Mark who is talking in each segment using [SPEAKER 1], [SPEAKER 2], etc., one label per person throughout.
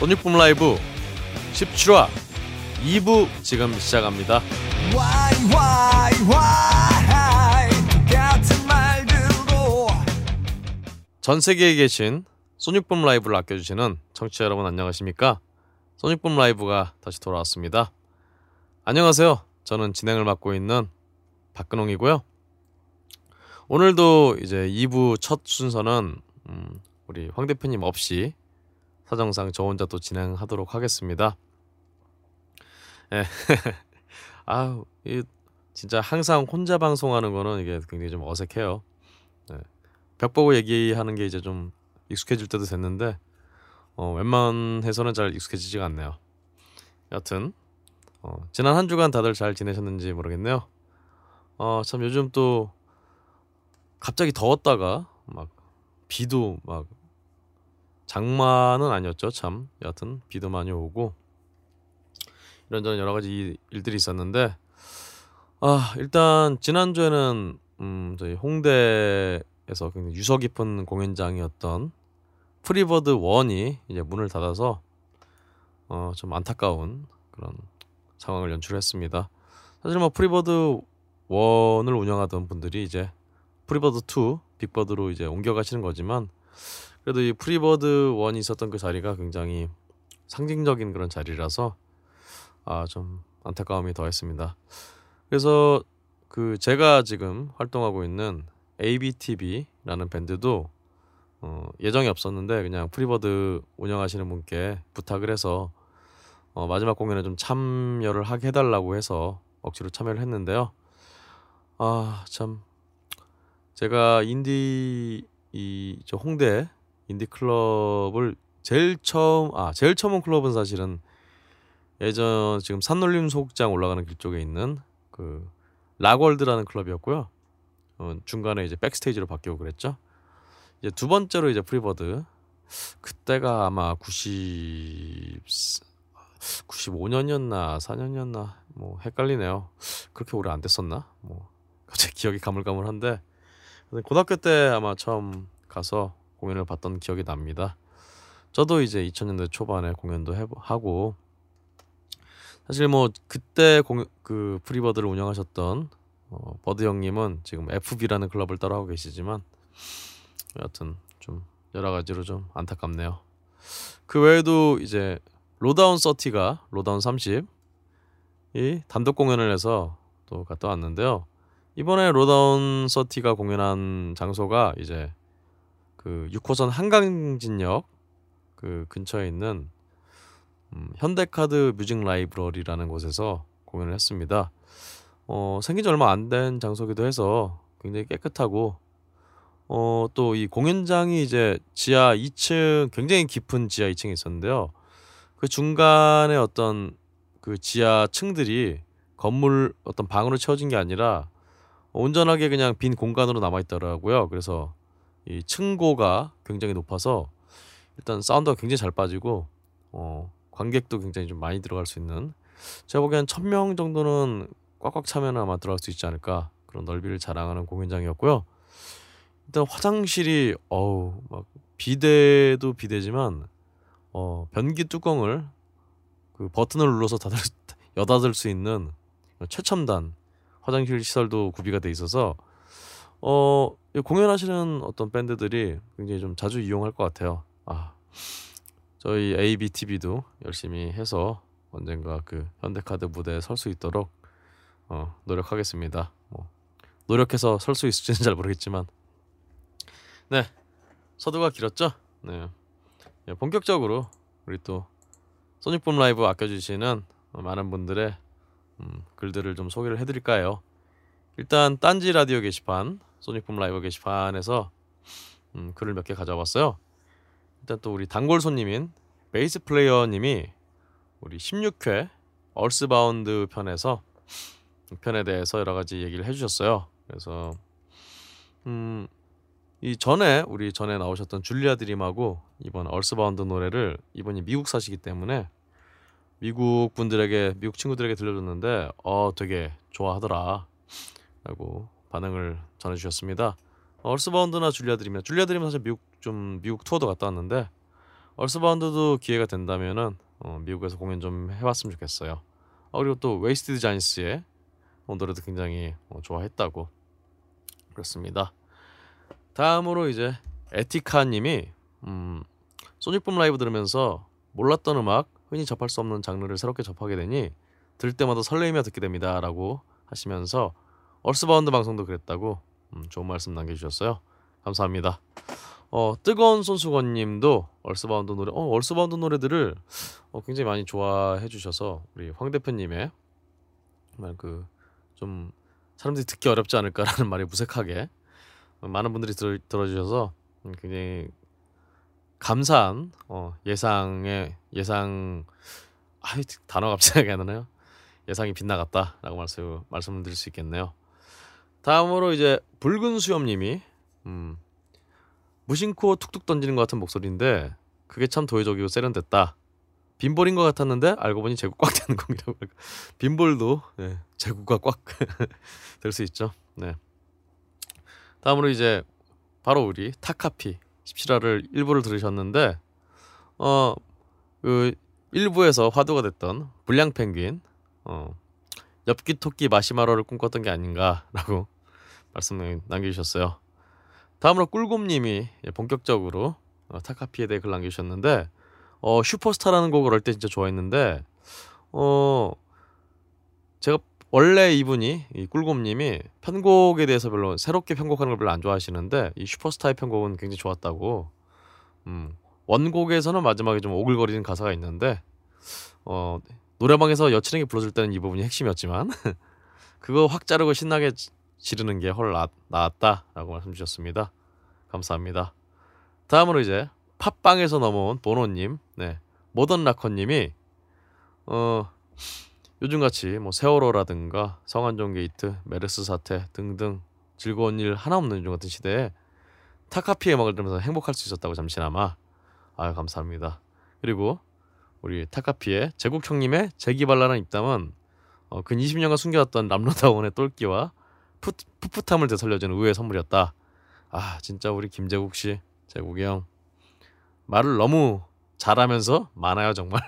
[SPEAKER 1] 소닉붐 라이브 17화 2부 지금 시작합니다. 전 세계에 계신 소닉붐 라이브를 아껴주시는 청취자 여러분 안녕하십니까? 소닉붐 라이브가 다시 돌아왔습니다. 안녕하세요. 저는 진행을 맡고 있는 박근홍이고요. 오늘도 이제 2부 첫 순서는 음, 우리 황 대표님 없이 사정상 저 혼자 또 진행하도록 하겠습니다. 예. 아우, 이 진짜 항상 혼자 방송하는 거는 이게 굉장히 좀 어색해요. 네. 벽 보고 얘기하는 게 이제 좀 익숙해질 때도 됐는데 어, 웬만해서는 잘 익숙해지지가 않네요. 여튼 어, 지난 한 주간 다들 잘 지내셨는지 모르겠네요. 어, 참 요즘 또 갑자기 더웠다가 막 비도 막 장마는 아니었죠 참 여하튼 비도 많이 오고 이런저런 여러 가지 일들이 있었는데 아 일단 지난주에는 음 저희 홍대에서 굉장히 유서 깊은 공연장이었던 프리버드 원이 이제 문을 닫아서 어 좀 안타까운 그런 상황을 연출했습니다. 사실 뭐 프리버드 원을 운영하던 분들이 이제 프리버드 2 빅버드로 이제 옮겨가시는 거지만 그래도 이 프리버드 원이 있었던 그 자리가 굉장히 상징적인 그런 자리라서 아 좀 안타까움이 더했습니다. 그래서 그 제가 지금 활동하고 있는 ABTV라는 밴드도 어 예정이 없었는데 그냥 프리버드 운영하시는 분께 부탁을 해서 어 마지막 공연에 좀 참여를 하게 해달라고 해서 억지로 참여를 했는데요. 아 참 제가 인디 이 저 홍대 인디 클럽을 제일 처음 아 제일 처음 온 클럽은 사실은 예전 지금 산울림 소극장 올라가는 길 쪽에 있는 그 락월드라는 클럽이었고요. 어, 중간에 이제 백스테이지로 바뀌고 그랬죠. 이제 두 번째로 이제 프리버드 그때가 아마 90 95년이었나 4년이었나 뭐 헷갈리네요. 그렇게 오래 안 됐었나? 뭐 갑자기 기억이 가물가물한데 고등학교 때 아마 처음 가서 공연을 봤던 기억이 납니다. 저도 이제 2000년대 초반에 공연도 해, 하고 사실 뭐 그때 공, 그 Freebird를 운영하셨던 어, 버드 형님은 지금 FB라는 클럽을 따로 하고 계시지만 여하튼 좀 여러 가지로 좀 안타깝네요. 그 외에도 이제 Lowdown 30가 Lowdown 30 이 단독 공연을 해서 또 갔다 왔는데요. 이번에 Lowdown 30가 공연한 장소가 이제 그 6호선 한강진역 그 근처에 있는 음, 현대카드 Music Library라는 곳에서 공연을 했습니다. 어, 생긴 지 얼마 안 된 장소기도 해서 굉장히 깨끗하고 어, 또 이 공연장이 이제 지하 2층 굉장히 깊은 지하 2층에 있었는데요. 그 중간에 어떤 그 지하 층들이 건물 어떤 방으로 채워진 게 아니라 온전하게 그냥 빈 공간으로 남아 있더라고요. 그래서 이 층고가 굉장히 높아서 일단 사운드가 굉장히 잘 빠지고 어, 관객도 굉장히 좀 많이 들어갈 수 있는 제가 보기엔 천명 정도는 꽉꽉 차면 아마 들어갈 수 있지 않을까 그런 넓이를 자랑하는 공연장이었고요. 일단 화장실이 어우 막 비대도 비대지만 어, 변기 뚜껑을 그 버튼을 눌러서 닫을 여닫을 수 있는 최첨단 화장실 시설도 구비가 돼 있어서 어 공연하시는 어떤 밴드들이 굉장히 좀 자주 이용할 것 같아요. 아 저희 ABTV도 열심히 해서 언젠가 그 현대카드 무대에 설 수 있도록 어, 노력하겠습니다. 뭐 노력해서 설 수 있을지는 잘 모르겠지만 네 서두가 길었죠. 네 예, 본격적으로 우리 또 소닉붐 라이브 아껴주시는 많은 분들의 음, 글들을 좀 소개를 해드릴까요? 일단 딴지 라디오 게시판, 소닉붐 라이브 게시판에서 음, 글을 몇 개 가져왔어요. 일단 또 우리 단골 손님인 Bass Player님이 우리 16회 Earthbound 편에서 편에 대해서 여러 가지 얘기를 해주셨어요. 그래서 음, 이 전에 우리 전에 나오셨던 Julia Dream하고 이번 Earthbound 노래를 이번이 미국 사시기 때문에 미국 분들에게 미국 친구들에게 들려줬는데 어 되게 좋아하더라 라고 반응을 전해주셨습니다 Earthbound나 Julia Dream이나 Julia Dream은 사실 미국 좀 미국 투어도 갔다 왔는데 Earthbound도 기회가 된다면은 어, 미국에서 공연 좀 해봤으면 좋겠어요. 어, 그리고 또 Wasted Johnny's의 어, 노래도 굉장히 어, 좋아했다고 그렇습니다. 다음으로 이제 에티카님이 음, Sonic Boom 라이브 들으면서 몰랐던 음악, 흔히 접할 수 없는 장르를 새롭게 접하게 되니 들을 때마다 설레이며 듣게 됩니다라고 하시면서 Earthbound 방송도 그랬다고 음, 좋은 말씀 남겨주셨어요. 감사합니다. 어, 뜨거운 손수건님도 Earthbound 노래, 어, Earthbound 노래들을 어, 굉장히 많이 좋아해 주셔서 우리 황 대표님의 정말 그 좀 사람들이 듣기 어렵지 않을까라는 말이 무색하게 많은 분들이 들, 들어주셔서 굉장히 감사한 어, 예상의 예상 아 단어 갑자기 안 나네요. 예상이 빗나갔다라고 말씀 말씀을 드릴 수 있겠네요. 다음으로 이제 붉은 수염님이 음, 무심코 툭툭 던지는 것 같은 목소리인데 그게 참 도의적이고 세련됐다. 빈볼인 것 같았는데 알고 보니 제국 꽉 되는 공이라고. 빈볼도 네, 제국가 꽉 될 수 있죠. 네. 다음으로 이제 바로 우리 타카피 17화를 일부를 들으셨는데 어그 일부에서 화두가 됐던 불량 펭귄 어 엽기 토끼 마시마로를 꿈꿨던 게 아닌가라고 말씀을 남겨주셨어요. 다음으로 꿀곰님이 본격적으로 어, 타카피에 대해 글 남겨주셨는데 어, 슈퍼스타라는 곡을 할 때 진짜 좋아했는데 어 제가 원래 이분이 이 꿀곰님이 편곡에 대해서 별로 새롭게 편곡하는 걸 별로 안 좋아하시는데 이 슈퍼스타의 편곡은 굉장히 좋았다고. 음, 원곡에서는 마지막에 좀 오글거리는 가사가 있는데 어 노래방에서 여친에게 불러줄 때는 이 부분이 핵심이었지만 그거 확 자르고 신나게 지르는 게 훨 나았다라고 말씀 주셨습니다. 감사합니다. 다음으로 이제 팟빵에서 넘어온 보노님, 네 Modern Rocker님이 어 요즘같이 뭐 세월호라든가 성완종 게이트, 메르스 사태 등등 즐거운 일 하나 없는 요즘 같은 시대에 타카피 음악을 들으면서 행복할 수 있었다고 잠시나마 아유 감사합니다. 그리고 우리 타카피의 제국 형님의 재기발랄한 입담은 어, 근 20년간 숨겨왔던 람로다원의 똘끼와 풋, 풋풋함을 되살려주는 의외의 선물이었다. 아 진짜 우리 김재국 씨, 재국이 형 말을 너무 잘하면서 많아요 정말.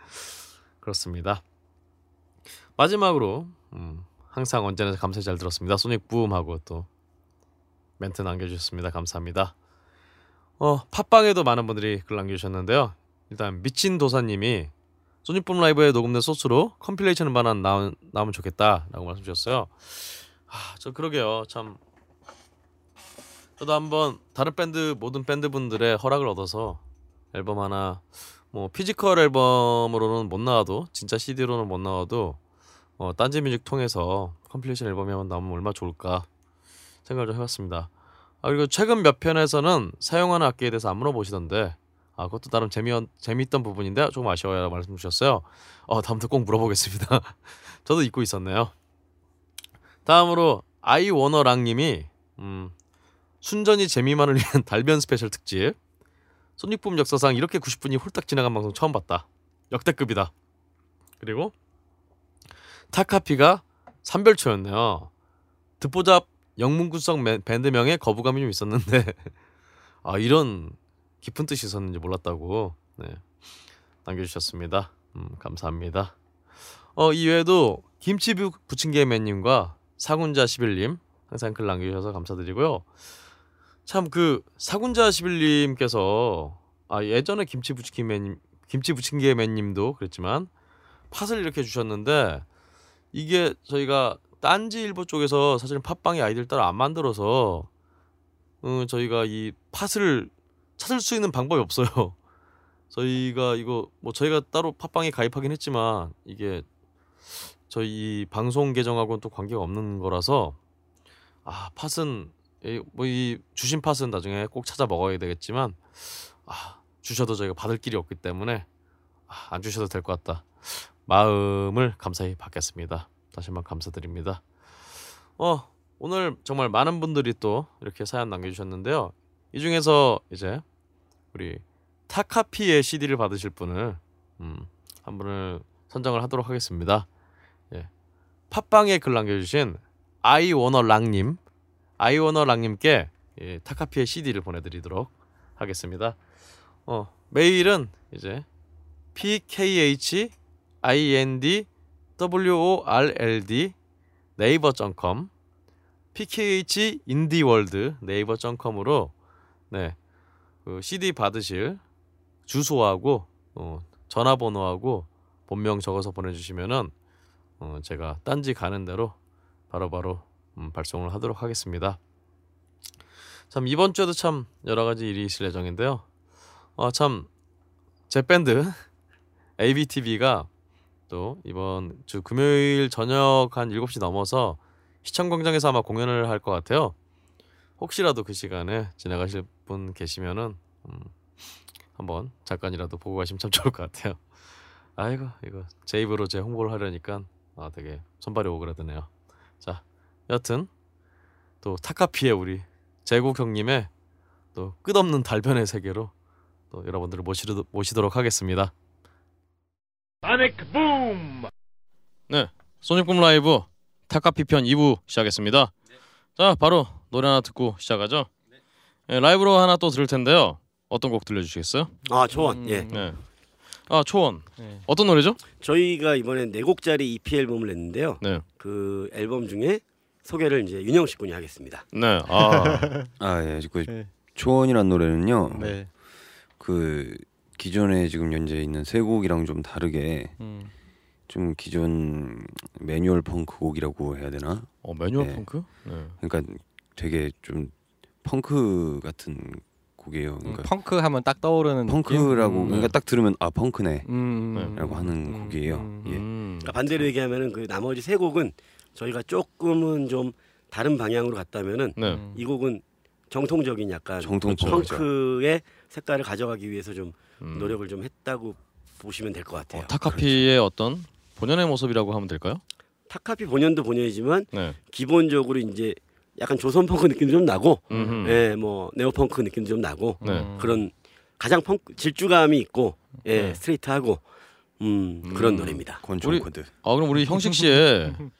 [SPEAKER 1] 그렇습니다. 마지막으로 음, 항상 언제나 감사 잘 들었습니다. Sonic Boom 하고 또 멘트 남겨주셨습니다. 감사합니다. 어 팟빵에도 많은 분들이 글 남겨주셨는데요. 일단 미친 도사님이 Sonic Boom 라이브에 녹음된 소스로 compilation 음반 나오, 나오면 좋겠다라고 말씀 주셨어요. 아, 저 그러게요. 참 저도 한번 다른 밴드 모든 밴드 분들의 허락을 얻어서 앨범 하나 뭐 physical 앨범으로는 못 나와도 진짜 CD로는 못 나와도 어, 딴지뮤직 통해서 compilation 앨범이 한번 나오면 얼마나 좋을까 생각을 좀 해봤습니다. 아, 그리고 최근 몇 편에서는 사용하는 악기에 대해서 안 물어보시던데 아, 그것도 나름 재미 재미있던 부분인데 조금 아쉬워요 말씀 주셨어요. 어, 다음부터 꼭 물어보겠습니다. 저도 잊고 있었네요. 다음으로 아이워너랑님이 음, 순전히 재미만을 위한 달변 special 특집 손익붐 역사상 이렇게 90분이 홀딱 지나간 방송 처음 봤다. 역대급이다. 그리고 타카피가 삼별초였네요. 듣보잡 영문구성 밴드명에 거부감이 좀 있었는데 아 이런 깊은 뜻이 있었는지 몰랐다고 네, 남겨주셨습니다. 음, 감사합니다. 어 이외에도 김치 부침개맨님과 사군자 11님 항상 글 남겨주셔서 감사드리고요. 참 그 사군자 11님께서 아 예전에 김치 부침개맨 김치 부침개맨님도 그랬지만 팥을 이렇게 주셨는데 이게 저희가 딴지일보 쪽에서 사실은 팟빵이 아이들 따라 안 만들어서 음, 저희가 이 팟을 찾을 수 있는 방법이 없어요. 저희가 이거 뭐 저희가 따로 팟빵에 가입하긴 했지만 이게 저희 방송 계정하고는 또 관계가 없는 거라서 아 팟은 뭐 이 주신 팟은 나중에 꼭 찾아 먹어야 되겠지만 아 주셔도 저희가 받을 길이 없기 때문에 아, 안 주셔도 될 것 같다. 마음을 감사히 받겠습니다. 다시 한번 감사드립니다. 어, 오늘 정말 많은 분들이 또 이렇게 사연 남겨주셨는데요. 이 중에서 이제 우리 타카피의 CD를 받으실 분을 음, 한 분을 선정을 하도록 하겠습니다. 예. 팟빵에 글 남겨주신 아이워너랑님, 아이워너랑님께 예, 타카피의 CD를 보내드리도록 하겠습니다. 어, 메일은 이제 pkh ind world 네이버.com pkh 인디월드 네이버.com으로 네. 그 CD 받으실 주소하고 어, 전화번호하고 본명 적어서 보내주시면은 어, 제가 딴지 가는 대로 바로바로 음, 발송을 하도록 하겠습니다. 참 이번 주에도 참 여러 가지 일이 있을 예정인데요. 어, 참제 밴드 ABTV가 또 이번 주 금요일 저녁 한 7시 넘어서 시청광장에서 아마 공연을 할 것 같아요. 혹시라도 그 시간에 지나가실 분 계시면은 음, 한번 잠깐이라도 보고 가시면 참 좋을 것 같아요. 아이고 이거 제 입으로 제 홍보를 하려니까 아 되게 손발이 오그라드네요. 자 여튼 또 타카피의 우리 제국 형님의 또 끝없는 달변의 세계로 또 여러분들을 모시도, 모시도록 하겠습니다.
[SPEAKER 2] 파닉 붐!
[SPEAKER 1] 네, 소닉붐 라이브 타카피 편 2부 시작했습니다. 자, 바로 노래 하나 듣고 시작하죠. 네, 라이브로 하나 또 들을 텐데요. 어떤 곡 들려주시겠어요?
[SPEAKER 3] 아 초원
[SPEAKER 4] 음.
[SPEAKER 3] 예
[SPEAKER 1] 네. 아 초원.
[SPEAKER 4] 네.
[SPEAKER 1] 어떤 노래죠?
[SPEAKER 3] 저희가 이번에 네 곡짜리 EP 앨범을 냈는데요
[SPEAKER 1] 네.
[SPEAKER 3] 그 앨범 중에 소개를 이제 윤영식 군이 하겠습니다
[SPEAKER 1] 네. 아,
[SPEAKER 5] 아 예, 그
[SPEAKER 4] 네.
[SPEAKER 5] 초원이란 노래는요.
[SPEAKER 4] 네.
[SPEAKER 5] 그 기존에 지금 현재 있는 세 곡이랑 좀 다르게
[SPEAKER 4] 음.
[SPEAKER 5] 좀 기존 매뉴얼 펑크 곡이라고 해야 되나?
[SPEAKER 1] 어, 매뉴얼
[SPEAKER 5] 네.
[SPEAKER 1] 펑크? 네.
[SPEAKER 5] 그러니까 되게 좀 펑크 같은 곡이에요.
[SPEAKER 4] 음,
[SPEAKER 5] 그러니까
[SPEAKER 4] 펑크 하면 딱 떠오르는
[SPEAKER 5] 펑크라고?
[SPEAKER 4] 음.
[SPEAKER 5] 그러니까 딱 들으면 아 펑크네.
[SPEAKER 4] 음,
[SPEAKER 1] 네.
[SPEAKER 4] 음,
[SPEAKER 5] 라고 하는
[SPEAKER 4] 음,
[SPEAKER 5] 곡이에요.
[SPEAKER 4] 음.
[SPEAKER 5] 예.
[SPEAKER 1] 음.
[SPEAKER 3] 그러니까 반대로 얘기하면은 그 나머지 세 곡은 저희가 조금은 좀 다른 방향으로 갔다면은
[SPEAKER 1] 네.
[SPEAKER 4] 음.
[SPEAKER 3] 이 곡은 정통적인 약간
[SPEAKER 5] 정통
[SPEAKER 1] 그렇죠.
[SPEAKER 5] 펑크죠.
[SPEAKER 3] 펑크의 색깔을 가져가기 위해서 좀
[SPEAKER 1] 음.
[SPEAKER 3] 노력을 좀 했다고 보시면 될 것 같아요.
[SPEAKER 1] 어, 타카피의 어떤 본연의 모습이라고 하면 될까요?
[SPEAKER 3] 타카피 본연도 본연이지만
[SPEAKER 1] 네.
[SPEAKER 3] 기본적으로 이제 약간 조선 펑크 느낌도 좀 나고,
[SPEAKER 1] 음.
[SPEAKER 3] 예, 뭐 neo 펑크 느낌도 좀 나고
[SPEAKER 1] 네.
[SPEAKER 4] 음.
[SPEAKER 3] 그런 가장 펑크 질주감이 있고, 예,
[SPEAKER 1] 네.
[SPEAKER 3] 스트레이트하고 음, 그런
[SPEAKER 1] 음.
[SPEAKER 3] 노래입니다.
[SPEAKER 5] 권총
[SPEAKER 1] 우리-
[SPEAKER 5] 코드.
[SPEAKER 1] 아 그럼 우리 형식 씨의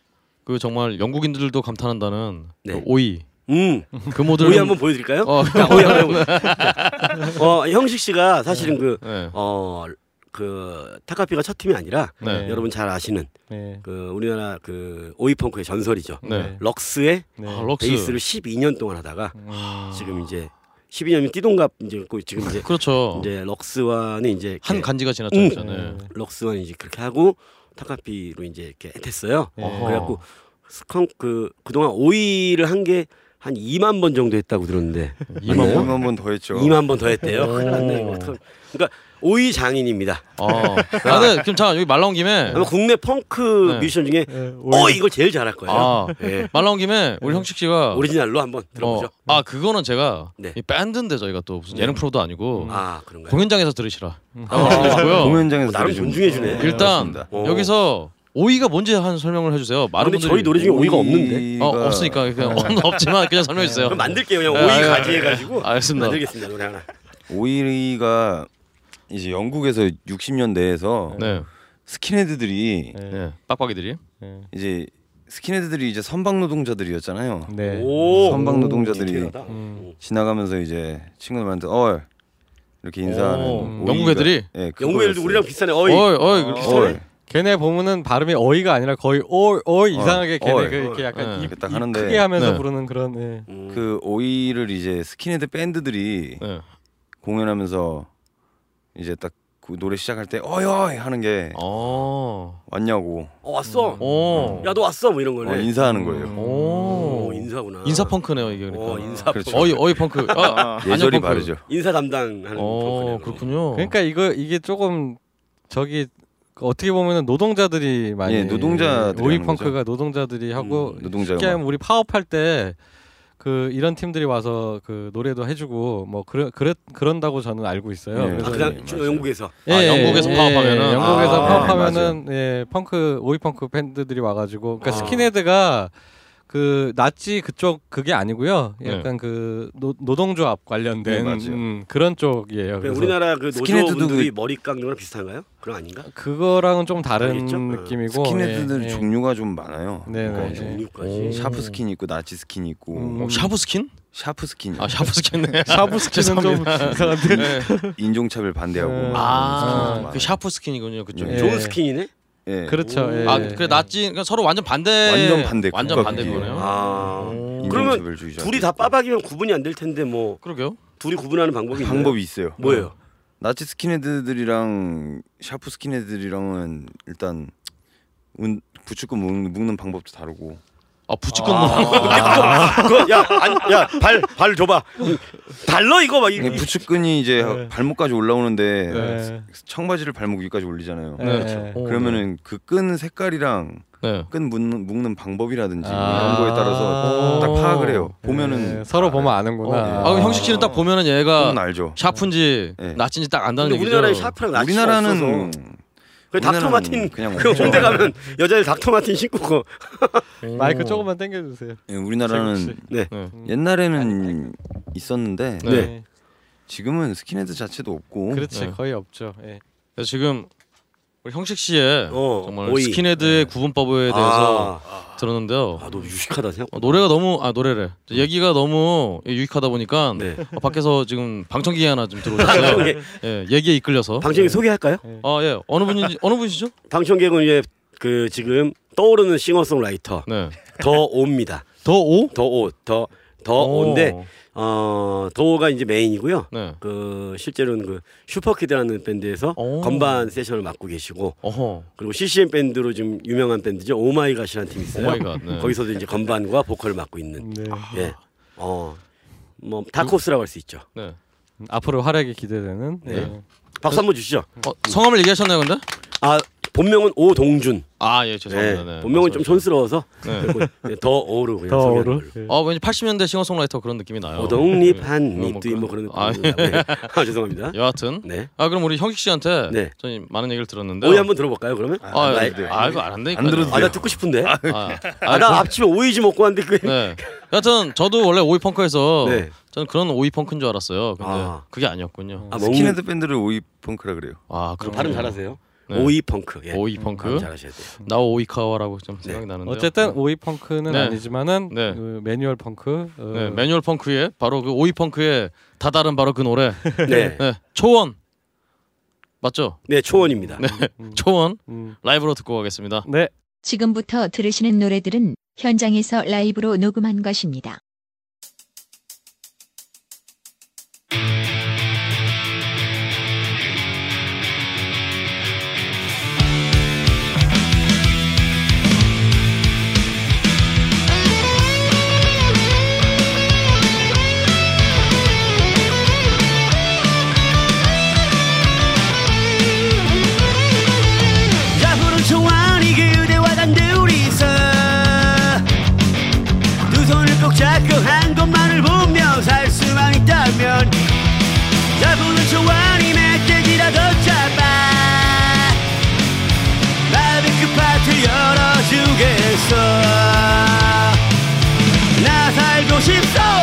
[SPEAKER 1] 그 정말 영국인들도 감탄한다는
[SPEAKER 3] 네.
[SPEAKER 1] 그 Oi
[SPEAKER 3] 음,
[SPEAKER 1] 그 모델
[SPEAKER 3] Oi 한번 보여 드릴까요?
[SPEAKER 1] 어,
[SPEAKER 3] 자, Oi 한번. 어, 형식 씨가 사실은 그
[SPEAKER 1] 네.
[SPEAKER 3] 어, 그 타카피가 첫 팀이 아니라
[SPEAKER 1] 네.
[SPEAKER 3] 여러분 잘 아시는
[SPEAKER 4] 네.
[SPEAKER 3] 그 우리나라 그 오이 펑크의 전설이죠.
[SPEAKER 1] 네.
[SPEAKER 3] 럭스의
[SPEAKER 4] 네.
[SPEAKER 1] 아, 럭스.
[SPEAKER 3] 베이스를 12년 동안 하다가
[SPEAKER 4] 음.
[SPEAKER 3] 지금 이제 12년이면 띠동갑 이제 그 지금 이제
[SPEAKER 1] 그렇죠.
[SPEAKER 3] 이제 럭스와는 이제
[SPEAKER 1] 한 간지가 지났죠,
[SPEAKER 3] 음.
[SPEAKER 1] 진짜. 네.
[SPEAKER 3] 럭스와는 이제 그렇게 하고 타카피로 이제 이렇게 됐어요.
[SPEAKER 4] 네.
[SPEAKER 3] 그래갖고 스컹 그 그동안 오이를 한게 한 2만 번 정도 했다고 들었는데
[SPEAKER 1] 이만
[SPEAKER 3] 맞나요?
[SPEAKER 1] 원?
[SPEAKER 5] 한번 더 했죠.
[SPEAKER 3] 2만 번 더 했대요. 그러니까 오이 장인입니다.
[SPEAKER 1] 어. 아, 네. 그럼 잠깐 여기 말 나온 김에
[SPEAKER 3] 아마 국내 펑크
[SPEAKER 1] 네.
[SPEAKER 3] 뮤지션 중에
[SPEAKER 4] 네.
[SPEAKER 3] 어 이걸 제일 잘할 거예요.
[SPEAKER 1] 아,
[SPEAKER 3] 예.
[SPEAKER 1] 말 나온 김에 우리 형식 씨가
[SPEAKER 3] 오리지널로 한번 들어보죠.
[SPEAKER 1] 어, 아 그거는 제가
[SPEAKER 3] 네.
[SPEAKER 1] 이 밴드인데 저희가 또 무슨 예능 프로도 아니고
[SPEAKER 3] 아 그런가요?
[SPEAKER 1] 공연장에서 들으시라.
[SPEAKER 4] 음.
[SPEAKER 1] 라고 말씀해주고요.
[SPEAKER 5] 공연장에서
[SPEAKER 3] 어, 나름 존중해 주네.
[SPEAKER 5] 네,
[SPEAKER 1] 일단.
[SPEAKER 3] 어.
[SPEAKER 1] 여기서 오이가 뭔지 한 설명을 해주세요. 많은
[SPEAKER 3] 근데
[SPEAKER 1] 분들이
[SPEAKER 3] 저희 노래 중에 오이가 없는데.
[SPEAKER 1] 어, 없으니까 그냥 없지만 그냥 설명해 주세요.
[SPEAKER 3] 그럼 만들게요. 그냥
[SPEAKER 1] 네,
[SPEAKER 3] 오이
[SPEAKER 1] 아,
[SPEAKER 3] 가지
[SPEAKER 1] 아,
[SPEAKER 3] 해가지고
[SPEAKER 1] 알겠습니다.
[SPEAKER 3] 만들겠습니다. 노래 하나.
[SPEAKER 5] 오이가 이제 영국에서 60년대에서
[SPEAKER 1] 네,
[SPEAKER 5] 스킨헤드들이
[SPEAKER 4] 네.
[SPEAKER 1] 네, 빡빡이들이.
[SPEAKER 4] 네.
[SPEAKER 5] 이제 스킨헤드들이 이제 선박 노동자들이었잖아요.
[SPEAKER 4] 네.
[SPEAKER 3] 오.
[SPEAKER 5] 선박 노동자들이
[SPEAKER 3] 디테일하다.
[SPEAKER 4] 음.
[SPEAKER 5] 지나가면서 이제 친구들한테 어 이렇게 인사하는
[SPEAKER 1] 오, 영국 애들이?
[SPEAKER 5] 예,
[SPEAKER 3] 영국 애들도. 우리랑 비슷하네. 어이.
[SPEAKER 1] 어이, 어이.
[SPEAKER 5] 어이.
[SPEAKER 4] 걔네 보면은 발음이 어이가 아니라 거의 어, 어 이상하게 걔네
[SPEAKER 5] 어이.
[SPEAKER 4] 그 이렇게 약간
[SPEAKER 1] 네.
[SPEAKER 4] 입,
[SPEAKER 5] 딱
[SPEAKER 4] 입
[SPEAKER 5] 하는데
[SPEAKER 4] 크게 하면서
[SPEAKER 1] 네.
[SPEAKER 4] 부르는 그런 네.
[SPEAKER 3] 음.
[SPEAKER 5] 그 Oi를 이제 스킨헤드 밴드들이
[SPEAKER 1] 네.
[SPEAKER 5] 공연하면서 이제 딱 그 노래 시작할 때 어이 어이 하는 게
[SPEAKER 1] 어,
[SPEAKER 5] 왔냐고
[SPEAKER 3] 어, 왔어.
[SPEAKER 1] 오,
[SPEAKER 3] 야 너 왔어 뭐 이런 거네.
[SPEAKER 5] 어, 인사하는 거예요.
[SPEAKER 4] 음.
[SPEAKER 1] 오,
[SPEAKER 3] 오, 인사구나.
[SPEAKER 1] 인사 펑크네요 이게 그러니까.
[SPEAKER 3] 어 인사
[SPEAKER 5] 그렇죠.
[SPEAKER 1] 어이, 어이 펑크. 아,
[SPEAKER 5] 예절이
[SPEAKER 1] 펑크.
[SPEAKER 5] 바르죠.
[SPEAKER 3] 인사 담당하는
[SPEAKER 1] 어,
[SPEAKER 3] 펑크네요.
[SPEAKER 1] 그렇군요.
[SPEAKER 4] 그러니까 이거 이게 조금 저기 어떻게 보면은 노동자들이 많이
[SPEAKER 5] 예, 노동자들이
[SPEAKER 4] Oi
[SPEAKER 5] 하는
[SPEAKER 4] 펑크가 노동자들이 하고
[SPEAKER 3] 음,
[SPEAKER 5] 노동자
[SPEAKER 4] 쉽게. 하면 우리 파업할 때 그 이런 팀들이 와서 그 노래도 해주고 뭐 그래 그랬 그런다고 저는 알고 있어요.
[SPEAKER 5] 네.
[SPEAKER 3] 아,
[SPEAKER 4] 그래서
[SPEAKER 3] 그냥
[SPEAKER 5] 예,
[SPEAKER 3] 주-
[SPEAKER 5] 맞아요.
[SPEAKER 3] 영국에서.
[SPEAKER 1] 아, 영국에서 파업하면은?
[SPEAKER 4] 영국에서
[SPEAKER 3] 아,
[SPEAKER 4] 파업하면은 예 펑크 Oi 펑크 밴드들이 와가지고 그러니까
[SPEAKER 3] 아.
[SPEAKER 4] 스킨헤드가 그 나치 그쪽 그게 아니고요.
[SPEAKER 1] 네.
[SPEAKER 4] 약간 그 노, 노동조합 관련된
[SPEAKER 5] 네.
[SPEAKER 4] 음, 그런 쪽이에요.
[SPEAKER 3] 그러니까 우리나라 그
[SPEAKER 5] 스킨헤드도
[SPEAKER 3] 노조분들이
[SPEAKER 5] 그-
[SPEAKER 3] 머리 깎는 거랑 비슷한가요? 그런 거 아닌가?
[SPEAKER 4] 그거랑은 좀 다른
[SPEAKER 3] 알겠죠?
[SPEAKER 4] 느낌이고
[SPEAKER 5] 스킨헤드들
[SPEAKER 4] 예, 예.
[SPEAKER 5] 종류가 좀 많아요.
[SPEAKER 4] 네,
[SPEAKER 5] 그러니까
[SPEAKER 4] 네, 네.
[SPEAKER 3] 종류까지.
[SPEAKER 5] SHARP skin 있고 나치 스킨 있고
[SPEAKER 4] 음.
[SPEAKER 1] 어, 샤브
[SPEAKER 5] skin? SHARP skin
[SPEAKER 1] 아 SHARP skin네.
[SPEAKER 4] 샤브 skin은 좀. 이상한데.
[SPEAKER 1] 네.
[SPEAKER 5] 인종차별 반대하고
[SPEAKER 4] 네.
[SPEAKER 5] 막
[SPEAKER 1] 아,
[SPEAKER 5] 그
[SPEAKER 1] skin SHARP skin이군요 그쪽.
[SPEAKER 5] 예.
[SPEAKER 3] 좋은 skin이네.
[SPEAKER 5] 예.
[SPEAKER 4] 그렇죠. 예.
[SPEAKER 1] 아 그래 낫지. 그러니까 서로 완전 반대.
[SPEAKER 5] 완전 반대,
[SPEAKER 1] 완전 반대. 거네요.
[SPEAKER 3] 아.
[SPEAKER 1] 오.
[SPEAKER 3] 그러면. 둘이 다 빠박이면 구분이 안 될 텐데 뭐
[SPEAKER 1] 그러게요.
[SPEAKER 3] 둘이 구분하는 방법이 있나요?
[SPEAKER 5] 방법이 있어요.
[SPEAKER 3] 뭐예요?
[SPEAKER 5] 나치 스킨헤드들이랑 SHARP 스킨헤드들이랑은 일단 운, 묶는, 묶는 방법도 다르고
[SPEAKER 1] 아 부츠건
[SPEAKER 3] 야야발 발 줘봐. 달러 이거 막
[SPEAKER 5] 이게
[SPEAKER 3] 이-
[SPEAKER 5] 부츠 끈이 이제
[SPEAKER 4] 네.
[SPEAKER 5] 발목까지 올라오는데
[SPEAKER 4] 네.
[SPEAKER 5] 청바지를 발목 위까지 올리잖아요.
[SPEAKER 4] 네.
[SPEAKER 1] 그렇죠. 오,
[SPEAKER 5] 그러면은 그 끈 색깔이랑
[SPEAKER 1] 네.
[SPEAKER 5] 끈 묶는, 묶는 방법이라든지
[SPEAKER 4] 아.
[SPEAKER 5] 이런 거에 따라서 딱 파악을 해요. 보면은
[SPEAKER 4] 네, 서로 보면 아는구나.
[SPEAKER 1] 아 그럼 형식 씨는 딱 보면은 얘가
[SPEAKER 5] 알죠.
[SPEAKER 1] SHARP인지
[SPEAKER 5] 네.
[SPEAKER 1] 나치인지 딱 안다는 얘기죠.
[SPEAKER 3] 우리나라에 SHARP랑 나치가
[SPEAKER 5] 우리나라는
[SPEAKER 3] 없어서 그 닥터
[SPEAKER 5] 우리나라는
[SPEAKER 3] 마틴
[SPEAKER 5] 그냥
[SPEAKER 3] 그. 홍대 가면 여자들 닥터 마틴 신고 거.
[SPEAKER 4] 마이크 조금만 당겨주세요.
[SPEAKER 5] 예, 우리나라는
[SPEAKER 4] 제국 씨.
[SPEAKER 3] 네.
[SPEAKER 1] 네.
[SPEAKER 5] 옛날에는 있었는데
[SPEAKER 1] 네.
[SPEAKER 3] 네.
[SPEAKER 5] 지금은 스킨헤드 자체도 없고
[SPEAKER 4] 그렇지
[SPEAKER 1] 네.
[SPEAKER 4] 거의 없죠. 예.
[SPEAKER 1] 지금 우리 형식 씨의
[SPEAKER 3] 어,
[SPEAKER 1] 정말
[SPEAKER 3] Oi.
[SPEAKER 1] 스킨헤드의 구분법에 대해서
[SPEAKER 3] 아,
[SPEAKER 1] 들었는데요.
[SPEAKER 3] 아, 너 유식하다 생각.
[SPEAKER 1] 어, 노래가 너무 아 노래래 얘기가 너무 유익하다 보니까
[SPEAKER 3] 네.
[SPEAKER 1] 어, 밖에서 지금 방청객이 하나 좀 들어오셨어요.
[SPEAKER 3] 방청객.
[SPEAKER 1] 예, 얘기에 이끌려서.
[SPEAKER 3] 방청객 소개할까요?
[SPEAKER 1] 아 예, 어느 분인지 어느 분이시죠?
[SPEAKER 3] 방청객은 이제 그 지금 떠오르는 싱어송라이터
[SPEAKER 1] 네.
[SPEAKER 3] 더 오입니다.
[SPEAKER 1] 더 오?
[SPEAKER 3] 더 오 더
[SPEAKER 1] 오.
[SPEAKER 3] 더오인데 어 더오가 이제 메인이고요.
[SPEAKER 1] 네.
[SPEAKER 3] 그 실제로는 그 슈퍼키드라는 밴드에서
[SPEAKER 1] 오.
[SPEAKER 3] 건반 세션을 맡고 계시고
[SPEAKER 1] 어허.
[SPEAKER 3] 그리고 CCM 밴드로 지금 유명한 밴드죠 오마이갓이라는 팀이 있어요.
[SPEAKER 1] 오마이갓. 네.
[SPEAKER 3] 거기서도 이제 건반과 보컬을 맡고 있는
[SPEAKER 4] 네.
[SPEAKER 3] 예. 어. 뭐 다코스라고 할 수 있죠.
[SPEAKER 1] 네.
[SPEAKER 4] 음, 앞으로 활약이 기대되는.
[SPEAKER 3] 네.
[SPEAKER 4] 네.
[SPEAKER 3] 박수 한번 주시죠.
[SPEAKER 1] 어, 성함을 얘기하셨나요, 근데?
[SPEAKER 3] 아 본명은 오동준.
[SPEAKER 1] 아, 예,
[SPEAKER 3] 네.
[SPEAKER 1] 죄송합니다. 네.
[SPEAKER 3] 본명은 좀 촌스러워서
[SPEAKER 1] 네.
[SPEAKER 3] 네, 더 오로 그냥
[SPEAKER 4] 더.
[SPEAKER 3] 걸로.
[SPEAKER 4] 예.
[SPEAKER 1] 어, 왠지 80년대 싱어송라이터 그런 느낌이 나요.
[SPEAKER 3] 오동립
[SPEAKER 1] 네.
[SPEAKER 3] 한입 뭐뭐
[SPEAKER 1] 그런-
[SPEAKER 3] 그런
[SPEAKER 1] 아,
[SPEAKER 3] 느낌. 네. 아 죄송합니다.
[SPEAKER 1] 여하튼
[SPEAKER 3] 네.
[SPEAKER 1] 아 그럼 우리 형식 씨한테
[SPEAKER 3] 네.
[SPEAKER 1] 저희 많은 얘기를 들었는데
[SPEAKER 3] 오이 한번 들어볼까요 그러면?
[SPEAKER 1] 아,
[SPEAKER 3] 나-
[SPEAKER 1] 예. 아 이거 안 한다니까.
[SPEAKER 5] 안 들어도
[SPEAKER 3] 아 나 듣고 싶은데. 아,
[SPEAKER 1] 아,
[SPEAKER 3] 나
[SPEAKER 1] 아,
[SPEAKER 3] 앞집에 오이지 먹고 왔는데 그.
[SPEAKER 1] 네. 여하튼 저도 원래 Oi punk에서
[SPEAKER 3] 네.
[SPEAKER 1] 저는 그런 Oi punk인 줄 알았어요. 근데
[SPEAKER 3] 아.
[SPEAKER 1] 그게 아니었군요.
[SPEAKER 3] 아
[SPEAKER 5] 스킨헤드 밴드를 Oi punk라 그래요.
[SPEAKER 1] 아, 그렇군요.
[SPEAKER 3] 발음 잘하세요.
[SPEAKER 1] 네.
[SPEAKER 3] Oi punk. 예.
[SPEAKER 1] Oi punk.
[SPEAKER 3] 잘하셔야 돼요.
[SPEAKER 1] 나오 오이카와라고 좀
[SPEAKER 3] 네.
[SPEAKER 1] 생각이 나는데.
[SPEAKER 4] 어쨌든 Oi punk는
[SPEAKER 1] 네.
[SPEAKER 4] 아니지만은
[SPEAKER 1] 네.
[SPEAKER 4] 그 매뉴얼 punk. 어,
[SPEAKER 1] 네, 매뉴얼 punk의 바로 그 Oi punk의 다다른 바로 그 노래.
[SPEAKER 3] 네.
[SPEAKER 1] 네. 초원. 맞죠?
[SPEAKER 3] 네 초원입니다.
[SPEAKER 1] 네.
[SPEAKER 4] 음,
[SPEAKER 1] 초원
[SPEAKER 4] 음.
[SPEAKER 1] 라이브로 듣고 가겠습니다.
[SPEAKER 4] 네.
[SPEAKER 6] 지금부터 들으시는 노래들은 현장에서 라이브로 녹음한 것입니다.
[SPEAKER 3] 나살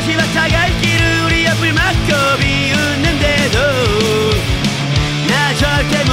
[SPEAKER 3] 다시 맡아갈 길을 우리 앞을 막고 비웃는데도 나 절대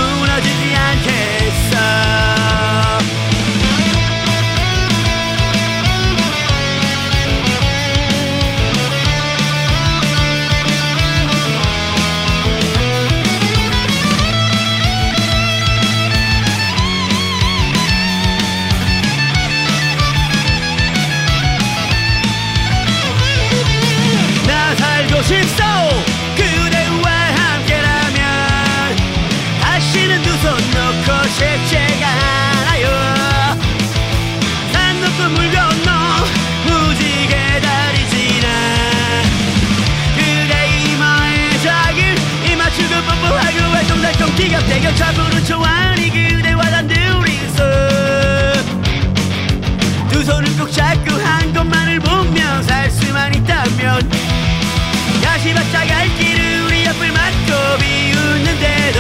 [SPEAKER 3] 티격태격 잡으는 초안이 그대와 단 둘이서 두 손을 꼭 잡고 한 곳만을 보며 살 수만 있다면
[SPEAKER 7] 다시 바짝 갈 길을 우리 옆을 막고 비웃는데도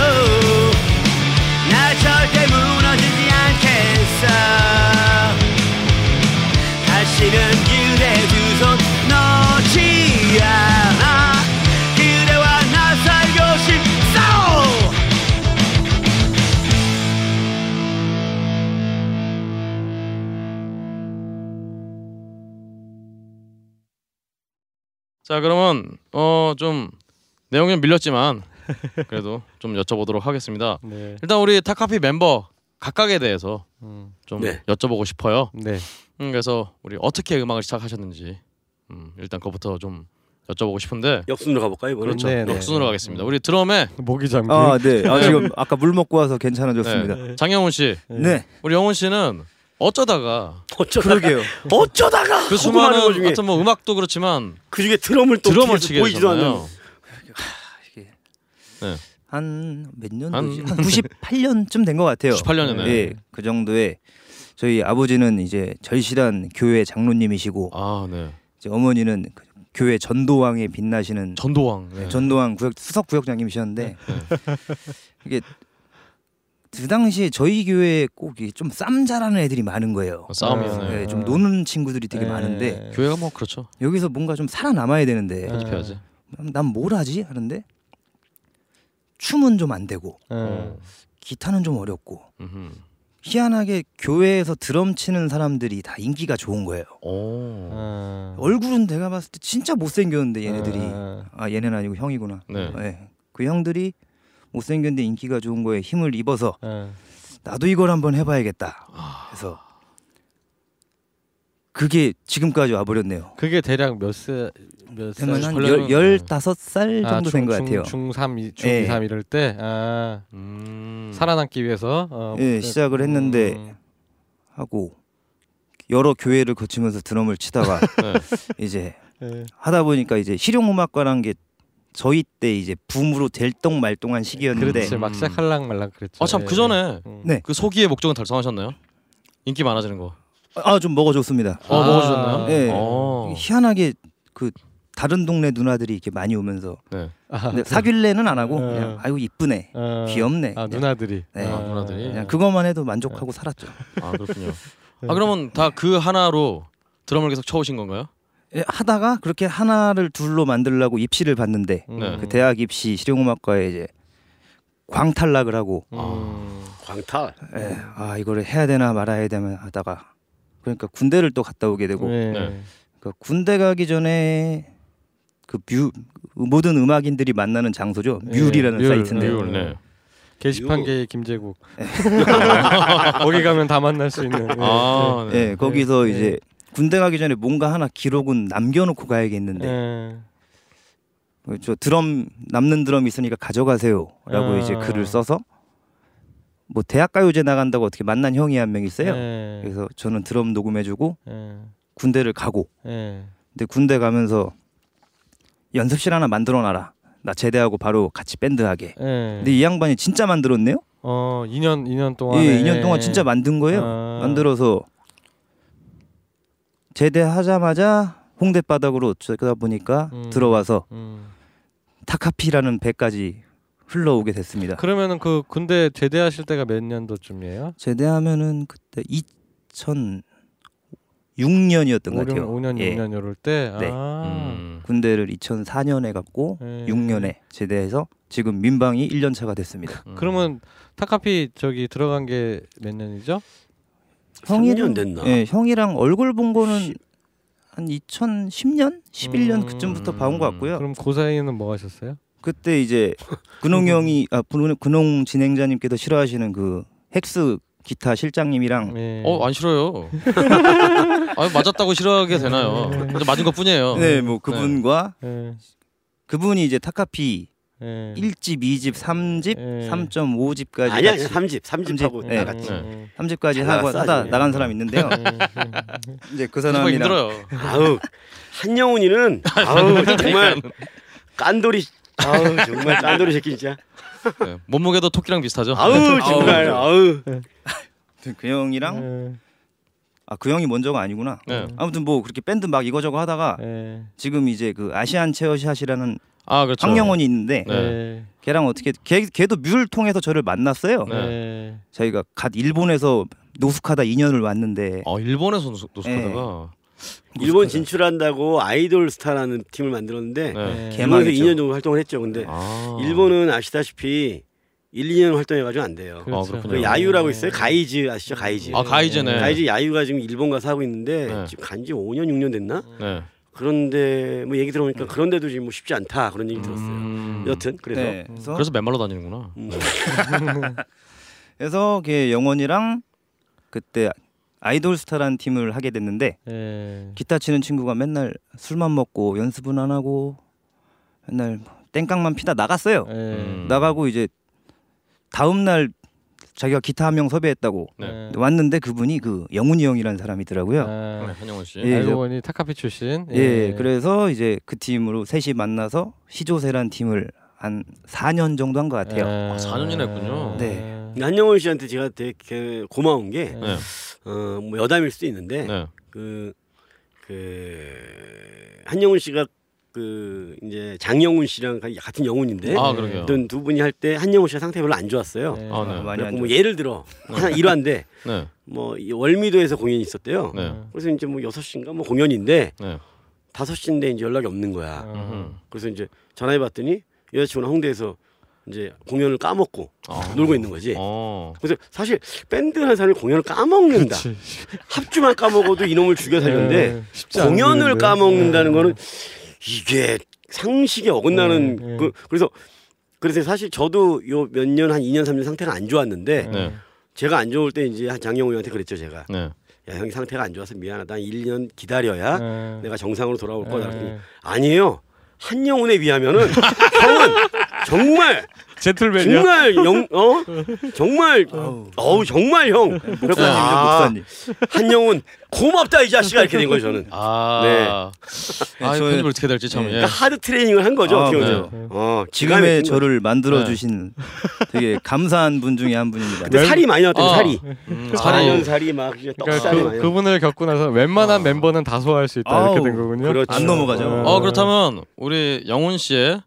[SPEAKER 7] 나 절대 무너지지 않겠어. 다시는
[SPEAKER 1] 자 그러면 어 좀 내용이 좀 밀렸지만 그래도 좀 여쭤보도록 하겠습니다.
[SPEAKER 4] 네.
[SPEAKER 1] 일단 우리 타카피 멤버 각각에 대해서
[SPEAKER 4] 음.
[SPEAKER 1] 좀
[SPEAKER 3] 네.
[SPEAKER 1] 여쭤보고 싶어요.
[SPEAKER 4] 네.
[SPEAKER 1] 음, 그래서 우리 어떻게 음악을 시작하셨는지 음, 일단 그것부터 좀 여쭤보고 싶은데
[SPEAKER 3] 역순으로 가볼까요 이번에?
[SPEAKER 1] 그렇죠.
[SPEAKER 4] 네, 네.
[SPEAKER 1] 역순으로 가겠습니다. 우리 드럼에
[SPEAKER 4] 목이 잠긴.
[SPEAKER 8] 아, 네. 아, 지금 아까 물 먹고 와서 괜찮아졌습니다.
[SPEAKER 1] 네, 장영훈 씨,
[SPEAKER 8] 네.
[SPEAKER 1] 우리 영훈 씨는 어쩌다가
[SPEAKER 3] 어쩌다가
[SPEAKER 8] 그러게요.
[SPEAKER 3] 어쩌다가
[SPEAKER 1] 그
[SPEAKER 3] 수많은 중에
[SPEAKER 1] 하여튼 뭐 음악도 그렇지만
[SPEAKER 3] 그 중에 드럼을 또
[SPEAKER 1] 드럼을 치게
[SPEAKER 3] 보이지도 않는
[SPEAKER 1] 되잖아요.
[SPEAKER 8] 한몇
[SPEAKER 1] 한-
[SPEAKER 8] 년도지? 한 98년쯤 된 것 같아요.
[SPEAKER 1] 98년이네.
[SPEAKER 8] 예, 그 정도에 저희 아버지는 이제 절실한 교회 장로님이시고
[SPEAKER 1] 아, 네.
[SPEAKER 8] 이제 어머니는 그 교회 전도왕에 빛나시는
[SPEAKER 1] 전도왕. 네.
[SPEAKER 8] 전도왕 구역 수석 구역장님이셨는데 이게 그 당시에 저희 교회에 꼭좀 쌈 잘하는 애들이 많은 거예요.
[SPEAKER 1] 어, 싸움이네.
[SPEAKER 8] 네, 좀 노는 친구들이 되게
[SPEAKER 4] 네.
[SPEAKER 8] 많은데
[SPEAKER 1] 교회가 뭐 그렇죠.
[SPEAKER 8] 여기서 뭔가 좀 살아남아야 되는데
[SPEAKER 1] 편집해야지.
[SPEAKER 8] 난 뭘 하지 하는데 춤은 좀 안 되고
[SPEAKER 4] 어.
[SPEAKER 8] 기타는 좀 어렵고
[SPEAKER 1] 음흠.
[SPEAKER 8] 희한하게 교회에서 드럼 치는 사람들이 다 인기가 좋은 거예요.
[SPEAKER 1] 오.
[SPEAKER 4] 어.
[SPEAKER 8] 얼굴은 내가 봤을 때 진짜 못생겼는데 얘네들이
[SPEAKER 4] 어.
[SPEAKER 8] 아 얘네는 아니고 형이구나.
[SPEAKER 1] 네.
[SPEAKER 8] 네. 그 형들이 못생겼는데 인기가 좋은 거에 힘을 입어서
[SPEAKER 4] 어.
[SPEAKER 8] 나도 이걸 한번 해봐야겠다. 그래서 그게 지금까지 와버렸네요.
[SPEAKER 4] 그게 대략 몇 세몇
[SPEAKER 8] 그러면 한
[SPEAKER 1] 걸려면-
[SPEAKER 8] 열, 열다섯 살 정도 된것 같아요.
[SPEAKER 4] 중삼 중
[SPEAKER 8] 예.
[SPEAKER 4] 2, 3 이럴 때 아,
[SPEAKER 1] 음.
[SPEAKER 4] 살아남기 위해서 어,
[SPEAKER 8] 예, 시작을 했는데
[SPEAKER 4] 음.
[SPEAKER 8] 하고 여러 교회를 거치면서 드럼을 치다가
[SPEAKER 1] 네.
[SPEAKER 8] 이제
[SPEAKER 4] 예.
[SPEAKER 8] 하다 보니까 이제 실용음악과란 게 저희 때 이제 붐으로 될똥 말똥한 시기였는데
[SPEAKER 4] 그렇지 막
[SPEAKER 1] 음.
[SPEAKER 4] 시작할랑 말랑 그랬죠.
[SPEAKER 1] 아참
[SPEAKER 4] 예.
[SPEAKER 1] 그 전에
[SPEAKER 4] 음.
[SPEAKER 8] 네.
[SPEAKER 1] 그 소기의 목적은 달성하셨나요? 인기 많아지는 거.
[SPEAKER 8] 아 좀 먹어줬습니다.
[SPEAKER 1] 어,
[SPEAKER 4] 아.
[SPEAKER 1] 먹어주셨나요?
[SPEAKER 8] 예.
[SPEAKER 1] 어.
[SPEAKER 8] 희한하게 그 다른 동네 누나들이 이렇게 많이 오면서
[SPEAKER 1] 네.
[SPEAKER 4] 아,
[SPEAKER 8] 사귈래는 안 하고
[SPEAKER 4] 어.
[SPEAKER 8] 그냥 아이고 이쁘네
[SPEAKER 4] 어.
[SPEAKER 8] 귀엽네
[SPEAKER 4] 아
[SPEAKER 8] 그냥,
[SPEAKER 4] 누나들이.
[SPEAKER 8] 네.
[SPEAKER 1] 아, 누나들이.
[SPEAKER 8] 그냥 그것만 해도 만족하고 살았죠.
[SPEAKER 1] 아 그렇군요. 아 그러면 다 그 하나로 드럼을 계속 쳐오신 건가요?
[SPEAKER 8] 예, 하다가 그렇게 하나를 둘로 만들려고 입시를 봤는데
[SPEAKER 4] 음.
[SPEAKER 1] 네.
[SPEAKER 8] 그 대학 입시 실용음악과에 이제 광탈락을 하고
[SPEAKER 4] 음.
[SPEAKER 3] 광탈.
[SPEAKER 8] 예, 아 이거를 해야 되나 말아야 되나 하다가 그러니까 군대를 또 갔다 오게 되고
[SPEAKER 4] 네.
[SPEAKER 1] 네.
[SPEAKER 8] 그 군대 가기 전에 그 뮤 모든 음악인들이 만나는 장소죠
[SPEAKER 4] 네,
[SPEAKER 8] 뮤리라는
[SPEAKER 4] 뮤,
[SPEAKER 8] 사이트인데
[SPEAKER 1] 뮤, 네.
[SPEAKER 4] 게시판계의 김재국. 거기 가면 다 만날 수 있는. 예.
[SPEAKER 1] 아, 네.
[SPEAKER 8] 예 거기서
[SPEAKER 4] 네.
[SPEAKER 8] 이제 군대 가기 전에 뭔가 하나 기록은 남겨놓고 가야겠는데
[SPEAKER 4] 예.
[SPEAKER 8] 그저 드럼 남는 드럼 있으니까 가져가세요라고
[SPEAKER 4] 아.
[SPEAKER 8] 이제 글을 써서 뭐 대학 가요제 나간다고 어떻게 만난 형이 한 명 있어요.
[SPEAKER 4] 예.
[SPEAKER 8] 그래서 저는 드럼 녹음해주고
[SPEAKER 4] 예.
[SPEAKER 8] 군대를 가고
[SPEAKER 4] 예.
[SPEAKER 8] 근데 군대 가면서 연습실 하나 만들어놔라. 나 제대하고 바로 같이 밴드 하게.
[SPEAKER 4] 예.
[SPEAKER 8] 근데 이 양반이 진짜 만들었네요.
[SPEAKER 4] 어 2년 2년 동안.
[SPEAKER 8] 예, 2년 동안 진짜 만든 거예요.
[SPEAKER 4] 아.
[SPEAKER 8] 만들어서 제대하자마자 홍대 바닥으로 저다 보니까
[SPEAKER 4] 음.
[SPEAKER 8] 들어와서
[SPEAKER 4] 음.
[SPEAKER 8] 타카피라는 배까지 흘러오게 됐습니다.
[SPEAKER 4] 그러면은 그 군대 제대하실 때가 몇 년도쯤이에요?
[SPEAKER 8] 제대하면은 그때 2006년이었던 것
[SPEAKER 4] 5년,
[SPEAKER 8] 같아요.
[SPEAKER 4] 5년
[SPEAKER 8] 예.
[SPEAKER 4] 6년 요럴 때.
[SPEAKER 8] 네.
[SPEAKER 4] 아.
[SPEAKER 1] 음.
[SPEAKER 8] 군대를 2004년에 갔고
[SPEAKER 4] 예.
[SPEAKER 8] 6년에 제대해서 지금 민방위 1년 차가 됐습니다.
[SPEAKER 1] 음.
[SPEAKER 4] 그러면 타카피 저기 들어간 게 몇 년이죠?
[SPEAKER 3] 3년 됐나?
[SPEAKER 8] 예, 형이랑 얼굴 본 거는 한 2010년, 11년
[SPEAKER 4] 음.
[SPEAKER 8] 그쯤부터 봐온 것 같고요.
[SPEAKER 4] 그럼 그 사이에는 뭐 하셨어요?
[SPEAKER 8] 그때 이제 근홍 형이 아 근홍- 근홍 진행자님께서 싫어하시는 그 헥스 기타 실장님이랑
[SPEAKER 4] 예.
[SPEAKER 1] 어, 안 싫어요. 아, 맞았다고 싫어하게 되나요? 그냥 맞은 것 뿐이에요.
[SPEAKER 8] 네, 뭐 그분과
[SPEAKER 4] 예.
[SPEAKER 8] 그분이 이제 타카피
[SPEAKER 4] 예.
[SPEAKER 8] 1집, 2집, 3집,
[SPEAKER 4] 예.
[SPEAKER 8] 3.5집까지
[SPEAKER 3] 아니야, 아니야. 3집, 3집 하고
[SPEAKER 8] 예.
[SPEAKER 3] 나갔지.
[SPEAKER 1] 네.
[SPEAKER 8] 3집까지
[SPEAKER 3] 잘
[SPEAKER 8] 하고
[SPEAKER 3] 나갔어,
[SPEAKER 8] 하다. 나간 사람 있는데요. 이제 그
[SPEAKER 1] 정말
[SPEAKER 8] 사람이랑
[SPEAKER 1] 힘들어요.
[SPEAKER 3] 아우 한영훈이는 아우 정말 깐돌이 아우 정말 깐돌이 새끼 진짜.
[SPEAKER 1] 네. 몸무게도 토끼랑 비슷하죠.
[SPEAKER 3] 아우 정말 아우
[SPEAKER 8] 그 형이랑
[SPEAKER 4] 예.
[SPEAKER 8] 아그 형이 먼저가 아니구나.
[SPEAKER 4] 네.
[SPEAKER 8] 아무튼 뭐 그렇게 밴드 막 이거저거 하다가
[SPEAKER 4] 네.
[SPEAKER 8] 지금 이제 그 아시안 체어샷이라는
[SPEAKER 4] 아 그렇죠.
[SPEAKER 8] 황영원이 있는데
[SPEAKER 4] 네.
[SPEAKER 8] 걔랑 어떻게 걔 걔도 뮬을 통해서 저를 만났어요.
[SPEAKER 4] 네.
[SPEAKER 8] 저희가 갓 일본에서 노숙하다 2년을 왔는데
[SPEAKER 1] 어 일본에서 노숙, 노숙하다가
[SPEAKER 3] 일본 진출한다고 아이돌 스타라는 팀을 만들었는데
[SPEAKER 1] 네.
[SPEAKER 4] 네.
[SPEAKER 8] 개망했죠.
[SPEAKER 3] 2년 정도 활동을 했죠. 근데
[SPEAKER 1] 아.
[SPEAKER 3] 일본은 아시다시피 1, 2년 활동해가지고 안 돼요.
[SPEAKER 4] 그렇죠.
[SPEAKER 1] 그렇군요.
[SPEAKER 3] 그 야유라고 있어요. 가이즈 아시죠? 가이즈.
[SPEAKER 1] 아 가이즈네.
[SPEAKER 3] 가이즈 야유가 지금 일본 가서 하고 있는데
[SPEAKER 1] 네.
[SPEAKER 3] 지금 간지 5년 6년 됐나?
[SPEAKER 1] 네.
[SPEAKER 3] 그런데 뭐 얘기 들어보니까 그런데도 지금 뭐 쉽지 않다 그런 얘기 들었어요.
[SPEAKER 1] 음.
[SPEAKER 3] 여튼 그래서
[SPEAKER 8] 네. 그래서
[SPEAKER 1] 그래서 맨발로 다니는구나.
[SPEAKER 3] 음.
[SPEAKER 8] 그래서 걔 영원이랑 그때 아이돌 스타라는 팀을 하게 됐는데
[SPEAKER 4] 네.
[SPEAKER 8] 기타 치는 친구가 맨날 술만 먹고 연습은 안 하고 맨날 뭐 땡깡만 피다 나갔어요.
[SPEAKER 4] 네.
[SPEAKER 1] 음.
[SPEAKER 8] 나가고 이제 다음 날 자기가 기타 한 명 섭외했다고
[SPEAKER 1] 네.
[SPEAKER 8] 왔는데 그분이 그 영훈이 형이라는 사람이더라고요.
[SPEAKER 4] 아,
[SPEAKER 1] 네, 한영원 씨.
[SPEAKER 8] 예.
[SPEAKER 4] 알고 보니 타카피 출신.
[SPEAKER 8] 예, 그래서 이제 그 팀으로 셋이 만나서 시조세란 팀을 한 4년 정도 한 것 같아요.
[SPEAKER 1] 아, 4년이나 했군요.
[SPEAKER 8] 네.
[SPEAKER 3] 근데 한영원 씨한테 제가 되게 고마운 게
[SPEAKER 1] 네.
[SPEAKER 3] 어, 뭐 여담일 수도 있는데
[SPEAKER 1] 네.
[SPEAKER 3] 그, 그 한영훈 씨가 그 이제 장영훈 씨랑 같은 영훈인데
[SPEAKER 1] 아 그러게요.
[SPEAKER 3] 어떤 두 분이 할 때 한영훈 씨가 상태 가 별로 안 좋았어요.
[SPEAKER 4] 네.
[SPEAKER 1] 아, 네.
[SPEAKER 8] 많이 안
[SPEAKER 3] 그래서 뭐
[SPEAKER 8] 좋아.
[SPEAKER 3] 예를 들어 하나 일화인데
[SPEAKER 1] 네.
[SPEAKER 3] 뭐이 월미도에서 공연이 있었대요.
[SPEAKER 1] 네.
[SPEAKER 3] 그래서 이제 뭐 여섯 시인가 뭐 공연인데
[SPEAKER 1] 네.
[SPEAKER 3] 다섯 시인데 이제 연락이 없는 거야.
[SPEAKER 1] 음흠.
[SPEAKER 3] 그래서 이제 전화해 봤더니 여자친구랑 홍대에서 이제 공연을 까먹고
[SPEAKER 1] 아.
[SPEAKER 3] 놀고 있는 거지.
[SPEAKER 1] 어.
[SPEAKER 3] 그래서 사실 밴드 하는 사람이 공연을 까먹는다. 합주만 까먹어도 이놈을 죽여 살렸는데
[SPEAKER 4] 네,
[SPEAKER 3] 공연을
[SPEAKER 4] 않은데.
[SPEAKER 3] 까먹는다는
[SPEAKER 4] 네.
[SPEAKER 3] 거는 이게 상식에 어긋나는
[SPEAKER 4] 네, 네.
[SPEAKER 3] 그 그래서 그래서 사실 저도 요 몇 년 한 2년 3년 상태가 안 좋았는데
[SPEAKER 1] 네.
[SPEAKER 3] 제가 안 좋을 때 이제 장영호한테 그랬죠 제가
[SPEAKER 1] 네.
[SPEAKER 3] 야 형이 상태가 안 좋아서 미안하다 한 1년 기다려야
[SPEAKER 4] 네.
[SPEAKER 3] 내가 정상으로 돌아올 거다 그랬더니
[SPEAKER 4] 네.
[SPEAKER 3] 아니에요 한영훈에 비하면은 형은 정말
[SPEAKER 4] 젠틀맨이야.
[SPEAKER 3] 정말 영 어 정말 어우 정말 형 그래서 아,
[SPEAKER 8] 목사님.
[SPEAKER 3] 한영훈 고맙다 이 자식아 이렇게 된 거예요 저는
[SPEAKER 1] 아.
[SPEAKER 3] 네.
[SPEAKER 1] 아,
[SPEAKER 8] 네,
[SPEAKER 1] 이
[SPEAKER 8] 저는-
[SPEAKER 1] 편집을 어떻게 될지 참.
[SPEAKER 8] 네.
[SPEAKER 1] 예.
[SPEAKER 3] 그러니까 하드 트레이닝을 한 거죠
[SPEAKER 8] 아,
[SPEAKER 3] 어떻게
[SPEAKER 8] 네.
[SPEAKER 3] 보면 어 기가
[SPEAKER 8] 지금의
[SPEAKER 3] 막힌.
[SPEAKER 8] 저를 만들어 주신 되게 감사한 분 중에 한 분입니다.
[SPEAKER 3] 그때 살이 많이 나왔대요
[SPEAKER 1] 아.
[SPEAKER 3] 살이
[SPEAKER 1] 음,
[SPEAKER 3] 살이
[SPEAKER 1] 살이.
[SPEAKER 3] 살이 막 이제
[SPEAKER 4] 그러니까
[SPEAKER 3] 떡살이
[SPEAKER 4] 그,
[SPEAKER 3] 많이
[SPEAKER 4] 그분을 겪고 나서 웬만한 멤버는 다 소화할 수 있다 이렇게
[SPEAKER 8] 아우,
[SPEAKER 4] 된 거군요.
[SPEAKER 3] 그렇죠.
[SPEAKER 8] 안 넘어가죠.
[SPEAKER 1] 어 그렇다면 우리 영훈 씨의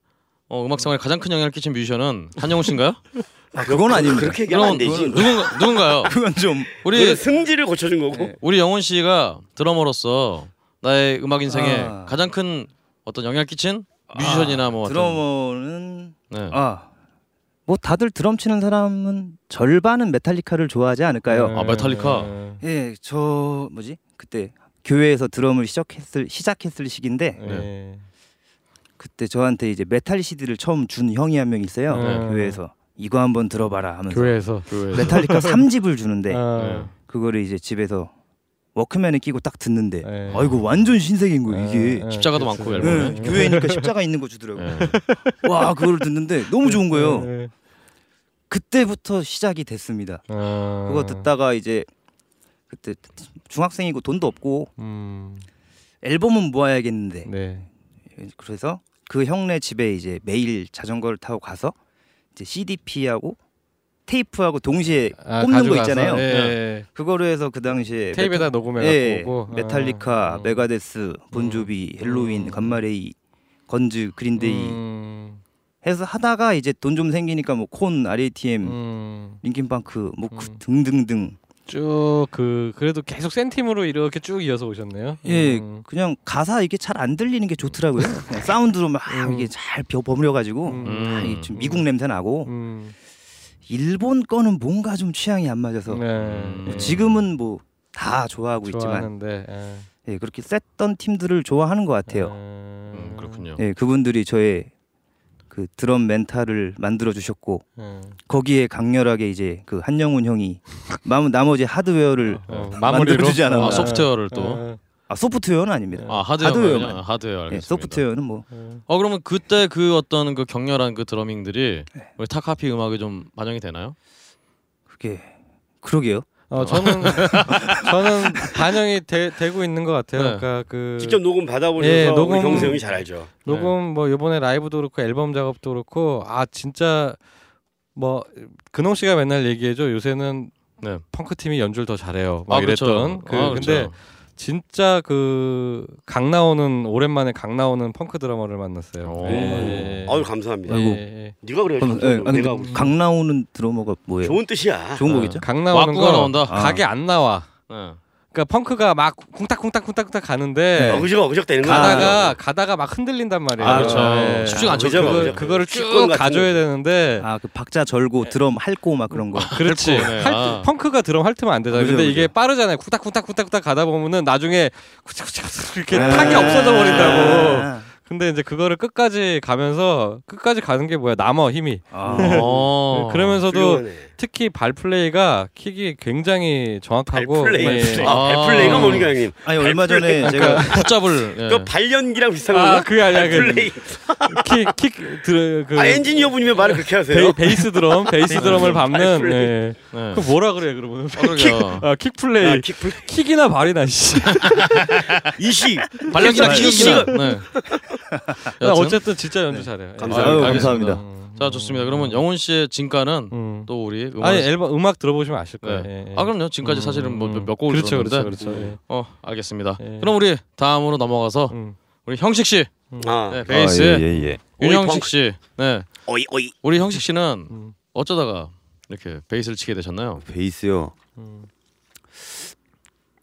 [SPEAKER 1] 어, 음악 생활에 가장 큰 영향을 끼친 뮤지션은 한영훈 씨인가요?
[SPEAKER 8] 아, 그건 아닙니다.
[SPEAKER 3] 그렇게 얘기하면 안 되지
[SPEAKER 1] 누군가 누군가요?
[SPEAKER 8] 그건 좀
[SPEAKER 1] 우리
[SPEAKER 3] 승질을 고쳐준 거고
[SPEAKER 8] 네.
[SPEAKER 1] 우리 영훈 씨가 드러머로서 나의 음악 인생에
[SPEAKER 8] 아.
[SPEAKER 1] 가장 큰 어떤 영향을 끼친 뮤지션이나 뭐
[SPEAKER 8] 드러머는
[SPEAKER 1] 네.
[SPEAKER 8] 아. 뭐 다들 드럼 치는 사람은 절반은 메탈리카를 좋아하지 않을까요?
[SPEAKER 1] 아, 메탈리카.
[SPEAKER 8] 예, 저 뭐지? 그때 교회에서 드럼을 시작했을 시작했을 시기인데
[SPEAKER 4] 네.
[SPEAKER 8] 그때 저한테 이제 메탈 CD를 처음 준 형이 한 명 있어요.
[SPEAKER 4] 네.
[SPEAKER 8] 교회에서 이거 한번 들어봐라 하면서
[SPEAKER 4] 교회에서.
[SPEAKER 1] 교회.
[SPEAKER 8] 메탈리카 3집을 주는데
[SPEAKER 4] 아,
[SPEAKER 8] 그거를 이제 집에서 워크맨에 끼고 딱 듣는데
[SPEAKER 4] 네.
[SPEAKER 8] 아이고 완전 신세계인 거예요 이게.
[SPEAKER 4] 네,
[SPEAKER 1] 십자가도
[SPEAKER 4] 그렇죠.
[SPEAKER 1] 많고
[SPEAKER 8] 네,
[SPEAKER 1] 앨범에.
[SPEAKER 8] 교회니까 십자가 있는 거 주더라고요.
[SPEAKER 1] 예.
[SPEAKER 8] 와 그거를 듣는데 너무 좋은 거예요.
[SPEAKER 4] 네.
[SPEAKER 8] 그때부터 시작이 됐습니다.
[SPEAKER 4] 아.
[SPEAKER 8] 그거 듣다가 이제 그때 중학생이고 돈도 없고
[SPEAKER 4] 음.
[SPEAKER 8] 앨범은 모아야겠는데
[SPEAKER 4] 네.
[SPEAKER 8] 그래서 그 형네 집에 이제 매일 자전거를 타고 가서 이제 CDP하고 테이프하고 동시에
[SPEAKER 4] 아,
[SPEAKER 8] 꼽는 거 있잖아요.
[SPEAKER 4] 예.
[SPEAKER 8] 그거로 해서 그 당시에
[SPEAKER 4] 테이프에다 녹음해
[SPEAKER 8] 예,
[SPEAKER 4] 갖고 오고.
[SPEAKER 8] 메탈리카,
[SPEAKER 4] 아.
[SPEAKER 8] 메가데스, 본조비, 헬로윈,
[SPEAKER 4] 음.
[SPEAKER 8] 감마레이, 건즈, 그린데이
[SPEAKER 4] 음.
[SPEAKER 8] 해서 하다가 이제 돈 좀 생기니까 뭐 콘, RATM,
[SPEAKER 4] 음.
[SPEAKER 8] 링킨팡크 뭐그
[SPEAKER 4] 음.
[SPEAKER 8] 등등등
[SPEAKER 4] 쭉 그 그래도 계속 센 팀으로 이렇게 쭉 이어서 오셨네요.
[SPEAKER 8] 예
[SPEAKER 4] 음.
[SPEAKER 8] 그냥 가사 이게 잘 안 들리는 게 좋더라고요. 그냥 사운드로 막
[SPEAKER 4] 음.
[SPEAKER 8] 이게 잘 벼- 버무려 가지고
[SPEAKER 4] 음.
[SPEAKER 8] 아, 좀 미국 냄새 나고
[SPEAKER 4] 음.
[SPEAKER 8] 일본 거는 뭔가 좀 취향이 안 맞아서
[SPEAKER 4] 네.
[SPEAKER 8] 뭐 지금은 뭐 다 좋아하고 있지만
[SPEAKER 4] 좋아하는데. 예.
[SPEAKER 8] 예, 그렇게 셌던 팀들을 좋아하는 것 같아요.
[SPEAKER 1] 음,
[SPEAKER 4] 음,
[SPEAKER 1] 그렇군요.
[SPEAKER 8] 예, 그분들이 저의 그 드럼 멘탈을 만들어 주셨고
[SPEAKER 4] 예.
[SPEAKER 8] 거기에 강렬하게 이제 그 한영훈 형이 남- 나머지 하드웨어를
[SPEAKER 4] 어,
[SPEAKER 8] 만들어 주지 않았나.
[SPEAKER 1] 아, 소프트웨어를 또.
[SPEAKER 4] 어,
[SPEAKER 8] 아 소프트웨어는 아닙니다.
[SPEAKER 1] 아 하드웨어
[SPEAKER 8] 하드웨어만.
[SPEAKER 1] 하드웨어 하드웨어
[SPEAKER 8] 예,
[SPEAKER 1] 알겠습니다.
[SPEAKER 8] 소프트웨어는 뭐
[SPEAKER 4] 어.
[SPEAKER 1] 어 그러면 그때 그 어떤 그 격렬한 그 드러밍들이
[SPEAKER 8] 네.
[SPEAKER 1] 우리 타카피 음악에 좀 반영이 되나요?
[SPEAKER 8] 그게 그러게요.
[SPEAKER 4] 어, 저는 저는 반영이 되, 되고 있는 것 같아요.
[SPEAKER 1] 네.
[SPEAKER 4] 그러니까 그
[SPEAKER 3] 직접 녹음 받아보셔서
[SPEAKER 4] 예,
[SPEAKER 3] 우리
[SPEAKER 4] 녹음-
[SPEAKER 3] 경수 형이 잘 알죠.
[SPEAKER 4] 녹음 뭐 이번에 라이브도 그렇고 앨범 작업도 그렇고 아 진짜 뭐 근홍 씨가 맨날 얘기해줘 요새는
[SPEAKER 1] 네.
[SPEAKER 4] 펑크 팀이 연주를 더 잘해요. 막
[SPEAKER 1] 아, 그렇죠.
[SPEAKER 4] 이랬던. 그,
[SPEAKER 1] 아,
[SPEAKER 4] 근데
[SPEAKER 1] 그렇죠.
[SPEAKER 4] 진짜 그 강 나오는 오랜만에 강 나오는 펑크 드러머를 만났어요.
[SPEAKER 1] 오.
[SPEAKER 4] 예, 예.
[SPEAKER 3] 아유 감사합니다.
[SPEAKER 8] 아이고.
[SPEAKER 4] 예, 예.
[SPEAKER 3] 네가 그래.
[SPEAKER 8] 어, 예, 아니,
[SPEAKER 3] 내가
[SPEAKER 8] 근데 강 나오는 드러머가 뭐예요?
[SPEAKER 3] 좋은 뜻이야.
[SPEAKER 8] 좋은 거겠죠?
[SPEAKER 4] 강 나오는
[SPEAKER 1] 왁구가
[SPEAKER 4] 거
[SPEAKER 1] 나온다.
[SPEAKER 8] 아.
[SPEAKER 4] 각이 안 나와.
[SPEAKER 1] 네.
[SPEAKER 4] 그러니까 펑크가 막 쿵딱쿵딱쿵딱쿵딱 가는데
[SPEAKER 8] 네.
[SPEAKER 3] 어그적 어그적 되는 거야.
[SPEAKER 4] 가다가 가다가 막 흔들린단 말이에요.
[SPEAKER 1] 아, 그렇죠.
[SPEAKER 4] 예.
[SPEAKER 1] 쉽지가 않죠.
[SPEAKER 3] 어그적,
[SPEAKER 4] 그거,
[SPEAKER 3] 어그적.
[SPEAKER 4] 그거를 쭉 가줘야
[SPEAKER 3] 거.
[SPEAKER 4] 되는데
[SPEAKER 8] 아 그 박자 절고 드럼 핥고 막 그런 거.
[SPEAKER 4] 그렇지.
[SPEAKER 1] 네.
[SPEAKER 4] 할,
[SPEAKER 1] 아.
[SPEAKER 4] 펑크가 드럼 핥으면 안 되잖아요.
[SPEAKER 8] 그죠,
[SPEAKER 4] 근데
[SPEAKER 8] 그죠.
[SPEAKER 4] 이게 빠르잖아요. 쿵딱쿵딱쿵딱쿵딱 가다 보면은 나중에 쿠치쿠치 이렇게
[SPEAKER 8] 아.
[SPEAKER 4] 탁이 없어져 버린다고.
[SPEAKER 8] 아.
[SPEAKER 4] 근데 이제 그거를 끝까지 가면서 끝까지 가는 게 뭐야? 남어 힘이.
[SPEAKER 8] 아.
[SPEAKER 1] 어.
[SPEAKER 4] 그러면서도
[SPEAKER 3] 훌륭하네.
[SPEAKER 4] 특히 발 플레이가 킥이 굉장히 정확하고
[SPEAKER 3] 발플레이.
[SPEAKER 4] 예.
[SPEAKER 3] 아, 발플레이가 뭡니까 형님?
[SPEAKER 8] 아니 얼마 전에. 제가
[SPEAKER 1] 붙잡을. 예.
[SPEAKER 3] 그 발연기랑 비슷한
[SPEAKER 4] 아,
[SPEAKER 3] 건가?
[SPEAKER 4] 그게 아니라 그-
[SPEAKER 3] 발플레이.
[SPEAKER 4] 킥킥 들, 그
[SPEAKER 3] 아 엔지니어 분이면 말을 그렇게 하세요?
[SPEAKER 4] 베, 베이스 드럼, 베이스 드럼을 밟는
[SPEAKER 3] 발플레이.
[SPEAKER 4] 예.
[SPEAKER 1] 네.
[SPEAKER 4] 그 뭐라 그래 그러면?
[SPEAKER 1] 아, 그러게요.
[SPEAKER 4] 아, 킥 플레이.
[SPEAKER 3] 아, 킥플
[SPEAKER 4] 킥이나 발이나 씨.
[SPEAKER 3] 이시
[SPEAKER 1] 발연기나
[SPEAKER 3] 킥
[SPEAKER 1] 키기나. 네.
[SPEAKER 4] 나
[SPEAKER 1] 여튼.
[SPEAKER 4] 어쨌든 진짜 연주 잘해요.
[SPEAKER 3] 감사합니다.
[SPEAKER 8] 아유. 감사합니다.
[SPEAKER 4] 음.
[SPEAKER 1] 자 좋습니다. 그러면 영훈 씨의 진가는
[SPEAKER 4] 음.
[SPEAKER 1] 또 우리 음악
[SPEAKER 4] 아니 앨범 음악 들어보시면 아실 거예요.
[SPEAKER 1] 네.
[SPEAKER 4] 예, 예.
[SPEAKER 1] 아 그럼요. 지금까지
[SPEAKER 4] 음,
[SPEAKER 1] 사실은 뭐
[SPEAKER 4] 음.
[SPEAKER 1] 몇 곡을
[SPEAKER 4] 그렇죠,
[SPEAKER 1] 들었는데
[SPEAKER 4] 그렇죠, 그렇죠. 예.
[SPEAKER 1] 어 알겠습니다.
[SPEAKER 4] 예.
[SPEAKER 1] 그럼 우리 다음으로 넘어가서
[SPEAKER 4] 음.
[SPEAKER 1] 우리 형식 씨,
[SPEAKER 3] 아
[SPEAKER 1] 네, 베이스
[SPEAKER 5] 아, 예, 예, 예.
[SPEAKER 1] 윤형식. 씨, 네
[SPEAKER 3] 어이 어이
[SPEAKER 1] 우리 형식 씨는
[SPEAKER 4] 음.
[SPEAKER 1] 어쩌다가 이렇게 베이스를 치게 되셨나요?
[SPEAKER 5] 베이스요.
[SPEAKER 4] 음.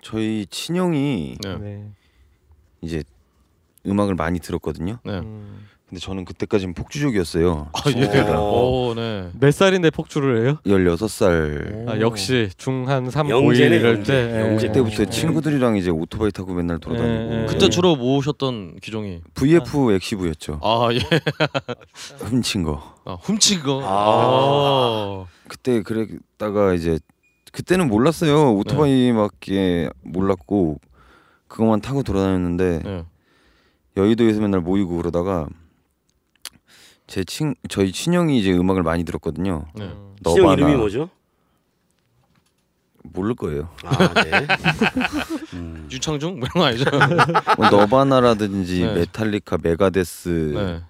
[SPEAKER 5] 저희 친형이
[SPEAKER 1] 네,
[SPEAKER 4] 네.
[SPEAKER 5] 이제 음악을 많이 들었거든요.
[SPEAKER 1] 네.
[SPEAKER 4] 음.
[SPEAKER 5] 근데 저는 그때까지는 폭주족이었어요.
[SPEAKER 1] 아 예.
[SPEAKER 3] 오.
[SPEAKER 1] 오, 네.
[SPEAKER 4] 몇 살인데 폭주를 해요?
[SPEAKER 5] 16살
[SPEAKER 4] 아, 역시 중한 3, 5, 1
[SPEAKER 3] 영재네,
[SPEAKER 4] 이럴
[SPEAKER 3] 영재.
[SPEAKER 4] 때. 예.
[SPEAKER 3] 영재
[SPEAKER 5] 그때부터
[SPEAKER 3] 네.
[SPEAKER 5] 친구들이랑 이제 오토바이 타고 맨날 돌아다니고
[SPEAKER 4] 예, 예.
[SPEAKER 1] 그때 주로 모으셨던 기종이
[SPEAKER 5] VF 엑시브였죠.
[SPEAKER 1] 아 예,
[SPEAKER 5] 훔친 거.
[SPEAKER 1] 아, 훔친 거.
[SPEAKER 3] 아.
[SPEAKER 1] 아.
[SPEAKER 5] 그때 그랬다가 이제 그때는 몰랐어요. 오토바이밖에 몰랐고 그것만 타고 돌아다녔는데
[SPEAKER 1] 네.
[SPEAKER 5] 여의도에서 맨날 모이고 그러다가 제 친 저희 친형이 이제 음악을 많이 들었거든요.
[SPEAKER 1] 네.
[SPEAKER 5] 너바나
[SPEAKER 3] 이름이 뭐죠?
[SPEAKER 5] 모를 거예요.
[SPEAKER 3] 아 네. 음.
[SPEAKER 1] 유승준 뭐 이런 거 아니죠?
[SPEAKER 5] 뭐 너바나라든지
[SPEAKER 1] 네.
[SPEAKER 5] 메탈리카, 메가데스,
[SPEAKER 1] 네.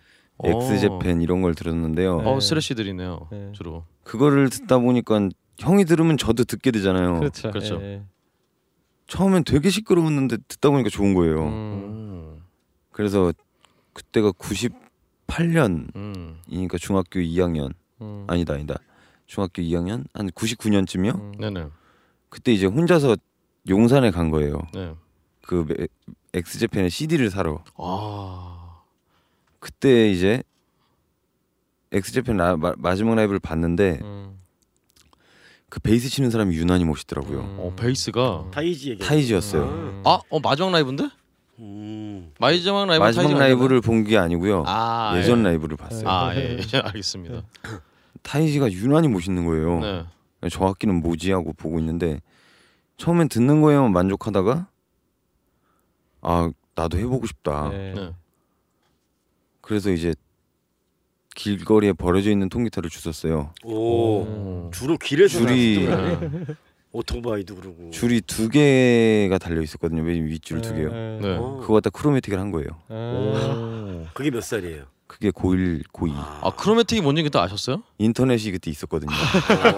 [SPEAKER 5] 엑스제팬 이런 걸 들었는데요.
[SPEAKER 1] 어 thrash들이네요.
[SPEAKER 4] 네.
[SPEAKER 1] 주로.
[SPEAKER 5] 그거를 듣다 보니까 형이 들으면 저도 듣게 되잖아요.
[SPEAKER 4] 그렇죠.
[SPEAKER 1] 그렇죠.
[SPEAKER 4] 예.
[SPEAKER 5] 처음엔 되게 시끄러웠는데 듣다 보니까 좋은 거예요.
[SPEAKER 4] 음.
[SPEAKER 1] 음.
[SPEAKER 5] 그래서 그때가 98년이니까
[SPEAKER 1] 음.
[SPEAKER 5] 중학교 2학년
[SPEAKER 4] 음.
[SPEAKER 5] 아니다 아니다 중학교 2학년 한 99년쯤이요.
[SPEAKER 4] 음.
[SPEAKER 1] 네네.
[SPEAKER 5] 그때 이제 혼자서 용산에 간 거예요.
[SPEAKER 1] 네.
[SPEAKER 5] 그 메- 엑스제팬의 CD를 사러.
[SPEAKER 1] 아.
[SPEAKER 5] 그때 이제 엑스제팬 라, 마, 마지막 라이브를 봤는데
[SPEAKER 4] 음.
[SPEAKER 5] 그 베이스 치는 사람이 유난히 멋있더라고요.
[SPEAKER 4] 음.
[SPEAKER 1] 어 베이스가
[SPEAKER 3] 타이지.
[SPEAKER 5] 타이지였어요.
[SPEAKER 1] 아, 어 마지막 라이브인데?
[SPEAKER 3] 음.
[SPEAKER 1] 마지막 라이브
[SPEAKER 5] 마지막 라이브를 본 게 아니고요.
[SPEAKER 1] 아,
[SPEAKER 5] 예전
[SPEAKER 1] 예.
[SPEAKER 5] 라이브를 봤어요.
[SPEAKER 1] 아, 예, 예. 알겠습니다.
[SPEAKER 5] 타이지가 유난히 멋있는 거예요.
[SPEAKER 1] 네.
[SPEAKER 5] 저 악기는 뭐지 하고 보고 있는데 처음엔 듣는 거에만 만족하다가 아 나도 해보고 싶다.
[SPEAKER 4] 네.
[SPEAKER 1] 네.
[SPEAKER 5] 그래서 이제 길거리에 버려져 있는 통기타를 주웠어요.
[SPEAKER 3] 오.
[SPEAKER 1] 오.
[SPEAKER 3] 주로 길에서
[SPEAKER 5] 줄이-.
[SPEAKER 3] 오토바이도 그러고.
[SPEAKER 5] 줄이 두 개가 달려 있었거든요. 맨 윗줄 두 개요.
[SPEAKER 4] 네.
[SPEAKER 1] 네.
[SPEAKER 3] 어.
[SPEAKER 5] 그거 갖다 크로매틱을 한 거예요.
[SPEAKER 4] 아.
[SPEAKER 3] 그게 몇 살이에요?
[SPEAKER 5] 그게 고1, 고2.
[SPEAKER 1] 아 크로매틱이 뭔지 그때 아셨어요?
[SPEAKER 5] 인터넷이 그때 있었거든요.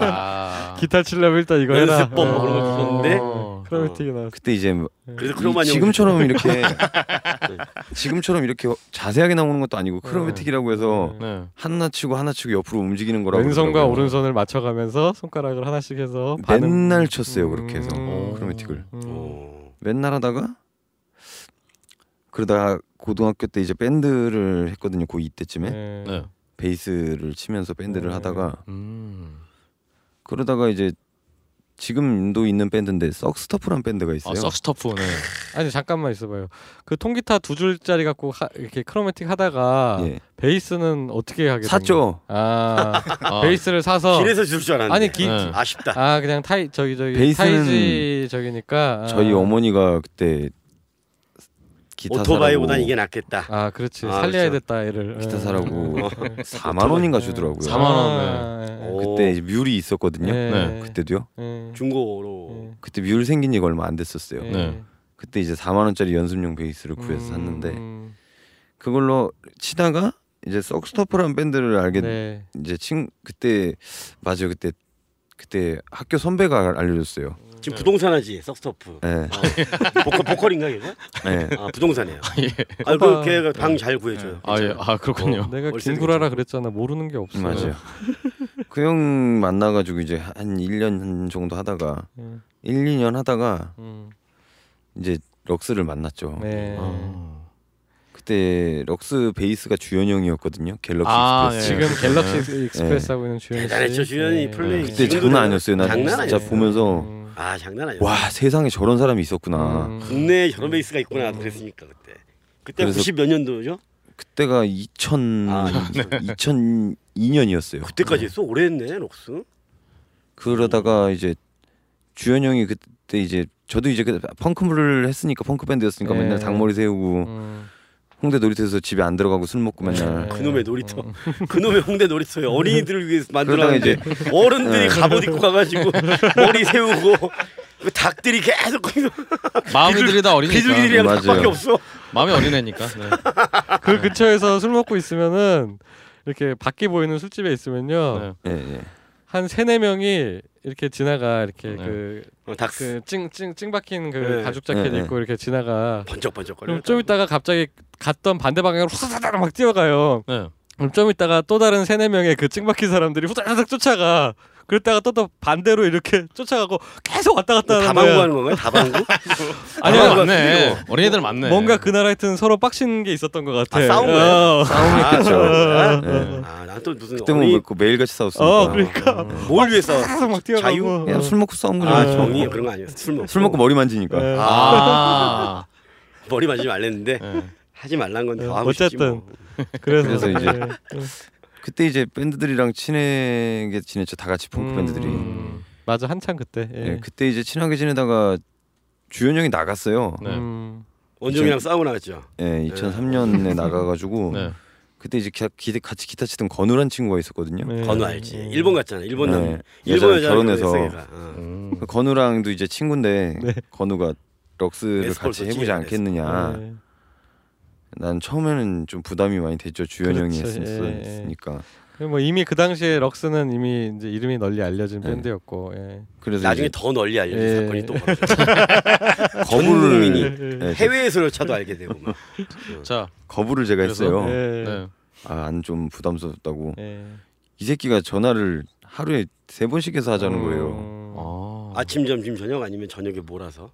[SPEAKER 1] 아.
[SPEAKER 4] 기타 치려면 일단 이거 해라.
[SPEAKER 3] 연습법 뭐 그런 거?
[SPEAKER 1] 어.
[SPEAKER 4] 크로매틱이 나왔어.
[SPEAKER 5] 그때 이제
[SPEAKER 3] 그래서
[SPEAKER 5] 이- 지금처럼 이렇게 지금처럼 이렇게 자세하게 나오는 것도 아니고 크로매틱이라고 해서
[SPEAKER 1] 네.
[SPEAKER 5] 하나 치고 하나 치고 옆으로 움직이는 거라고
[SPEAKER 4] 왼손과
[SPEAKER 5] 그러더라고요.
[SPEAKER 4] 오른손을 맞춰가면서 손가락을 하나씩 해서 반음-
[SPEAKER 5] 맨날 쳤어요 그렇게 해서
[SPEAKER 4] 음.
[SPEAKER 5] 크로매틱을
[SPEAKER 4] 음.
[SPEAKER 3] 오.
[SPEAKER 5] 맨날 하다가 그러다가 고등학교 때 이제 밴드를 했거든요 고2 때쯤에
[SPEAKER 4] 네.
[SPEAKER 1] 네.
[SPEAKER 5] 베이스를 치면서 밴드를
[SPEAKER 4] 네.
[SPEAKER 5] 하다가
[SPEAKER 1] 음.
[SPEAKER 5] 그러다가 이제 지금도 있는 밴드인데 Suck Stuff란 밴드가 있어요
[SPEAKER 1] 아 Suck Stuff. 네.
[SPEAKER 4] 아니 잠깐만 있어봐요. 그 통기타 두 줄짜리 갖고 하, 이렇게 chromatic 하다가
[SPEAKER 5] 예.
[SPEAKER 4] 베이스는 어떻게 하게?
[SPEAKER 5] 샀죠
[SPEAKER 4] 아
[SPEAKER 1] 아.
[SPEAKER 4] 베이스를 사서
[SPEAKER 3] 길에서 줄 줄 알았는데.
[SPEAKER 4] 아니 기
[SPEAKER 1] 네.
[SPEAKER 3] 아쉽다.
[SPEAKER 4] 아 그냥 타이 저기 저기
[SPEAKER 5] 베이스는
[SPEAKER 4] 타이지 저기니까 아.
[SPEAKER 5] 저희 어머니가 그때 기타
[SPEAKER 3] 오토바이보단 이게 낫겠다.
[SPEAKER 4] 아 그렇지
[SPEAKER 3] 아,
[SPEAKER 4] 살려야
[SPEAKER 3] 그렇죠.
[SPEAKER 4] 됐다 얘를
[SPEAKER 5] 기타
[SPEAKER 4] 예.
[SPEAKER 5] 사라고
[SPEAKER 4] 예.
[SPEAKER 5] 4만 원인가 주더라고요
[SPEAKER 1] 4만 원,
[SPEAKER 4] 아, 예.
[SPEAKER 3] 오.
[SPEAKER 5] 그때 이제 뮬이 있었거든요
[SPEAKER 1] 네.
[SPEAKER 5] 그때도요
[SPEAKER 4] 예.
[SPEAKER 3] 중고로.
[SPEAKER 4] 예.
[SPEAKER 5] 그때 뮬 생긴 지가 얼마 안 됐었어요
[SPEAKER 4] 예.
[SPEAKER 1] 네.
[SPEAKER 5] 그때 이제 4만 원짜리 연습용 베이스를 구해서
[SPEAKER 4] 음,
[SPEAKER 5] 샀는데
[SPEAKER 4] 음,
[SPEAKER 5] 그걸로 치다가 이제 Suck Stuff라는 밴드를 알게
[SPEAKER 4] 네.
[SPEAKER 5] 이제 친 그때 맞아요 그때 그때 학교 선배가 알려줬어요.
[SPEAKER 3] 지금 부동산 하지 Suck Stuff.
[SPEAKER 5] 네.
[SPEAKER 3] 어. 보컬 보컬인가 걔가?
[SPEAKER 5] 네.
[SPEAKER 3] 아 부동산이에요.
[SPEAKER 1] 예.
[SPEAKER 3] 아, 그 걔가 방 잘 구해줘요.
[SPEAKER 1] 아, 예. 아, 그렇군요.
[SPEAKER 4] 내가
[SPEAKER 3] 월세도
[SPEAKER 4] 김구라라. 그랬잖아. 모르는 게 없어.
[SPEAKER 5] 맞아요. 그 형 만나가지고 이제 한 1년 정도 하다가
[SPEAKER 4] 음.
[SPEAKER 5] 1, 2년 하다가
[SPEAKER 4] 음.
[SPEAKER 5] 이제 Rux를 만났죠.
[SPEAKER 4] 네.
[SPEAKER 1] 어.
[SPEAKER 5] 그때 Rux 베이스가 주현 형이었거든요. Galaxy
[SPEAKER 1] 아,
[SPEAKER 5] Express.
[SPEAKER 4] 지금
[SPEAKER 1] 네.
[SPEAKER 4] Galaxy Express 하고 있는 주현 씨.
[SPEAKER 3] 대단했죠, 주현이 플레이.
[SPEAKER 5] 그때 장난 아니었어요. 나
[SPEAKER 3] 장난
[SPEAKER 5] 진짜
[SPEAKER 3] 아니었어요.
[SPEAKER 5] 보면서
[SPEAKER 4] 음.
[SPEAKER 3] 아 장난 아니야.
[SPEAKER 5] 와 세상에 저런 사람이 있었구나.
[SPEAKER 4] 음.
[SPEAKER 3] 국내에 저런 베이스가 있구나 그랬으니까 그때. 그때
[SPEAKER 5] 그래서-
[SPEAKER 3] 90 몇 년도죠?
[SPEAKER 5] 그때가 2000
[SPEAKER 3] 아,
[SPEAKER 5] 2002년이었어요.
[SPEAKER 3] 그때까지 했어? 오래 했네 록스.
[SPEAKER 5] 그러다가 이제 주현 형이 그때 이제 저도 이제 그 펑크를 했으니까 펑크 밴드였으니까
[SPEAKER 4] 네.
[SPEAKER 5] 맨날 장머리 세우고
[SPEAKER 4] 음.
[SPEAKER 5] 홍대 놀이터에서 집에 안 들어가고 술 먹고 맨날
[SPEAKER 4] 네.
[SPEAKER 3] 그놈의 놀이터.
[SPEAKER 4] 음.
[SPEAKER 3] 그놈의 홍대 놀이터에 어린이들을 위해서
[SPEAKER 5] 이제
[SPEAKER 3] 어른들이
[SPEAKER 5] 네.
[SPEAKER 3] 갑옷 입고 가가지고 머리 세우고 그 닭들이 계속 거기서
[SPEAKER 1] 마음이 들이 다 어리니까.
[SPEAKER 3] 비둘기들이랑
[SPEAKER 5] 맞아요.
[SPEAKER 3] 닭밖에 없어.
[SPEAKER 1] 마음이 어린애니까. 네.
[SPEAKER 4] 그 근처에서 술 먹고 있으면은 이렇게 밖에 보이는 술집에 있으면요
[SPEAKER 1] 네.
[SPEAKER 5] 예, 예.
[SPEAKER 4] 한 세네 명이 이렇게 지나가 이렇게
[SPEAKER 1] 네.
[SPEAKER 4] 그
[SPEAKER 3] 어,
[SPEAKER 4] 닭그 찡찡 찡 박힌 그
[SPEAKER 3] 네.
[SPEAKER 4] 가죽 자켓
[SPEAKER 5] 네,
[SPEAKER 4] 입고 이렇게 지나가.
[SPEAKER 3] 번쩍번쩍거려.
[SPEAKER 4] 좀 있다가 갑자기 갔던 반대 방향으로 후다다닥 막 뛰어가요.
[SPEAKER 1] 네.
[SPEAKER 4] 그럼 좀 있다가 또 다른 세네 명의 그 찡박힌 사람들이 후다닥 쫓아가. 그랬다가 또 또 반대로 이렇게 쫓아가고 계속 왔다 갔다 하는
[SPEAKER 3] 다방구
[SPEAKER 4] 거야.
[SPEAKER 3] 하는 건가요? 다방구?
[SPEAKER 1] 아니요,
[SPEAKER 3] 다방구가
[SPEAKER 1] 맞네. 어린애들 많네.
[SPEAKER 4] 뭔가 그날 하여튼 서로 빡친 게 있었던 것 같아.
[SPEAKER 3] 아, 싸운 거예요?
[SPEAKER 4] 어.
[SPEAKER 5] 싸움했겠죠.
[SPEAKER 3] 아,
[SPEAKER 5] 예.
[SPEAKER 3] 아, 난또 무슨
[SPEAKER 5] 그때 뭐
[SPEAKER 3] 어린이
[SPEAKER 5] 그 매일같이 싸웠으니까
[SPEAKER 4] 어, 그러니까
[SPEAKER 3] 뭘 위해서
[SPEAKER 4] 계속 막 뛰어가고.
[SPEAKER 3] 자유?
[SPEAKER 5] 그냥 술 먹고 싸운 거죠.
[SPEAKER 3] 아 정이 그런 거 아니었어. 술 먹고
[SPEAKER 5] 술 먹고 머리 만지니까.
[SPEAKER 4] 네.
[SPEAKER 1] 아.
[SPEAKER 3] 머리 만지지 말랬는데
[SPEAKER 1] 네.
[SPEAKER 3] 하지 말란 건
[SPEAKER 4] 네,
[SPEAKER 3] 더 하고
[SPEAKER 4] 어쨌든.
[SPEAKER 3] 뭐.
[SPEAKER 4] 그래서,
[SPEAKER 5] 그래서 이제
[SPEAKER 4] 네.
[SPEAKER 5] 그때 이제 밴드들이랑 친하게 지냈죠. 다 같이 펑크 밴드들이.
[SPEAKER 4] 음, 맞아 한창 그때. 예.
[SPEAKER 5] 예, 그때 이제 친하게 지내다가 주현 형이 나갔어요.
[SPEAKER 1] 네.
[SPEAKER 4] 음,
[SPEAKER 3] 원종이랑 싸우고 나갔죠.
[SPEAKER 5] 예, 2003년에 나가가지고
[SPEAKER 1] 네.
[SPEAKER 5] 그때 이제 기, 기, 같이 기타 치던 건우란 친구가 있었거든요.
[SPEAKER 4] 네.
[SPEAKER 3] 건우 알지.
[SPEAKER 4] 음.
[SPEAKER 3] 일본 갔잖아. 일본 남.
[SPEAKER 5] 네,
[SPEAKER 3] 일본
[SPEAKER 5] 여자 결혼해서.
[SPEAKER 3] 어.
[SPEAKER 1] 음.
[SPEAKER 5] 그 건우랑도 이제 친구인데
[SPEAKER 4] 네.
[SPEAKER 5] 건우가 럭스를 같이 해보지 않겠느냐.
[SPEAKER 4] 네.
[SPEAKER 5] 난 처음에는 좀 부담이 많이 됐죠. 주현 형이
[SPEAKER 4] 그렇죠. 예, 예.
[SPEAKER 5] 했으니까.
[SPEAKER 4] 그리고 뭐 이미 그 당시에 럭스는 이미 이제 이름이 널리 알려진
[SPEAKER 5] 네.
[SPEAKER 4] 밴드였고. 예.
[SPEAKER 5] 그래서
[SPEAKER 3] 나중에
[SPEAKER 5] 이제
[SPEAKER 3] 더 널리 알려진
[SPEAKER 4] 예.
[SPEAKER 3] 사건이 또 벌어졌죠.
[SPEAKER 5] 거부를
[SPEAKER 4] 예.
[SPEAKER 5] 네,
[SPEAKER 3] 해외에서조차도 알게 되고 막.
[SPEAKER 1] 자,
[SPEAKER 5] 거부를 제가
[SPEAKER 1] 그래서?
[SPEAKER 5] 했어요.
[SPEAKER 4] 예.
[SPEAKER 1] 네.
[SPEAKER 5] 아, 안 좀 부담스럽다고.
[SPEAKER 4] 예.
[SPEAKER 5] 이 새끼가 전화를 하루에 세 번씩 해서 하자는 거예요.
[SPEAKER 4] 음.
[SPEAKER 1] 아.
[SPEAKER 3] 아침 점심 저녁 아니면 저녁에 몰아서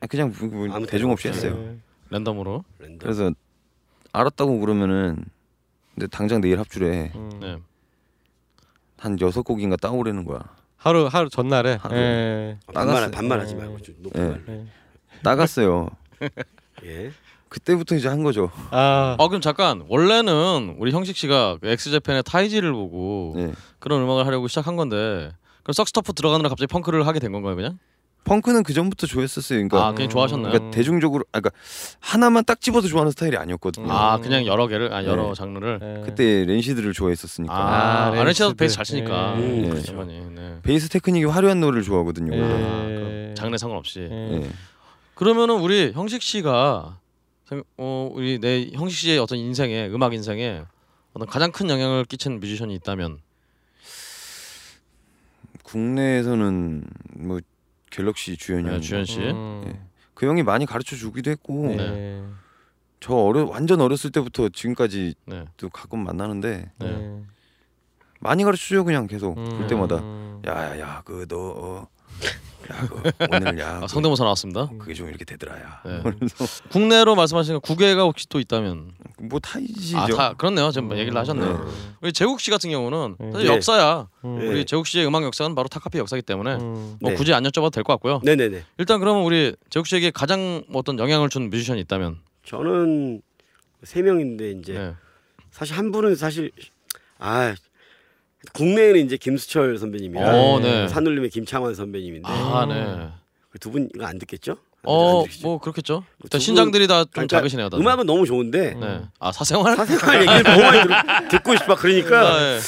[SPEAKER 5] 아, 그냥 뭐, 뭐
[SPEAKER 3] 아무
[SPEAKER 5] 대중 없이 했어요.
[SPEAKER 4] 예.
[SPEAKER 1] 랜덤으로.
[SPEAKER 3] 랜덤.
[SPEAKER 5] 그래서 알았다고 그러면은 근데 당장 내일 합주래.
[SPEAKER 4] 음.
[SPEAKER 1] 네.
[SPEAKER 5] 한 여섯 곡인가 따오라는 거야.
[SPEAKER 4] 하루 하루 전날에.
[SPEAKER 5] 하루.
[SPEAKER 4] 예.
[SPEAKER 3] 아, 반말
[SPEAKER 5] 나갔어요.
[SPEAKER 3] 반말 하지 말고 좀 높은
[SPEAKER 5] 예.
[SPEAKER 3] 말로.
[SPEAKER 4] 예.
[SPEAKER 5] 나갔어요.
[SPEAKER 3] 예.
[SPEAKER 5] 그때부터 이제 한 거죠.
[SPEAKER 4] 아.
[SPEAKER 1] 어 그럼 잠깐 원래는 우리 형식 씨가 그 엑스제팬의 타이지를 보고
[SPEAKER 5] 네.
[SPEAKER 1] 그런 음악을 하려고 시작한 건데 그럼 Suck Stuff 들어가느라 갑자기 펑크를 하게 된 건가요 그냥?
[SPEAKER 5] 펑크는 그 전부터 좋아했었어요. 그러니까,
[SPEAKER 1] 아 그냥 좋아하셨나요?
[SPEAKER 5] 그러니까 대중적으로 아, 그러니까 하나만 딱 집어서 좋아하는 스타일이 아니었거든요.
[SPEAKER 1] 아 그냥 여러 개를 아 여러
[SPEAKER 5] 네.
[SPEAKER 1] 장르를.
[SPEAKER 4] 예.
[SPEAKER 5] 그때 Rancid를 좋아했었으니까
[SPEAKER 1] 아,
[SPEAKER 4] 아, Rancid.
[SPEAKER 1] 베이스 잘 치니까.
[SPEAKER 4] 예.
[SPEAKER 3] 음,
[SPEAKER 5] 그렇죠.
[SPEAKER 1] 당연히, 네.
[SPEAKER 5] 베이스 테크닉이 화려한 노래를 좋아하거든요.
[SPEAKER 1] 아, 장르 상관없이. 그러면은 우리 형식 씨가 생- 어 우리 내 형식 씨의 어떤 인생에 음악 인생에 어떤 가장 큰 영향을 끼친 뮤지션이 있다면
[SPEAKER 5] 국내에서는 뭐 갤럭시 형.
[SPEAKER 1] 네, 주현 씨.
[SPEAKER 4] 음.
[SPEAKER 5] 예. 그 형이 많이 가르쳐 주기도 했고
[SPEAKER 4] 네.
[SPEAKER 5] 저 어려 완전 어렸을 때부터 지금까지도
[SPEAKER 1] 네.
[SPEAKER 5] 가끔 만나는데
[SPEAKER 1] 네.
[SPEAKER 4] 네.
[SPEAKER 5] 많이 가르쳐 줘요 그냥 계속
[SPEAKER 4] 음.
[SPEAKER 5] 볼 때마다
[SPEAKER 4] 음.
[SPEAKER 5] 야야야 그너 어, 야, 그 오늘 야
[SPEAKER 1] 아,
[SPEAKER 5] 그,
[SPEAKER 1] 성대모사 나왔습니다.
[SPEAKER 5] 그게 좀 이렇게 되더라 야.
[SPEAKER 1] 네. 국내로 말씀하신 구개가 혹시 또 있다면
[SPEAKER 5] 뭐 타이지죠.
[SPEAKER 1] 아 다 그렇네요. 지금 얘기를 하셨네요.
[SPEAKER 5] 네.
[SPEAKER 1] 우리 제국 씨 같은 경우는
[SPEAKER 4] 음.
[SPEAKER 1] 사실
[SPEAKER 3] 네.
[SPEAKER 1] 역사야.
[SPEAKER 4] 음.
[SPEAKER 3] 네.
[SPEAKER 1] 우리 제국 씨의 음악 역사는 바로 타카피 역사이기 때문에
[SPEAKER 4] 음.
[SPEAKER 1] 뭐
[SPEAKER 3] 네.
[SPEAKER 1] 굳이 안 여쭤봐도 될 것 같고요.
[SPEAKER 3] 네네네.
[SPEAKER 1] 일단 그러면 우리 제국 씨에게 가장 뭐 어떤 영향을 준 뮤지션이 있다면
[SPEAKER 3] 저는 세 명인데 이제
[SPEAKER 1] 네.
[SPEAKER 3] 사실 한 분은 사실 아 국내에는 이제 김수철 선배님이랑
[SPEAKER 1] 어, 네.
[SPEAKER 3] 산울림의 김창완 선배님인데
[SPEAKER 1] 아, 네.
[SPEAKER 3] 두분 이거 안 듣겠죠? 안
[SPEAKER 1] 어? 뭐 그렇겠죠.
[SPEAKER 3] 두
[SPEAKER 1] 일단
[SPEAKER 3] 분-
[SPEAKER 1] 신장들이 다좀
[SPEAKER 3] 그러니까
[SPEAKER 1] 작으시네요. 다들.
[SPEAKER 3] 음악은 너무 좋은데
[SPEAKER 1] 네. 아 사생활?
[SPEAKER 3] 사생활 얘기를 너무 많이 들, 듣고 싶어 그러니까
[SPEAKER 1] 아, 네.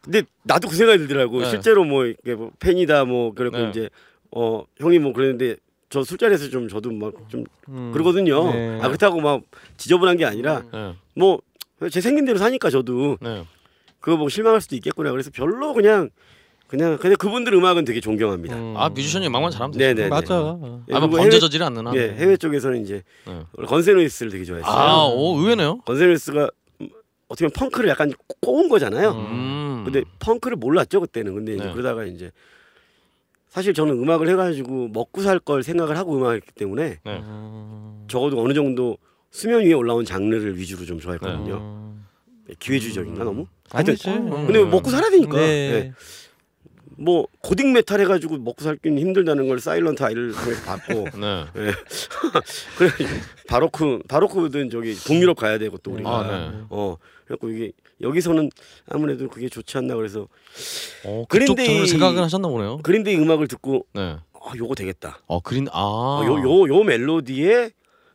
[SPEAKER 3] 근데 나도 그 생각이 들더라고
[SPEAKER 1] 네.
[SPEAKER 3] 실제로 뭐 이게 뭐 팬이다 뭐 그렇고
[SPEAKER 1] 네.
[SPEAKER 3] 이제 어 형이 뭐 그랬는데 저 술자리에서 좀 저도 막좀
[SPEAKER 4] 음.
[SPEAKER 3] 그러거든요
[SPEAKER 4] 네.
[SPEAKER 3] 아 그렇다고 막 지저분한 게 아니라
[SPEAKER 1] 네.
[SPEAKER 3] 뭐제 생긴 대로 사니까 저도
[SPEAKER 1] 네.
[SPEAKER 3] 그거 보고 실망할 수도 있겠구나 그래서 별로 그냥 그냥 그냥 그분들 음악은 되게 존경합니다.
[SPEAKER 4] 음.
[SPEAKER 1] 아 뮤지션이 음악만 잘하면 되죠.
[SPEAKER 3] 네네.
[SPEAKER 4] 맞아.
[SPEAKER 3] 예,
[SPEAKER 1] 아뭐
[SPEAKER 3] 그리고
[SPEAKER 1] 범죄 저지를 않는 한.
[SPEAKER 3] 예, 해외 쪽에서는 이제
[SPEAKER 1] 네.
[SPEAKER 3] 원래 건센루이스를 되게 좋아했어요.
[SPEAKER 1] 아, 오 의외네요.
[SPEAKER 3] 건센루이스가 음, 어떻게 보면 펑크를 약간 꼬은 거잖아요.
[SPEAKER 1] 음.
[SPEAKER 3] 근데 펑크를 몰랐죠 그때는. 근데 이제
[SPEAKER 1] 네.
[SPEAKER 3] 그러다가 이제 사실 저는 음악을 해가지고 먹고 살 걸 생각을 하고 음악했기 때문에
[SPEAKER 1] 네.
[SPEAKER 4] 음.
[SPEAKER 3] 적어도 어느 정도 수면 위에 올라온 장르를 위주로 좀 좋아했거든요.
[SPEAKER 4] 음.
[SPEAKER 3] 기회주의적인가 너무? 하여튼
[SPEAKER 4] 아니지. 음.
[SPEAKER 3] 근데 먹고 살아야 되니까.
[SPEAKER 4] 네.
[SPEAKER 3] 예. 뭐 고딕 메탈 해가지고 먹고 살기는 힘들다는 걸 Silent Eye를 통해서 봤고
[SPEAKER 1] 네.
[SPEAKER 3] 그래 바로크 바로크든 저기 북유럽 가야 되고 또 우리가
[SPEAKER 1] 아, 네.
[SPEAKER 3] 어 그래갖고 이게 여기서는 아무래도 그게 좋지 않나 그래서
[SPEAKER 1] 어, Green Day- 생각을 하셨나 보네요.
[SPEAKER 3] Green Day 음악을 듣고
[SPEAKER 1] 네.
[SPEAKER 3] 아 요거 되겠다.
[SPEAKER 1] 어 Green 아.
[SPEAKER 3] 어, 요요 요 멜로디에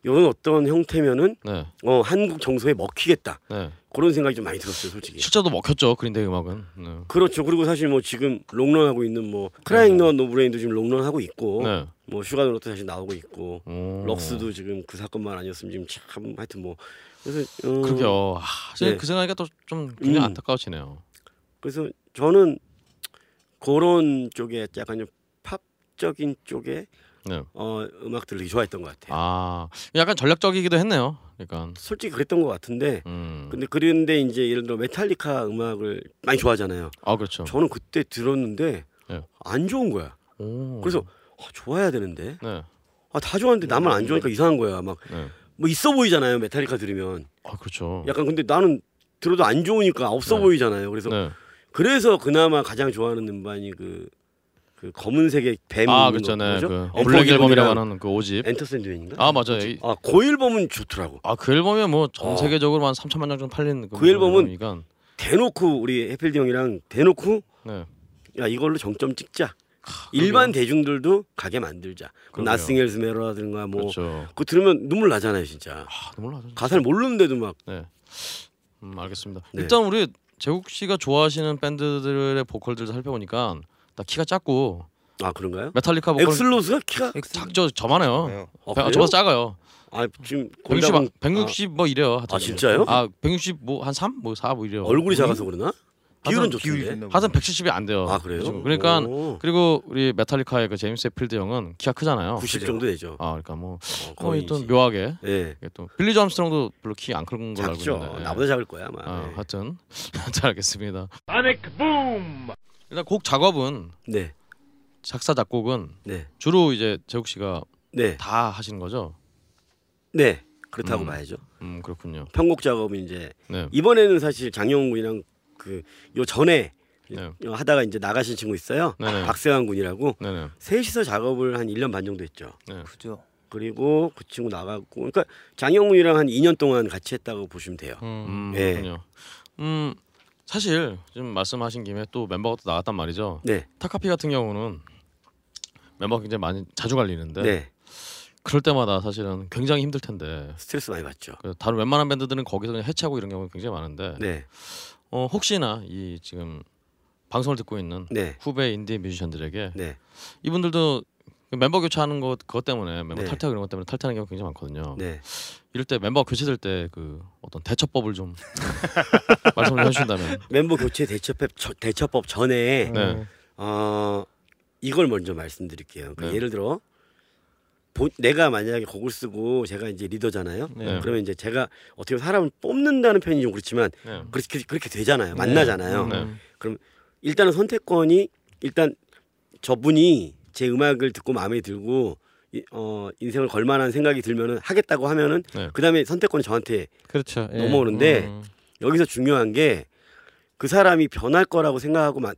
[SPEAKER 3] 요런 어떤 형태면은
[SPEAKER 1] 네.
[SPEAKER 3] 어 한국 정서에 먹히겠다.
[SPEAKER 1] 네.
[SPEAKER 3] 그런 생각이 좀 많이 들었어요, 솔직히.
[SPEAKER 1] 실제도 먹혔죠 Green Day 음악은. 네.
[SPEAKER 3] 그렇죠. 그리고 사실 뭐 지금 롱런 하고 있는 뭐 Crying Nut No Brain도 지금 롱런 하고 있고
[SPEAKER 1] 네.
[SPEAKER 3] 뭐 Sugar Donut도 다시 나오고 있고
[SPEAKER 1] 오.
[SPEAKER 3] Rux도 지금 그 사건만 아니었으면 지금 참 하여튼 뭐 그래서 어,
[SPEAKER 1] 그러게요. 아,
[SPEAKER 3] 네.
[SPEAKER 1] 그 생각이니까 또 좀 굉장히
[SPEAKER 3] 음.
[SPEAKER 1] 안타까워지네요.
[SPEAKER 3] 그래서 저는 그런 쪽에 약간 좀 팝적인 쪽에
[SPEAKER 1] 네.
[SPEAKER 3] 어 음악들을 되게 좋아했던 것 같아요.
[SPEAKER 1] 아 약간 전략적이기도 했네요. 그러니까.
[SPEAKER 3] 솔직히 그랬던 것 같은데
[SPEAKER 1] 음.
[SPEAKER 3] 근데 그런데 이제 예를 들어 메탈리카 음악을 많이 좋아하잖아요.
[SPEAKER 1] 아 그렇죠.
[SPEAKER 3] 저는 그때 들었는데
[SPEAKER 1] 네.
[SPEAKER 3] 안 좋은 거야.
[SPEAKER 1] 오.
[SPEAKER 3] 그래서 아, 좋아야 되는데
[SPEAKER 1] 네.
[SPEAKER 3] 아, 다 좋아하는데 나만 안 좋아하니까 이상한 거야. 막뭐
[SPEAKER 1] 네.
[SPEAKER 3] 있어 보이잖아요. 메탈리카 들으면
[SPEAKER 1] 아 그렇죠.
[SPEAKER 3] 약간 근데 나는 들어도 안 좋으니까 없어
[SPEAKER 1] 네.
[SPEAKER 3] 보이잖아요. 그래서
[SPEAKER 1] 네.
[SPEAKER 3] 그래서 그나마 가장 좋아하는 음반이 그, 그 검은색의 뱀
[SPEAKER 1] 아.
[SPEAKER 3] 거
[SPEAKER 1] 네. 그 Black Album이라고 하는 그 5집.
[SPEAKER 3] Enter Sandman인가?
[SPEAKER 1] 아 맞아요. 이-
[SPEAKER 3] 아, 그 앨범은 좋더라고.
[SPEAKER 1] 아 그 앨범이 뭐 전
[SPEAKER 3] 어.
[SPEAKER 1] 세계적으로 한 3천만 장 정도 팔린
[SPEAKER 3] 그 앨범은
[SPEAKER 1] 앨범이니까.
[SPEAKER 3] 대놓고 우리 Hetfield 형이랑 대놓고
[SPEAKER 1] 네.
[SPEAKER 3] 야 이걸로 정점 찍자.
[SPEAKER 1] 하,
[SPEAKER 3] 일반 대중들도 가게 만들자. 그. Nothing Else Matters라든가 뭐
[SPEAKER 1] 그렇죠.
[SPEAKER 3] 그거 들으면 눈물 나잖아요, 진짜.
[SPEAKER 1] 아 너무 나죠.
[SPEAKER 3] 가사를 모르는데도 막
[SPEAKER 1] 음 알겠습니다.
[SPEAKER 3] 네.
[SPEAKER 1] 일단 우리 재국 씨가 좋아하시는 밴드들의 보컬들 살펴보니까 나 키가 작고
[SPEAKER 3] 아, 그런가요?
[SPEAKER 1] 메탈리카 보컬
[SPEAKER 3] Axl Rose가 키가
[SPEAKER 1] 작죠. 저만해요.
[SPEAKER 3] 어,
[SPEAKER 1] 배-
[SPEAKER 3] 그래요?
[SPEAKER 1] 저보다 작아요.
[SPEAKER 3] 아, 지금
[SPEAKER 1] 160,
[SPEAKER 3] 골다공-
[SPEAKER 1] 160 뭐 이래요.
[SPEAKER 3] 아, 진짜요?
[SPEAKER 1] 아, 160 뭐 한 3, 뭐 4, 뭐 이래요.
[SPEAKER 3] 얼굴이 작아서 그러나? 비율은
[SPEAKER 1] 하여튼
[SPEAKER 3] 좋던데.
[SPEAKER 1] 하여튼 170이 안 돼요.
[SPEAKER 3] 아, 그래요?
[SPEAKER 1] 지금. 그러니까
[SPEAKER 3] 오.
[SPEAKER 1] 그리고 우리 Metallica의 그 James Hetfield 형은 키가 크잖아요.
[SPEAKER 3] 90 정도 되죠.
[SPEAKER 1] 아, 그러니까 뭐
[SPEAKER 3] 어,
[SPEAKER 1] 거의 또
[SPEAKER 3] 거의지.
[SPEAKER 1] 묘하게
[SPEAKER 3] 예.
[SPEAKER 1] 또 Billie Armstrong도 별로 키 안 큰 걸로 알고. 있는데. 예.
[SPEAKER 3] 나보다 작을 거야 아마.
[SPEAKER 1] 아,
[SPEAKER 3] 네.
[SPEAKER 1] 하여튼 잘 알겠습니다.
[SPEAKER 2] Sonic Boom!
[SPEAKER 1] 일단 곡 작업은
[SPEAKER 3] 네.
[SPEAKER 1] 작사 작곡은
[SPEAKER 3] 네.
[SPEAKER 1] 주로 이제 재욱 씨가
[SPEAKER 3] 네.
[SPEAKER 1] 다 하시는 거죠?
[SPEAKER 3] 네. 그렇다고
[SPEAKER 1] 음.
[SPEAKER 3] 봐야죠.
[SPEAKER 1] 음, 그렇군요.
[SPEAKER 3] 편곡 작업은 이제
[SPEAKER 1] 네.
[SPEAKER 3] 이번에는 사실 장영훈 군이랑 그 요 전에
[SPEAKER 1] 네.
[SPEAKER 3] 하다가 이제 나가신 친구 있어요.
[SPEAKER 1] 네네.
[SPEAKER 3] 박세환 군이라고
[SPEAKER 1] 네네.
[SPEAKER 3] 셋이서 작업을 한 1년 반 정도 했죠.
[SPEAKER 8] 그죠.
[SPEAKER 3] 그리고 그 친구 나가고 그러니까 장영훈이랑 한 2년 동안 같이 했다고 보시면 돼요.
[SPEAKER 1] 음,
[SPEAKER 3] 네.
[SPEAKER 1] 그렇군요. 음, 사실 지금 말씀하신 김에 또 멤버가 또 나갔단 말이죠.
[SPEAKER 3] 네.
[SPEAKER 1] 타카피 같은 경우는 멤버가 굉장히 많이 자주 갈리는데
[SPEAKER 3] 네.
[SPEAKER 1] 그럴 때마다 사실은 굉장히 힘들 텐데
[SPEAKER 3] 스트레스 많이 받죠.
[SPEAKER 1] 그 다른 웬만한 밴드들은 거기서 그냥 해체하고 이런 경우가 굉장히 많은데
[SPEAKER 3] 네.
[SPEAKER 1] 어, 혹시나 이 지금 방송을 듣고 있는
[SPEAKER 3] 네.
[SPEAKER 1] 후배 인디 뮤지션들에게
[SPEAKER 3] 네.
[SPEAKER 1] 이분들도 멤버 교체하는 것 그것 때문에 멤버
[SPEAKER 3] 네.
[SPEAKER 1] 탈퇴 이런 것 때문에 탈퇴하는 경우가 굉장히 많거든요.
[SPEAKER 3] 네.
[SPEAKER 1] 이럴 때 멤버 교체될 때 그 어떤 대처법을 좀 말씀을 해주신다면.
[SPEAKER 3] 멤버 교체 대처법 저- 대처법 전에
[SPEAKER 1] 네.
[SPEAKER 3] 어 이걸 먼저 말씀드릴게요. 그
[SPEAKER 1] 네.
[SPEAKER 3] 예를 들어 보, 내가 만약에 곡을 쓰고 제가 이제 리더잖아요.
[SPEAKER 1] 네.
[SPEAKER 3] 그러면 이제 제가 어떻게 보면 사람을 뽑는다는 표현이 좀 그렇지만
[SPEAKER 1] 네.
[SPEAKER 3] 그렇게 그렇게 되잖아요. 만나잖아요.
[SPEAKER 1] 네.
[SPEAKER 3] 일단은 선택권이 일단 저분이 제 음악을 듣고 마음에 들고 이- 어 인생을 걸 만한 생각이 들면은 하겠다고 하면은
[SPEAKER 1] 네.
[SPEAKER 3] 그다음에 선택권이 저한테
[SPEAKER 4] 그렇죠. 예.
[SPEAKER 3] 넘어오는데
[SPEAKER 4] 음.
[SPEAKER 3] 여기서 중요한 게 그 사람이 변할 거라고 생각하고 마-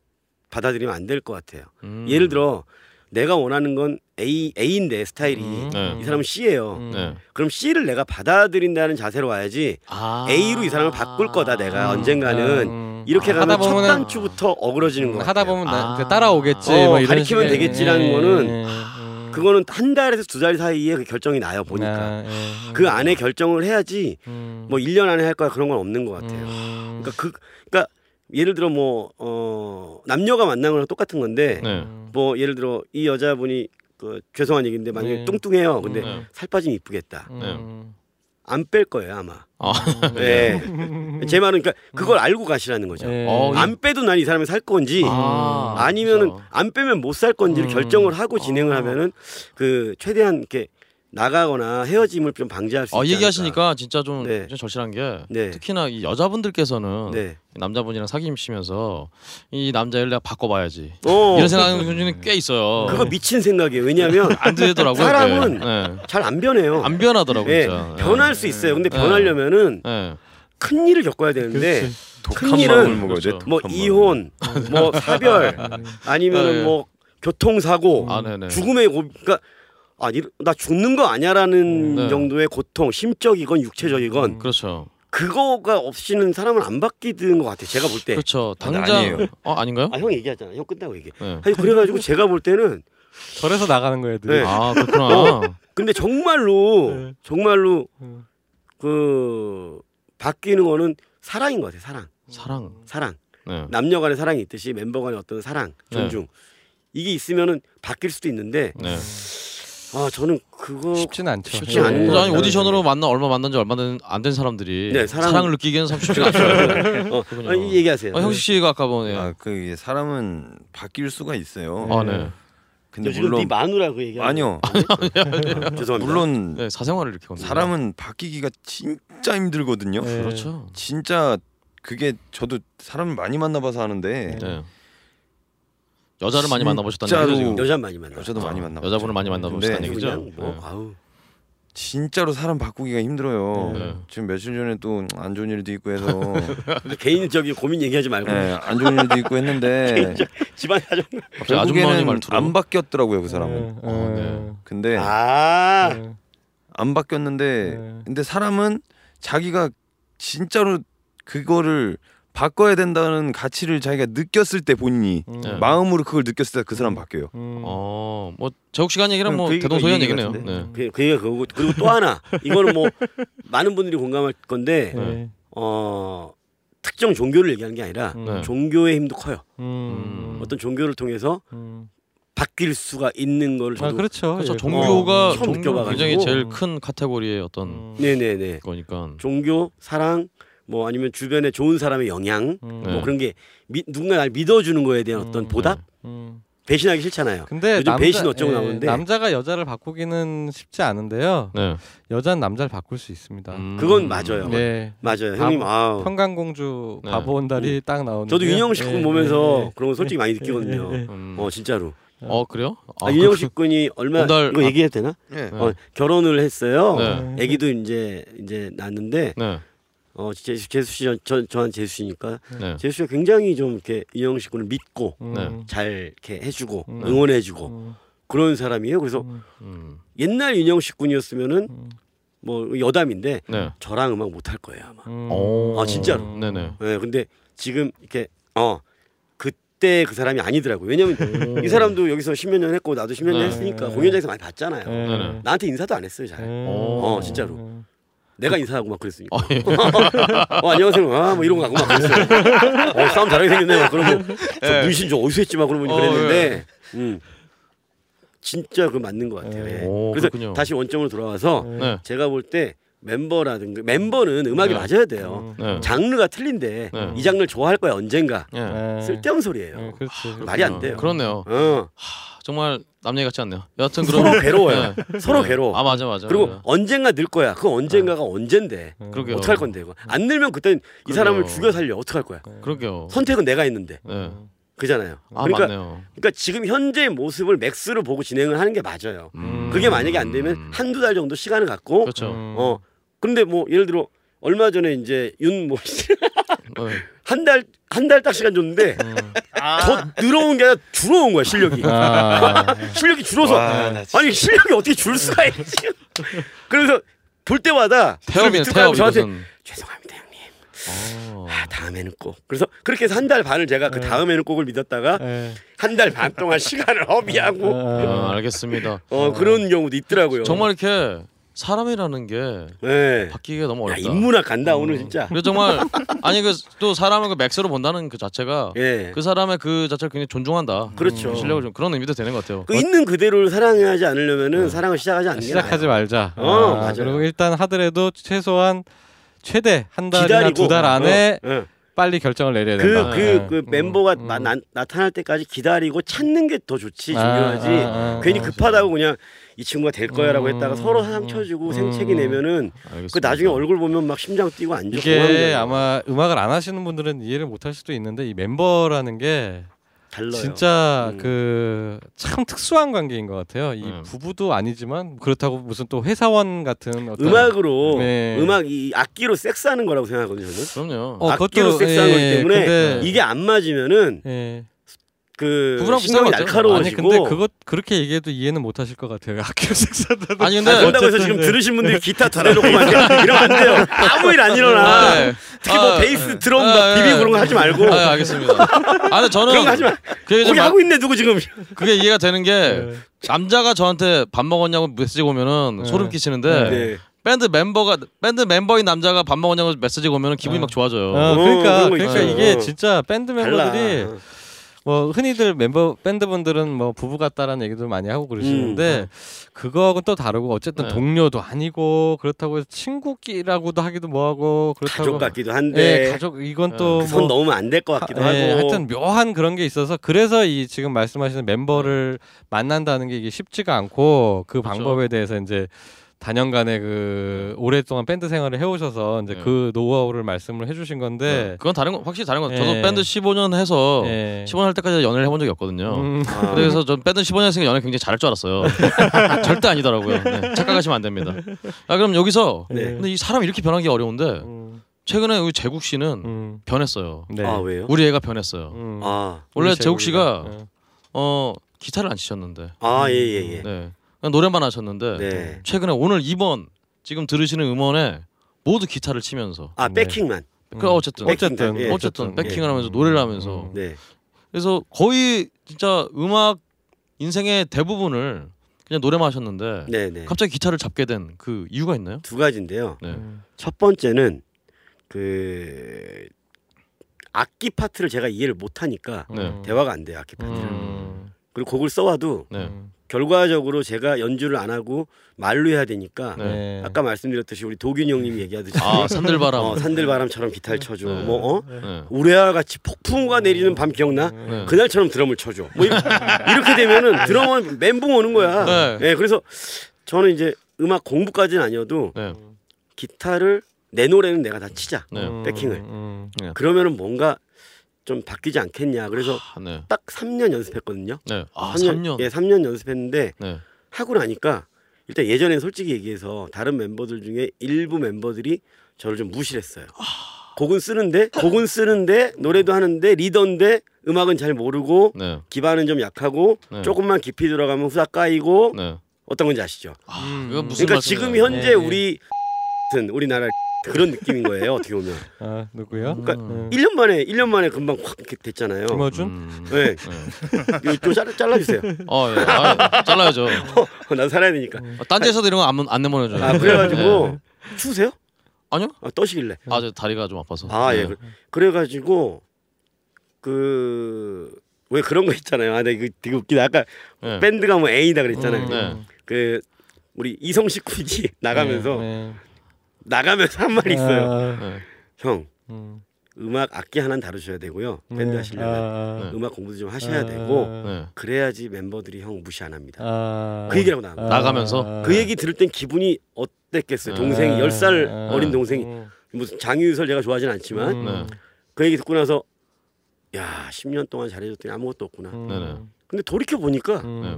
[SPEAKER 3] 받아들이면 안 될 것 같아요.
[SPEAKER 1] 음.
[SPEAKER 3] 예를 들어 내가 원하는 건 A A인데 스타일이
[SPEAKER 4] 음.
[SPEAKER 1] 네.
[SPEAKER 3] 이 사람은 C예요.
[SPEAKER 4] 음.
[SPEAKER 1] 네.
[SPEAKER 3] 그럼 C를 내가 받아들인다는 자세로 와야지
[SPEAKER 1] 아.
[SPEAKER 3] A로 이 사람을 바꿀 거다 내가
[SPEAKER 1] 음.
[SPEAKER 3] 언젠가는
[SPEAKER 4] 음.
[SPEAKER 3] 이렇게
[SPEAKER 4] 아,
[SPEAKER 3] 가면
[SPEAKER 4] 하다
[SPEAKER 3] 첫 단추부터 어그러지는 거
[SPEAKER 4] 하다. 보면 나,
[SPEAKER 1] 아.
[SPEAKER 4] 그 따라오겠지.
[SPEAKER 3] 어,
[SPEAKER 4] 뭐 이런
[SPEAKER 3] 가리키면 되겠지라는
[SPEAKER 4] 예,
[SPEAKER 3] 거는
[SPEAKER 4] 예, 음.
[SPEAKER 3] 그거는 한 달에서 두 달 사이에 그 결정이 나요 보니까
[SPEAKER 4] 아, 예,
[SPEAKER 3] 그 안에 결정을 해야지
[SPEAKER 4] 음.
[SPEAKER 3] 뭐 1년 안에 할 거야 그런 건 없는 것 같아요.
[SPEAKER 4] 음.
[SPEAKER 3] 그러니까 그 그러니까 예를 들어 뭐 어, 남녀가 만난 거랑 똑같은 건데
[SPEAKER 1] 네.
[SPEAKER 3] 뭐 예를 들어 이 여자분이 그 죄송한 얘기인데 만약에
[SPEAKER 4] 네.
[SPEAKER 3] 뚱뚱해요. 근데
[SPEAKER 1] 네.
[SPEAKER 3] 살 빠지면 이쁘겠다.
[SPEAKER 4] 음.
[SPEAKER 3] 안 뺄 거예요 아마.
[SPEAKER 1] 아,
[SPEAKER 3] 네. 제 말은 그러니까 그걸 알고 가시라는 거죠.
[SPEAKER 4] 네.
[SPEAKER 1] 어,
[SPEAKER 3] 안 빼도 난 이 사람이 살 건지
[SPEAKER 1] 아,
[SPEAKER 3] 아, 니면은
[SPEAKER 1] 진짜.
[SPEAKER 3] 안 빼면 못 살 건지를
[SPEAKER 4] 음.
[SPEAKER 3] 결정을 하고 진행을
[SPEAKER 1] 아.
[SPEAKER 3] 하면은 그 최대한 이렇게 나가거나 헤어짐을 좀 방지할 수
[SPEAKER 1] 어,
[SPEAKER 3] 있지
[SPEAKER 1] 얘기하시니까 진짜 좀,
[SPEAKER 3] 네.
[SPEAKER 1] 좀 절실한 게
[SPEAKER 3] 네.
[SPEAKER 1] 특히나 이 여자분들께서는
[SPEAKER 3] 않을까. 네.
[SPEAKER 1] 남자분이랑 사귀시면서 이 남자를 내가 바꿔봐야지
[SPEAKER 3] 어.
[SPEAKER 1] 이런 생각하는 분이 꽤 있어요.
[SPEAKER 3] 그거 미친 생각이에요. 왜냐하면
[SPEAKER 1] 안 되더라고요.
[SPEAKER 3] 사람은.
[SPEAKER 1] 네.
[SPEAKER 3] 잘안 변해요.
[SPEAKER 1] 안 변하더라고요.
[SPEAKER 3] 예,
[SPEAKER 1] 진짜.
[SPEAKER 3] 변할 수 있어요. 근데
[SPEAKER 1] 네.
[SPEAKER 3] 변하려면은
[SPEAKER 1] 네.
[SPEAKER 3] 큰 일을 겪어야 되는데
[SPEAKER 5] 독한
[SPEAKER 3] 큰 일은.
[SPEAKER 1] 그렇죠.
[SPEAKER 3] 뭐. 이혼, 뭐 사별, 아니면은
[SPEAKER 1] 네.
[SPEAKER 3] 뭐 교통사고,
[SPEAKER 1] 아.
[SPEAKER 3] 죽음의 고, 그러니까 아, 이- 나 죽는 거 아니야라는
[SPEAKER 1] 네.
[SPEAKER 3] 정도의 고통, 심적이건 육체적이건
[SPEAKER 1] 그렇죠.
[SPEAKER 3] 그거가 없이는 사람은 안 바뀌는 것 같아요. 제가 볼 때.
[SPEAKER 1] 그렇죠. 당장
[SPEAKER 5] 아니에요.
[SPEAKER 1] 어 아닌가요?
[SPEAKER 3] 아, 형 얘기하잖아. 형 끝나고 얘기해.
[SPEAKER 1] 네.
[SPEAKER 3] 아니 그래가지고 제가 볼 때는
[SPEAKER 4] 절에서 나가는 거예요.
[SPEAKER 3] 네.
[SPEAKER 1] 아 그렇구나.
[SPEAKER 3] 근데 정말로
[SPEAKER 4] 네.
[SPEAKER 3] 정말로
[SPEAKER 4] 음.
[SPEAKER 3] 그 바뀌는 거는 사랑인 것 같아요. 사랑,
[SPEAKER 1] 사랑.
[SPEAKER 3] 사랑.
[SPEAKER 1] 네.
[SPEAKER 3] 남녀간의 사랑이 있듯이 멤버간의 어떤 사랑, 존중 이게 있으면은 바뀔 수도 있는데
[SPEAKER 1] 네.
[SPEAKER 3] 아 저는 그거
[SPEAKER 4] 쉽지는 않죠.
[SPEAKER 3] 쉽지 않은 것
[SPEAKER 1] 아니. 오디션으로 만나 얼마 만난 지 얼마 안 된 사람들이
[SPEAKER 3] 네, 사랑-
[SPEAKER 1] 사랑... 을 느끼기에는 참 쉽지가 않죠.
[SPEAKER 3] 어. 아니, 얘기하세요.
[SPEAKER 1] 어, 형식 씨가 아까 보네.
[SPEAKER 5] 아, 그 이게 사람은 바뀔 수가 있어요.
[SPEAKER 1] 아 네.
[SPEAKER 5] 근데
[SPEAKER 3] 너 지금 네
[SPEAKER 5] 물론
[SPEAKER 3] 마누라 그 얘기
[SPEAKER 5] 아니요.
[SPEAKER 3] 죄송합니다.
[SPEAKER 5] 물론
[SPEAKER 1] 네 사생활을 이렇게.
[SPEAKER 5] 사람은 바뀌기가 진짜 힘들거든요.
[SPEAKER 4] 네.
[SPEAKER 1] 그렇죠.
[SPEAKER 5] 진짜 그게 저도 사람을 많이 만나봐서 하는데
[SPEAKER 1] 네. 여자를 많이 만나보셨다는 얘기죠 지금.
[SPEAKER 3] 여자 많이 만나.
[SPEAKER 5] 여자도 많이 만나.
[SPEAKER 1] 여자분을 많이 만나보셨다는 얘기죠.
[SPEAKER 3] 뭐
[SPEAKER 1] 네.
[SPEAKER 3] 아우
[SPEAKER 5] 진짜로 사람 바꾸기가 힘들어요.
[SPEAKER 1] 네.
[SPEAKER 5] 지금 며칠 전에 또 안 좋은 일도 있고 해서
[SPEAKER 3] 개인적인 고민 얘기하지 말고
[SPEAKER 5] 네, 안 좋은 일도 있고 했는데
[SPEAKER 3] 집안 사정.
[SPEAKER 5] 결국에는. 안 바뀌었더라고요 그 사람은.
[SPEAKER 1] 어, 네.
[SPEAKER 5] 근데
[SPEAKER 3] 아
[SPEAKER 4] 네.
[SPEAKER 5] 안 바뀌었는데
[SPEAKER 4] 네.
[SPEAKER 5] 근데 사람은 자기가 진짜로 그거를 바꿔야 된다는 가치를 자기가 느꼈을 때 본인이
[SPEAKER 1] 네.
[SPEAKER 5] 마음으로 그걸 느꼈을 때 그 사람 바뀌어요.
[SPEAKER 1] 어, 뭐 제국 시간 얘기랑 뭐
[SPEAKER 3] 그
[SPEAKER 1] 대동소이한
[SPEAKER 3] 얘기
[SPEAKER 1] 얘기네요. 네.
[SPEAKER 3] 그, 그 얘기가 그거고 그리고 또 하나 이거는 뭐 많은 분들이 공감할 건데
[SPEAKER 4] 네.
[SPEAKER 3] 어 특정 종교를 얘기하는 게 아니라
[SPEAKER 1] 네.
[SPEAKER 3] 종교의 힘도 커요.
[SPEAKER 4] 음.
[SPEAKER 3] 어떤 종교를 통해서
[SPEAKER 4] 음.
[SPEAKER 3] 바뀔 수가 있는
[SPEAKER 4] 걸아
[SPEAKER 3] 저도
[SPEAKER 4] 그렇죠.
[SPEAKER 1] 그렇죠.
[SPEAKER 4] 예.
[SPEAKER 1] 종교가
[SPEAKER 3] 어,
[SPEAKER 1] 종교. 굉장히 제일 큰 카테고리의 어떤
[SPEAKER 4] 음.
[SPEAKER 3] 네네네
[SPEAKER 1] 거니까.
[SPEAKER 3] 종교 사랑 뭐 아니면 주변에 좋은 사람의 영향
[SPEAKER 4] 음.
[SPEAKER 1] 네.
[SPEAKER 3] 뭐 그런 게 미, 누군가 날 믿어주는 거에 대한 어떤
[SPEAKER 4] 음.
[SPEAKER 3] 보답
[SPEAKER 4] 음.
[SPEAKER 3] 배신하기 싫잖아요.
[SPEAKER 4] 근데
[SPEAKER 3] 요즘 배신 어쩌고 나오는데.
[SPEAKER 4] 남자가 여자를 바꾸기는 쉽지 않은데요.
[SPEAKER 1] 네.
[SPEAKER 4] 여자는 남자를 바꿀 수 있습니다.
[SPEAKER 1] 음.
[SPEAKER 3] 그건 맞아요.
[SPEAKER 4] 네.
[SPEAKER 3] 맞아요,
[SPEAKER 4] 바보-
[SPEAKER 3] 형님. 아,
[SPEAKER 4] 평강공주
[SPEAKER 1] 네.
[SPEAKER 4] 바보 온달이 딱 나오는데.
[SPEAKER 3] 저도 윤영식 군 보면서 그런 거 솔직히 많이 느끼거든요.
[SPEAKER 1] 음.
[SPEAKER 3] 어 진짜로.
[SPEAKER 1] 어 그래요?
[SPEAKER 3] 아, 윤영식 군이 얼마
[SPEAKER 1] 온달-
[SPEAKER 3] 이거
[SPEAKER 1] 아.
[SPEAKER 3] 얘기해도 되나?
[SPEAKER 5] 네.
[SPEAKER 1] 네.
[SPEAKER 3] 어, 결혼을 했어요.
[SPEAKER 1] 네.
[SPEAKER 3] 아기도 이제 이제 낳았는데
[SPEAKER 1] 네.
[SPEAKER 3] 어 제수, 제수 씨 저, 저한 제수 씨니까
[SPEAKER 1] 네.
[SPEAKER 3] 제수 씨가 굉장히 좀 이렇게 윤영식 군을 믿고
[SPEAKER 1] 네.
[SPEAKER 3] 잘 이렇게 해주고
[SPEAKER 4] 음.
[SPEAKER 3] 응원해주고 그런 사람이에요. 그래서
[SPEAKER 1] 음.
[SPEAKER 3] 옛날 윤영식 군이었으면은
[SPEAKER 4] 음.
[SPEAKER 3] 뭐 여담인데
[SPEAKER 1] 네.
[SPEAKER 3] 저랑 음악 못 할 거예요 아마.
[SPEAKER 1] 어.
[SPEAKER 3] 아, 진짜로?
[SPEAKER 1] 네네.
[SPEAKER 3] 네, 근데 지금 이렇게 어 그때 그 사람이 아니더라고요. 왜냐면 이 사람도 여기서 십몇 년 했고 나도 십몇 년
[SPEAKER 1] 네.
[SPEAKER 3] 했으니까
[SPEAKER 4] 네.
[SPEAKER 3] 공연장에서 많이 봤잖아요.
[SPEAKER 1] 네네.
[SPEAKER 3] 나한테 인사도 안 했어요 잘.
[SPEAKER 1] 어,
[SPEAKER 3] 진짜로. 내가 인사하고 막 그랬으니까.
[SPEAKER 1] 아, 예.
[SPEAKER 3] 어 안녕하세요. 아 뭐 이런 거 하고 막 그랬어요. 어 싸움 잘하게 생겼네 막 그러고 저 문신 저 어디서 했지 막 그러고
[SPEAKER 1] 어,
[SPEAKER 3] 그랬는데 음 진짜 그 맞는 것 같아요. 예.
[SPEAKER 1] 오,
[SPEAKER 3] 그래서
[SPEAKER 1] 그렇군요.
[SPEAKER 3] 다시 원점으로 돌아와서
[SPEAKER 1] 네.
[SPEAKER 3] 제가 볼 때 멤버라든가 멤버는 음악이
[SPEAKER 1] 네.
[SPEAKER 3] 맞아야 돼요.
[SPEAKER 1] 네.
[SPEAKER 3] 장르가 틀린데
[SPEAKER 1] 네.
[SPEAKER 3] 이 장르를 좋아할 거야 언젠가
[SPEAKER 1] 예.
[SPEAKER 3] 쓸데없는 소리예요.
[SPEAKER 4] 그렇지.
[SPEAKER 3] 말이 안 돼요.
[SPEAKER 1] 그렇네요.
[SPEAKER 3] 어
[SPEAKER 1] 하, 정말 남 얘기 같지 않네요. 여하튼 그럼
[SPEAKER 3] 서로 괴로워요.
[SPEAKER 1] 네.
[SPEAKER 3] 서로
[SPEAKER 1] 네.
[SPEAKER 3] 괴로워.
[SPEAKER 1] 아 맞아 맞아.
[SPEAKER 3] 그리고
[SPEAKER 1] 맞아.
[SPEAKER 3] 언젠가 늘 거야. 그 언젠가가 언젠데
[SPEAKER 1] 그러게요.
[SPEAKER 3] 어떡할 건데 이거 안 늘면 그땐 이 사람을. 죽여 살려 어떡할 거야.
[SPEAKER 1] 그러게요.
[SPEAKER 3] 선택은 내가 했는데
[SPEAKER 1] 네.
[SPEAKER 3] 그잖아요.
[SPEAKER 1] 아
[SPEAKER 3] 그러니까
[SPEAKER 1] 맞네요.
[SPEAKER 3] 그러니까 지금 현재의 모습을 맥스로 보고 진행을 하는 게 맞아요.
[SPEAKER 1] 음.
[SPEAKER 3] 그게 만약에 안 되면 한두 달 정도 시간을 갖고
[SPEAKER 1] 그렇죠.
[SPEAKER 3] 어 근데 뭐 예를 들어 얼마 전에 이제 윤뭐
[SPEAKER 1] 네.
[SPEAKER 3] 한달 한 달 딱 시간 줬는데 더 늘어온 게 아니라 줄어온 거야 실력이.
[SPEAKER 4] 아,
[SPEAKER 3] 실력이 줄어서.
[SPEAKER 5] 와,
[SPEAKER 3] 아니 실력이 어떻게 줄 수가 있지? 그래서 볼 때마다
[SPEAKER 1] 태업이네
[SPEAKER 3] 밑으로
[SPEAKER 1] 태업
[SPEAKER 3] 가고 저한테
[SPEAKER 1] 이것은.
[SPEAKER 3] 죄송합니다 형님.
[SPEAKER 1] 어.
[SPEAKER 3] 아, 다음에는 꼭. 그래서 그렇게 해서 한 달 반을 제가 그 다음에는 꼭을 믿었다가
[SPEAKER 4] 네.
[SPEAKER 3] 한달 반 동안 시간을 허비하고.
[SPEAKER 1] 아, 알겠습니다.
[SPEAKER 3] 어 그런 경우도 있더라고요.
[SPEAKER 1] 정말 이렇게 사람이라는 게
[SPEAKER 3] 네.
[SPEAKER 1] 바뀌기가 너무
[SPEAKER 3] 야,
[SPEAKER 1] 어렵다.
[SPEAKER 3] 인문학 간다 오늘
[SPEAKER 1] 음.
[SPEAKER 3] 진짜.
[SPEAKER 1] 그리고 정말 아니 그 또 사람을 그 맥스로 본다는 그 자체가
[SPEAKER 3] 예.
[SPEAKER 1] 그 사람의 그 자체를 굉장히 존중한다.
[SPEAKER 3] 그렇죠.
[SPEAKER 1] 그 실력을 좀 그런 의미도 되는 것 같아요.
[SPEAKER 3] 그 있는 그대로를 사랑하지 않으려면은 사랑을 시작하지 않는 게
[SPEAKER 4] 시작하지
[SPEAKER 3] 나아요.
[SPEAKER 4] 말자.
[SPEAKER 3] 어,
[SPEAKER 4] 아,
[SPEAKER 3] 맞아요.
[SPEAKER 4] 그리고 일단 하더라도 최소한 최대 한 달이나
[SPEAKER 3] 기다리고
[SPEAKER 4] 두 달 안에
[SPEAKER 3] 어, 어.
[SPEAKER 4] 빨리 결정을 내려야
[SPEAKER 3] 그,
[SPEAKER 4] 된다.
[SPEAKER 3] 그,
[SPEAKER 4] 예.
[SPEAKER 3] 그
[SPEAKER 4] 음,
[SPEAKER 3] 멤버가
[SPEAKER 4] 음.
[SPEAKER 3] 마- 나, 나 타날 때까지 기다리고 찾는 게 더 좋지
[SPEAKER 4] 아,
[SPEAKER 3] 중요하지.
[SPEAKER 4] 아, 아,
[SPEAKER 3] 괜히
[SPEAKER 4] 아.
[SPEAKER 3] 급하다고 그냥 이 친구가 될 거야라고
[SPEAKER 4] 음,
[SPEAKER 3] 했다가 서로 상처 주고
[SPEAKER 4] 음,
[SPEAKER 3] 생채기 내면은
[SPEAKER 1] 알겠습니다.
[SPEAKER 3] 그 나중에 얼굴 보면 막 심장 뛰고 안 좋고
[SPEAKER 4] 이게 아마 음악을 안 하시는 분들은 이해를 못 할 수도 있는데 이 멤버라는 게
[SPEAKER 3] 달라요.
[SPEAKER 4] 진짜
[SPEAKER 3] 음.
[SPEAKER 4] 그참 특수한 관계인 것 같아요. 이
[SPEAKER 1] 음.
[SPEAKER 4] 부부도 아니지만 그렇다고 무슨 또 회사원 같은 어떤
[SPEAKER 3] 음악으로
[SPEAKER 4] 네.
[SPEAKER 3] 음악 이 악기로 섹스하는 거라고 생각하거든요 저는.
[SPEAKER 1] 그럼요.
[SPEAKER 4] 어,
[SPEAKER 3] 악기로
[SPEAKER 4] 그것도-
[SPEAKER 3] 섹스하는 거기
[SPEAKER 4] 예,
[SPEAKER 3] 때문에
[SPEAKER 4] 근데-
[SPEAKER 3] 이게 안 맞으면은
[SPEAKER 4] 예.
[SPEAKER 3] 그 신경이
[SPEAKER 1] 것 같아요.
[SPEAKER 4] 아니
[SPEAKER 3] 날카로워지고
[SPEAKER 4] 근데 그것 그렇게 얘기해도 이해는 못 하실 것 같아요. 학교 섹스한다는
[SPEAKER 1] 아니 근데
[SPEAKER 3] 아, 그런다고 해서
[SPEAKER 4] 어쨌든
[SPEAKER 3] 지금
[SPEAKER 4] 네.
[SPEAKER 3] 들으신 분들이 기타 잘해놓고 막 이러면 안 돼요. 아무 일 안 일어나.
[SPEAKER 1] 네.
[SPEAKER 3] 특히 뭐
[SPEAKER 1] 아,
[SPEAKER 3] 베이스 드럼
[SPEAKER 1] 아,
[SPEAKER 3] 막
[SPEAKER 1] 예.
[SPEAKER 3] 비비고 그런 거 하지 말고.
[SPEAKER 1] 아, 알겠습니다. 아, 근데 저는
[SPEAKER 3] 그런 거 하지 마.
[SPEAKER 1] 그게, 좀
[SPEAKER 3] 거기
[SPEAKER 1] 마-
[SPEAKER 3] 하고 있네 누구 지금.
[SPEAKER 1] 그게 이해가 되는 게
[SPEAKER 4] 네.
[SPEAKER 1] 남자가 저한테 밥 먹었냐고 메시지 오면은
[SPEAKER 4] 네.
[SPEAKER 1] 소름 끼치는데
[SPEAKER 3] 네.
[SPEAKER 1] 밴드 멤버가 밴드 멤버인 남자가 밥 먹었냐고 메시지 오면은 기분이
[SPEAKER 4] 네.
[SPEAKER 1] 막 좋아져요.
[SPEAKER 4] 어,
[SPEAKER 3] 어,
[SPEAKER 4] 그러니까 그러니까. 이게
[SPEAKER 3] 어.
[SPEAKER 4] 진짜 밴드
[SPEAKER 3] 달라.
[SPEAKER 4] 멤버들이 뭐 흔히들 멤버 밴드 분들은 뭐 부부 같다라는 얘기도 많이 하고 그러시는데 그거하고는 또 다르고 어쨌든
[SPEAKER 1] 네.
[SPEAKER 4] 동료도 아니고 그렇다고 해서 친구끼라고도 하기도 뭐하고 그렇다고
[SPEAKER 3] 가족 같기도 한데
[SPEAKER 4] 예, 가족 이건
[SPEAKER 1] 네.
[SPEAKER 4] 또
[SPEAKER 3] 그 손
[SPEAKER 4] 뭐
[SPEAKER 3] 넣으면 안 될 것 같기도
[SPEAKER 4] 하- 예,
[SPEAKER 3] 하고.
[SPEAKER 4] 하여튼 묘한 그런 게 있어서 그래서 이 지금 말씀하시는 멤버를 만난다는 게 이게 쉽지가 않고 그
[SPEAKER 1] 그렇죠.
[SPEAKER 4] 방법에 대해서 이제 단연간의 그 오랫동안 밴드 생활을 해오셔서 이제
[SPEAKER 1] 네.
[SPEAKER 4] 그 노하우를 말씀을 해주신 건데
[SPEAKER 1] 그건 다른 거 확실히 다른 거. 같아요. 저도
[SPEAKER 4] 예.
[SPEAKER 1] 밴드 15년 해서
[SPEAKER 4] 예.
[SPEAKER 1] 15년 할 때까지 연애를 해본 적이 없거든요.
[SPEAKER 4] 음,
[SPEAKER 3] 아.
[SPEAKER 1] 그래서 전 밴드 15년 했으니까 연애 굉장히 잘할 줄 알았어요. 절대 아니더라고요. 네, 착각하시면 안 됩니다. 아 그럼 여기서
[SPEAKER 3] 네.
[SPEAKER 1] 근데 이 사람이 이렇게 변하기 어려운데
[SPEAKER 4] 음,
[SPEAKER 1] 최근에 우리 제국 씨는
[SPEAKER 4] 음,
[SPEAKER 1] 변했어요.
[SPEAKER 4] 네.
[SPEAKER 3] 아 왜요?
[SPEAKER 1] 우리 애가 변했어요.
[SPEAKER 4] 음.
[SPEAKER 3] 아,
[SPEAKER 1] 원래 제국 씨가
[SPEAKER 4] 어.
[SPEAKER 1] 어 기타를 안 치셨는데
[SPEAKER 3] 아, 예, 예, 예.
[SPEAKER 1] 네. 그냥 노래만 하셨는데
[SPEAKER 3] 네.
[SPEAKER 1] 최근에 오늘 이번 지금 들으시는 음원에 모두 기타를 치면서
[SPEAKER 3] 아,
[SPEAKER 4] 네.
[SPEAKER 3] 백킹만.
[SPEAKER 1] 그 어쨌든
[SPEAKER 3] 음.
[SPEAKER 4] 어쨌든
[SPEAKER 3] 예.
[SPEAKER 1] 어쨌든
[SPEAKER 4] 예.
[SPEAKER 1] 백킹을 하면서 노래를 하면서
[SPEAKER 3] 네.
[SPEAKER 1] 그래서 거의 진짜 음악 인생의 대부분을 그냥 노래만 하셨는데
[SPEAKER 3] 네, 네.
[SPEAKER 1] 갑자기 기타를 잡게 된 그 이유가 있나요?
[SPEAKER 3] 두 가지인데요.
[SPEAKER 1] 네.
[SPEAKER 4] 음.
[SPEAKER 3] 첫 번째는 그 악기 파트를 제가 이해를 못 하니까
[SPEAKER 1] 네.
[SPEAKER 3] 대화가 안 돼요, 악기 파트. 를
[SPEAKER 4] 음.
[SPEAKER 3] 그리고 곡을 써와도
[SPEAKER 1] 네.
[SPEAKER 4] 음.
[SPEAKER 3] 결과적으로 제가 연주를 안 하고 말로 해야 되니까
[SPEAKER 1] 네.
[SPEAKER 4] 네.
[SPEAKER 3] 아까 말씀드렸듯이 우리 도균 형님이 얘기하듯이
[SPEAKER 1] 아 산들바람.
[SPEAKER 3] 어, 산들바람처럼 기타를 쳐줘.
[SPEAKER 1] 네.
[SPEAKER 3] 뭐 어?
[SPEAKER 1] 네.
[SPEAKER 3] 우레와 같이 폭풍우가 내리는 밤 기억나?
[SPEAKER 1] 네.
[SPEAKER 3] 그날처럼 드럼을 쳐줘. 뭐 이- 이렇게 되면은 드럼은 멘붕 오는 거야.
[SPEAKER 1] 네.
[SPEAKER 3] 네, 그래서 저는 이제 음악 공부까지는 아니어도
[SPEAKER 1] 네.
[SPEAKER 3] 기타를 내 노래는 내가 다 치자.
[SPEAKER 1] 네.
[SPEAKER 4] 음.
[SPEAKER 3] 백킹을.
[SPEAKER 4] 음.
[SPEAKER 3] 그러면은 뭔가 좀 바뀌지 않겠냐. 그래서
[SPEAKER 1] 아, 네.
[SPEAKER 3] 딱 3년 연습했거든요.
[SPEAKER 1] 네. 아
[SPEAKER 3] 3년,
[SPEAKER 1] 3년.
[SPEAKER 3] 예, 3년 연습했는데
[SPEAKER 1] 네.
[SPEAKER 3] 하고 나니까 일단 예전에 솔직히 얘기해서 다른 멤버들 중에 일부 멤버들이 저를 좀 무시했어요. 곡은 쓰는데 곡은 쓰는데 노래도 하는데 리더인데 음악은 잘 모르고
[SPEAKER 1] 네.
[SPEAKER 3] 기반은 좀 약하고
[SPEAKER 1] 네.
[SPEAKER 3] 조금만 깊이 들어가면 후딱 까이고
[SPEAKER 1] 네.
[SPEAKER 3] 어떤 건지 아시죠?
[SPEAKER 1] 아,
[SPEAKER 3] 그러니까? 지금 현재
[SPEAKER 4] 네, 네.
[SPEAKER 3] 우리 같은 우리나라 그런 느낌인 거예요. 어떻게 보면.
[SPEAKER 4] 아 누구요?
[SPEAKER 3] 그러니까
[SPEAKER 4] 음.
[SPEAKER 3] 1년 만에 1년 만에 금방 확 이렇게 됐잖아요.
[SPEAKER 4] 김어준?
[SPEAKER 1] 음.
[SPEAKER 3] 네.
[SPEAKER 1] 네.
[SPEAKER 3] 이거 좀 잘라, 잘라주세요.
[SPEAKER 1] 어, 예. 아, 잘라야죠.
[SPEAKER 3] 어, 나도 살아야 되니까.
[SPEAKER 1] 어, 딴지에서도 이런 거안 안 내보내줘요.
[SPEAKER 3] 아 그래가지고
[SPEAKER 1] 네.
[SPEAKER 3] 추우세요?
[SPEAKER 1] 아니요.
[SPEAKER 3] 아, 떠시길래.
[SPEAKER 1] 아, 저 다리가 좀 아파서.
[SPEAKER 3] 아 예.
[SPEAKER 1] 네.
[SPEAKER 3] 그- 그래 가지고 그 왜 그런 거 있잖아요. 아, 나 이거 되게 웃기다. 아까
[SPEAKER 1] 네.
[SPEAKER 3] 밴드가 뭐 A다 그랬잖아요.
[SPEAKER 4] 음.
[SPEAKER 1] 네.
[SPEAKER 3] 그 우리 이성식 군이 나가면서
[SPEAKER 4] 네.
[SPEAKER 3] 나가면서 한 말이 있어요.
[SPEAKER 4] 아,
[SPEAKER 1] 네.
[SPEAKER 3] 형
[SPEAKER 4] 음.
[SPEAKER 3] 음악 악기 하나는 다루셔야 되고요. 밴드
[SPEAKER 4] 네.
[SPEAKER 3] 하시려면
[SPEAKER 4] 아,
[SPEAKER 1] 네.
[SPEAKER 3] 음악 공부도 좀 하셔야
[SPEAKER 4] 아,
[SPEAKER 3] 되고
[SPEAKER 1] 네.
[SPEAKER 3] 그래야지 멤버들이 형 무시 안 합니다.
[SPEAKER 4] 아,
[SPEAKER 3] 그 얘기라고 거예요.
[SPEAKER 1] 나가면서?
[SPEAKER 4] 아,
[SPEAKER 3] 그 얘기 들을 땐 기분이 어땠겠어요. 동생이
[SPEAKER 4] 아,
[SPEAKER 3] 10살
[SPEAKER 4] 아,
[SPEAKER 3] 어린 동생이
[SPEAKER 4] 음.
[SPEAKER 3] 무슨 장유설 제가 좋아하진 않지만
[SPEAKER 4] 음.
[SPEAKER 1] 네.
[SPEAKER 3] 그 얘기 듣고 나서 야 10년 동안 잘해줬더니 아무것도 없구나.
[SPEAKER 4] 음.
[SPEAKER 3] 근데 돌이켜 보니까
[SPEAKER 4] 음.
[SPEAKER 1] 네.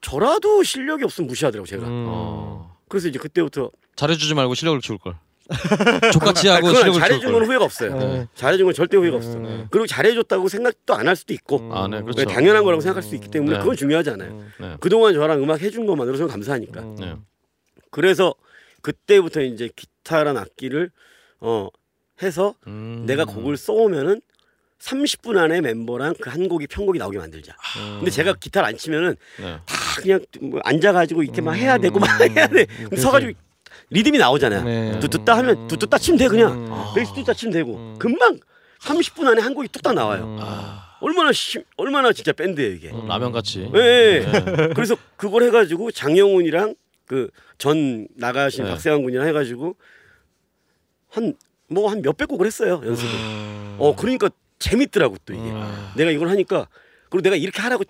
[SPEAKER 3] 저라도 실력이 없으면 무시하더라고 제가.
[SPEAKER 4] 음.
[SPEAKER 1] 어.
[SPEAKER 3] 그래서 이제 그때부터
[SPEAKER 1] 잘해주지 말고 실력을 키울 걸. 족같이
[SPEAKER 3] 아,
[SPEAKER 1] 하고 실력을 키울
[SPEAKER 3] 잘해준 건
[SPEAKER 1] 걸.
[SPEAKER 3] 후회가 없어요.
[SPEAKER 4] 네.
[SPEAKER 3] 잘해준 건 절대 후회가 없어.
[SPEAKER 4] 네.
[SPEAKER 3] 그리고 잘해줬다고 생각도 안 할 수도 있고
[SPEAKER 4] 음.
[SPEAKER 1] 아, 네,
[SPEAKER 3] 왜
[SPEAKER 1] 그렇죠.
[SPEAKER 3] 당연한 거라고 생각할 수도 있기 때문에
[SPEAKER 1] 네.
[SPEAKER 3] 그건 중요하지 않아요.
[SPEAKER 4] 음.
[SPEAKER 1] 네.
[SPEAKER 3] 그동안 저랑 음악 해준 것만으로 저는 감사하니까.
[SPEAKER 4] 음.
[SPEAKER 1] 네.
[SPEAKER 3] 그래서 그때부터 이제 기타란 악기를 어 해서
[SPEAKER 1] 음.
[SPEAKER 3] 내가 곡을 써오면은 30분 안에 멤버랑 그 한 곡이 편곡이 나오게 만들자.
[SPEAKER 4] 음.
[SPEAKER 3] 근데 제가 기타를 안 치면은
[SPEAKER 1] 네.
[SPEAKER 3] 다 그냥 뭐 앉아가지고 이렇게 막 해야 되고 막 해야 돼. 서가지고 리듬이 나오잖아요.
[SPEAKER 4] 네.
[SPEAKER 3] 뚜뚜따 하면 뚜뚜따 치면 돼 그냥
[SPEAKER 4] 음.
[SPEAKER 3] 베이스 뚜따 치면 되고
[SPEAKER 4] 음.
[SPEAKER 3] 금방 30분 안에 한 곡이 뚝딱 나와요.
[SPEAKER 4] 음.
[SPEAKER 3] 얼마나 심, 얼마나 진짜 밴드예요 이게.
[SPEAKER 1] 음, 라면 같이.
[SPEAKER 3] 예, 예.
[SPEAKER 1] 네.
[SPEAKER 3] 그래서 그걸 해가지고 장영훈이랑 그 전 나가신
[SPEAKER 1] 네.
[SPEAKER 3] 박세환 군이랑 해가지고 한 뭐 한 몇백 곡을 했어요 연습을.
[SPEAKER 1] 음.
[SPEAKER 3] 어 그러니까 재밌더라고 또 이게. 내가 이걸 하니까 그리고 내가 이렇게 하라고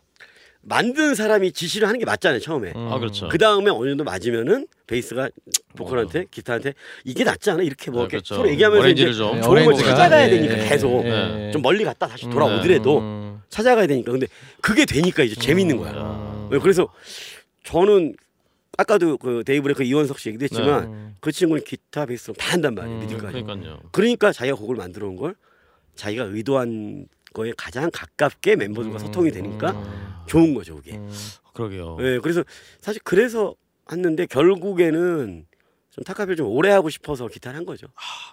[SPEAKER 3] 만든 사람이 지시를 하는 게 맞잖아요 처음에.
[SPEAKER 1] 아 그렇죠.
[SPEAKER 3] 그 다음에 어느 정도 맞으면은 베이스가 보컬한테 기타한테 이게 낫지 않아 이렇게 뭐
[SPEAKER 1] 네,
[SPEAKER 3] 이렇게
[SPEAKER 1] 그렇죠.
[SPEAKER 3] 서로 얘기하면서 이제.
[SPEAKER 4] 네,
[SPEAKER 3] 좋은 걸 찾아가야
[SPEAKER 4] 예,
[SPEAKER 3] 되니까
[SPEAKER 4] 예,
[SPEAKER 3] 계속
[SPEAKER 4] 예, 예.
[SPEAKER 3] 좀 멀리 갔다 다시
[SPEAKER 1] 음,
[SPEAKER 3] 돌아오더라도
[SPEAKER 4] 음.
[SPEAKER 3] 찾아가야 되니까 근데 그게 되니까 이제 재밌는 거야.
[SPEAKER 4] 음.
[SPEAKER 3] 네, 그래서 저는 아까도 그 데이브레이크 이원석 씨 얘기도 했지만
[SPEAKER 4] 음.
[SPEAKER 3] 그 친구는 기타 베이스 다 한단 말이에요
[SPEAKER 4] 음,
[SPEAKER 3] 리듬까지.
[SPEAKER 1] 그러니까요.
[SPEAKER 3] 그러니까 자기가 곡을 만들어 온 걸 자기가 의도한 거에 가장 가깝게 멤버들과 소통이 되니까 좋은 거죠 그게.
[SPEAKER 4] 음.
[SPEAKER 1] 그러게요.
[SPEAKER 3] 네, 그래서 사실 그래서 했는데 결국에는 좀 타카를 좀 오래 하고 싶어서 기타를 한 거죠.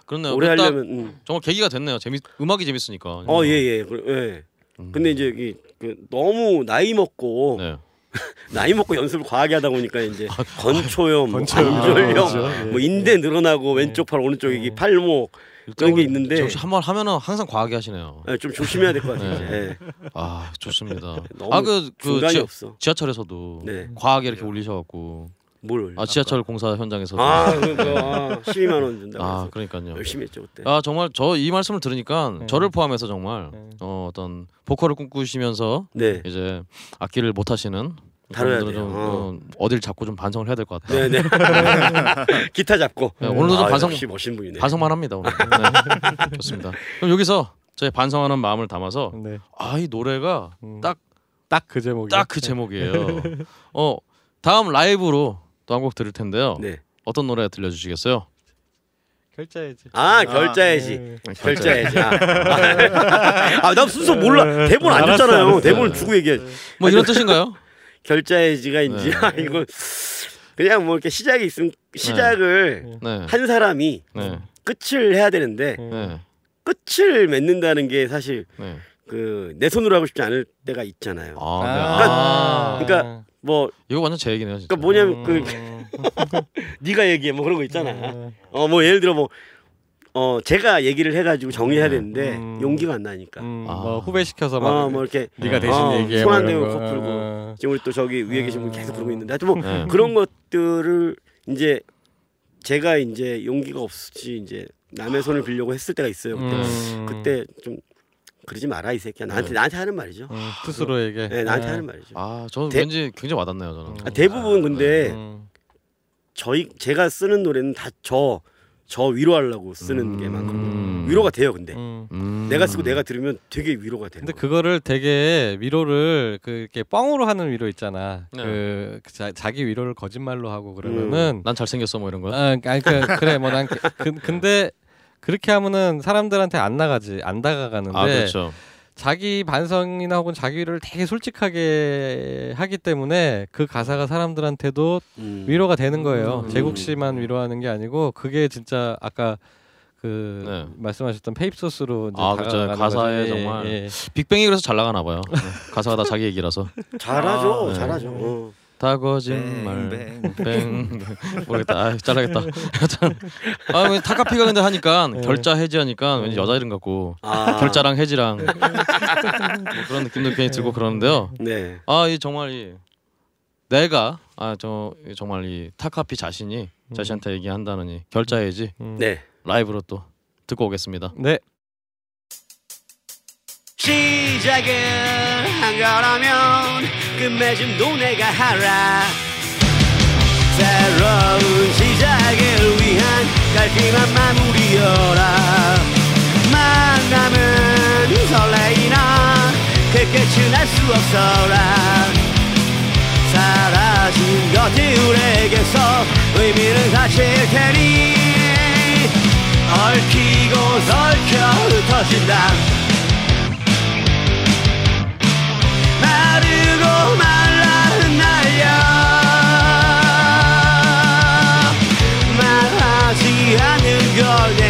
[SPEAKER 1] 그렇네요.
[SPEAKER 3] 오래 하려면 음.
[SPEAKER 1] 정말 계기가 됐네요. 재밌 음악이 재밌으니까.
[SPEAKER 3] 어, 예, 예. 그, 예.
[SPEAKER 1] 음.
[SPEAKER 3] 근데 이제 이, 그 너무 나이 먹고
[SPEAKER 1] 네.
[SPEAKER 3] 나이 먹고 연습을 과하게 하다 보니까 이제 건초염, 뭐
[SPEAKER 4] 건초염,
[SPEAKER 3] 관절염,
[SPEAKER 4] 그렇죠. 예.
[SPEAKER 3] 뭐 인대 늘어나고 왼쪽 팔 오른쪽 이게 팔목 그런 게 있는데
[SPEAKER 1] 혹시 한번 하면은 항상 과하게 하시네요.
[SPEAKER 3] 예, 좀 조심해야 될 것 같아요.
[SPEAKER 1] 네.
[SPEAKER 3] 예.
[SPEAKER 1] 아 좋습니다.
[SPEAKER 3] 너무
[SPEAKER 1] 아그 그
[SPEAKER 3] 중간이
[SPEAKER 1] 지하,
[SPEAKER 3] 없어.
[SPEAKER 1] 지하 철에서도
[SPEAKER 3] 네.
[SPEAKER 1] 과하게 이렇게 올리셔갖고
[SPEAKER 3] 뭘?
[SPEAKER 1] 아 지하철 공사 현장에서
[SPEAKER 3] 아, 그거 아, 12만 원 준다고
[SPEAKER 1] 아
[SPEAKER 3] 해서
[SPEAKER 1] 그러니까요.
[SPEAKER 3] 열심히 했죠 그때.
[SPEAKER 1] 아 정말 저 이 말씀을 들으니까
[SPEAKER 4] 네.
[SPEAKER 1] 저를 포함해서 정말
[SPEAKER 4] 네.
[SPEAKER 1] 어, 어떤 보컬을 꿈꾸시면서
[SPEAKER 3] 네.
[SPEAKER 1] 이제 악기를 못 하시는
[SPEAKER 3] 다뤄야
[SPEAKER 1] 분들은 좀
[SPEAKER 3] 돼요. 어.
[SPEAKER 1] 어, 어딜 잡고 좀 반성을 해야 될 것 같아요.
[SPEAKER 3] 네, 네. 기타 잡고.
[SPEAKER 1] 네, 오늘도 좀
[SPEAKER 3] 아,
[SPEAKER 1] 반성
[SPEAKER 3] 역시 멋진 분이네.
[SPEAKER 1] 반성만 합니다 오늘. 네. 좋습니다. 그럼 여기서 저희 반성하는 마음을 담아서
[SPEAKER 4] 네.
[SPEAKER 1] 아이 노래가
[SPEAKER 4] 음. 딱딱 그 제목이.
[SPEAKER 1] 딱그 제목이에요. 어 다음 라이브로 또 한 곡 들을 텐데요.
[SPEAKER 3] 네.
[SPEAKER 1] 어떤 노래 들려주시겠어요?
[SPEAKER 4] 결자해지.
[SPEAKER 3] 아, 결자해지.
[SPEAKER 4] 네.
[SPEAKER 3] 결자해지. 아, 아, 나 순서 몰라. 대본 안 줬잖아요. 대본을 주고 얘기해.
[SPEAKER 1] 뭐 이런 뜻인가요?
[SPEAKER 3] 결자해지가 이제
[SPEAKER 1] 네.
[SPEAKER 3] 아, 이거 그냥 뭐 이렇게 시작이 있으면 시작을
[SPEAKER 1] 네.
[SPEAKER 3] 한 사람이
[SPEAKER 1] 네.
[SPEAKER 3] 끝을 해야 되는데
[SPEAKER 1] 네.
[SPEAKER 3] 끝을 맺는다는 게 사실
[SPEAKER 1] 네.
[SPEAKER 3] 그내 손으로 하고 싶지 않을 때가 있잖아요.
[SPEAKER 1] 아, 네.
[SPEAKER 3] 그러니까-
[SPEAKER 1] 아.
[SPEAKER 3] 그러니까 뭐
[SPEAKER 1] 이거 완전 제 얘기네요. 진짜.
[SPEAKER 3] 그러니까 뭐냐면 그
[SPEAKER 4] 음.
[SPEAKER 3] 네가 얘기해 뭐 그런 거 있잖아.
[SPEAKER 4] 음.
[SPEAKER 3] 어뭐 예를 들어 뭐 어 제가 얘기를 해가지고 정리해야 되는데
[SPEAKER 4] 음.
[SPEAKER 3] 용기가 안 나니까.
[SPEAKER 4] 음,
[SPEAKER 1] 아.
[SPEAKER 4] 뭐 후배 시켜서 막
[SPEAKER 3] 어 뭐 이렇게
[SPEAKER 4] 네가 대신
[SPEAKER 3] 어,
[SPEAKER 4] 얘기해.
[SPEAKER 3] 손안
[SPEAKER 4] 뭐
[SPEAKER 3] 대고
[SPEAKER 4] 거.
[SPEAKER 3] 풀고.
[SPEAKER 4] 어.
[SPEAKER 3] 지금 우리 또 저기 위에 계신 분 계속 부르고 있는데 하여튼 뭐
[SPEAKER 1] 네.
[SPEAKER 3] 그런 것들을 이제 제가 이제 용기가 없이 이제 남의 손을 빌려고 했을 때가 있어요. 그때
[SPEAKER 4] 음.
[SPEAKER 3] 그때 좀 그러지 마라 이 새끼야. 나한테
[SPEAKER 1] 네.
[SPEAKER 3] 나한테 하는 말이죠.
[SPEAKER 4] 음, 스스로에게.
[SPEAKER 3] 네, 나한테
[SPEAKER 4] 네.
[SPEAKER 3] 하는 말이죠.
[SPEAKER 1] 아, 저는
[SPEAKER 3] 대-
[SPEAKER 1] 왠지 굉장히 와닿네요, 저는.
[SPEAKER 3] 아, 대부분 근데
[SPEAKER 4] 음.
[SPEAKER 3] 저희 제가 쓰는 노래는 다 저 저 위로하려고 쓰는 게 많거든요.
[SPEAKER 1] 음.
[SPEAKER 3] 위로가 돼요, 근데
[SPEAKER 4] 음.
[SPEAKER 1] 음.
[SPEAKER 3] 내가 쓰고 내가 들으면 되게 위로가 되는
[SPEAKER 4] 근데. 그거를 되게 위로를 그 이렇게 뻥으로 하는 위로 있잖아.
[SPEAKER 1] 네.
[SPEAKER 4] 그 자, 자기 위로를 거짓말로 하고 그러면은
[SPEAKER 1] 난 잘생겼어 뭐 이런 거요?
[SPEAKER 4] 아, 아니 그, 그래 뭐 난 그, 근데 그렇게 하면은 사람들한테 안 나가지 안 다가가는데
[SPEAKER 1] 아, 그렇죠.
[SPEAKER 4] 자기 반성이나 혹은 자기 위로를 되게 솔직하게 하기 때문에 그 가사가 사람들한테도
[SPEAKER 3] 음.
[SPEAKER 4] 위로가 되는 거예요.
[SPEAKER 3] 음.
[SPEAKER 4] 제국 씨만 위로하는 게 아니고 그게 진짜 아까 그
[SPEAKER 1] 네.
[SPEAKER 4] 말씀하셨던 페이프소스로 이제
[SPEAKER 1] 아, 그렇죠. 가사에
[SPEAKER 4] 거지. 예,
[SPEAKER 1] 정말
[SPEAKER 4] 예.
[SPEAKER 1] 빅뱅이 그래서 잘 나가나 봐요. 네. 가사가 다 자기 얘기라서.
[SPEAKER 3] 잘하죠,
[SPEAKER 1] 네.
[SPEAKER 3] 잘하죠. 어.
[SPEAKER 1] 다 거짓말.
[SPEAKER 5] 뱅,
[SPEAKER 1] 뱅. 모르겠다. 아, 잘라겠다. 여튼 아, 왜 타카피가 근데 하니까
[SPEAKER 4] 네.
[SPEAKER 1] 결자 해지하니까 왠지 여자 이름 같고
[SPEAKER 3] 아,
[SPEAKER 1] 결자랑 해지랑 뭐 그런 느낌도 괜히 들고 그러는데요.
[SPEAKER 3] 네.
[SPEAKER 1] 아, 이 정말 이 내가 아, 저 정말 이 타카피 자신이 자신한테 얘기한다는 이 결자 해지
[SPEAKER 4] 음.
[SPEAKER 3] 네.
[SPEAKER 1] 라이브로 또 듣고 오겠습니다.
[SPEAKER 4] 네.
[SPEAKER 7] 시작을 한 거라면 끝맺음도 내가 하라. 새로운 시작을 위한 깔끔한 마무리여라. 만남은 설레이나 그 끝은 알수 없어라. 사라진 것들에게서 의미를 다칠 테니 얽히고 얽혀 흩어진다 하지 않는 걸내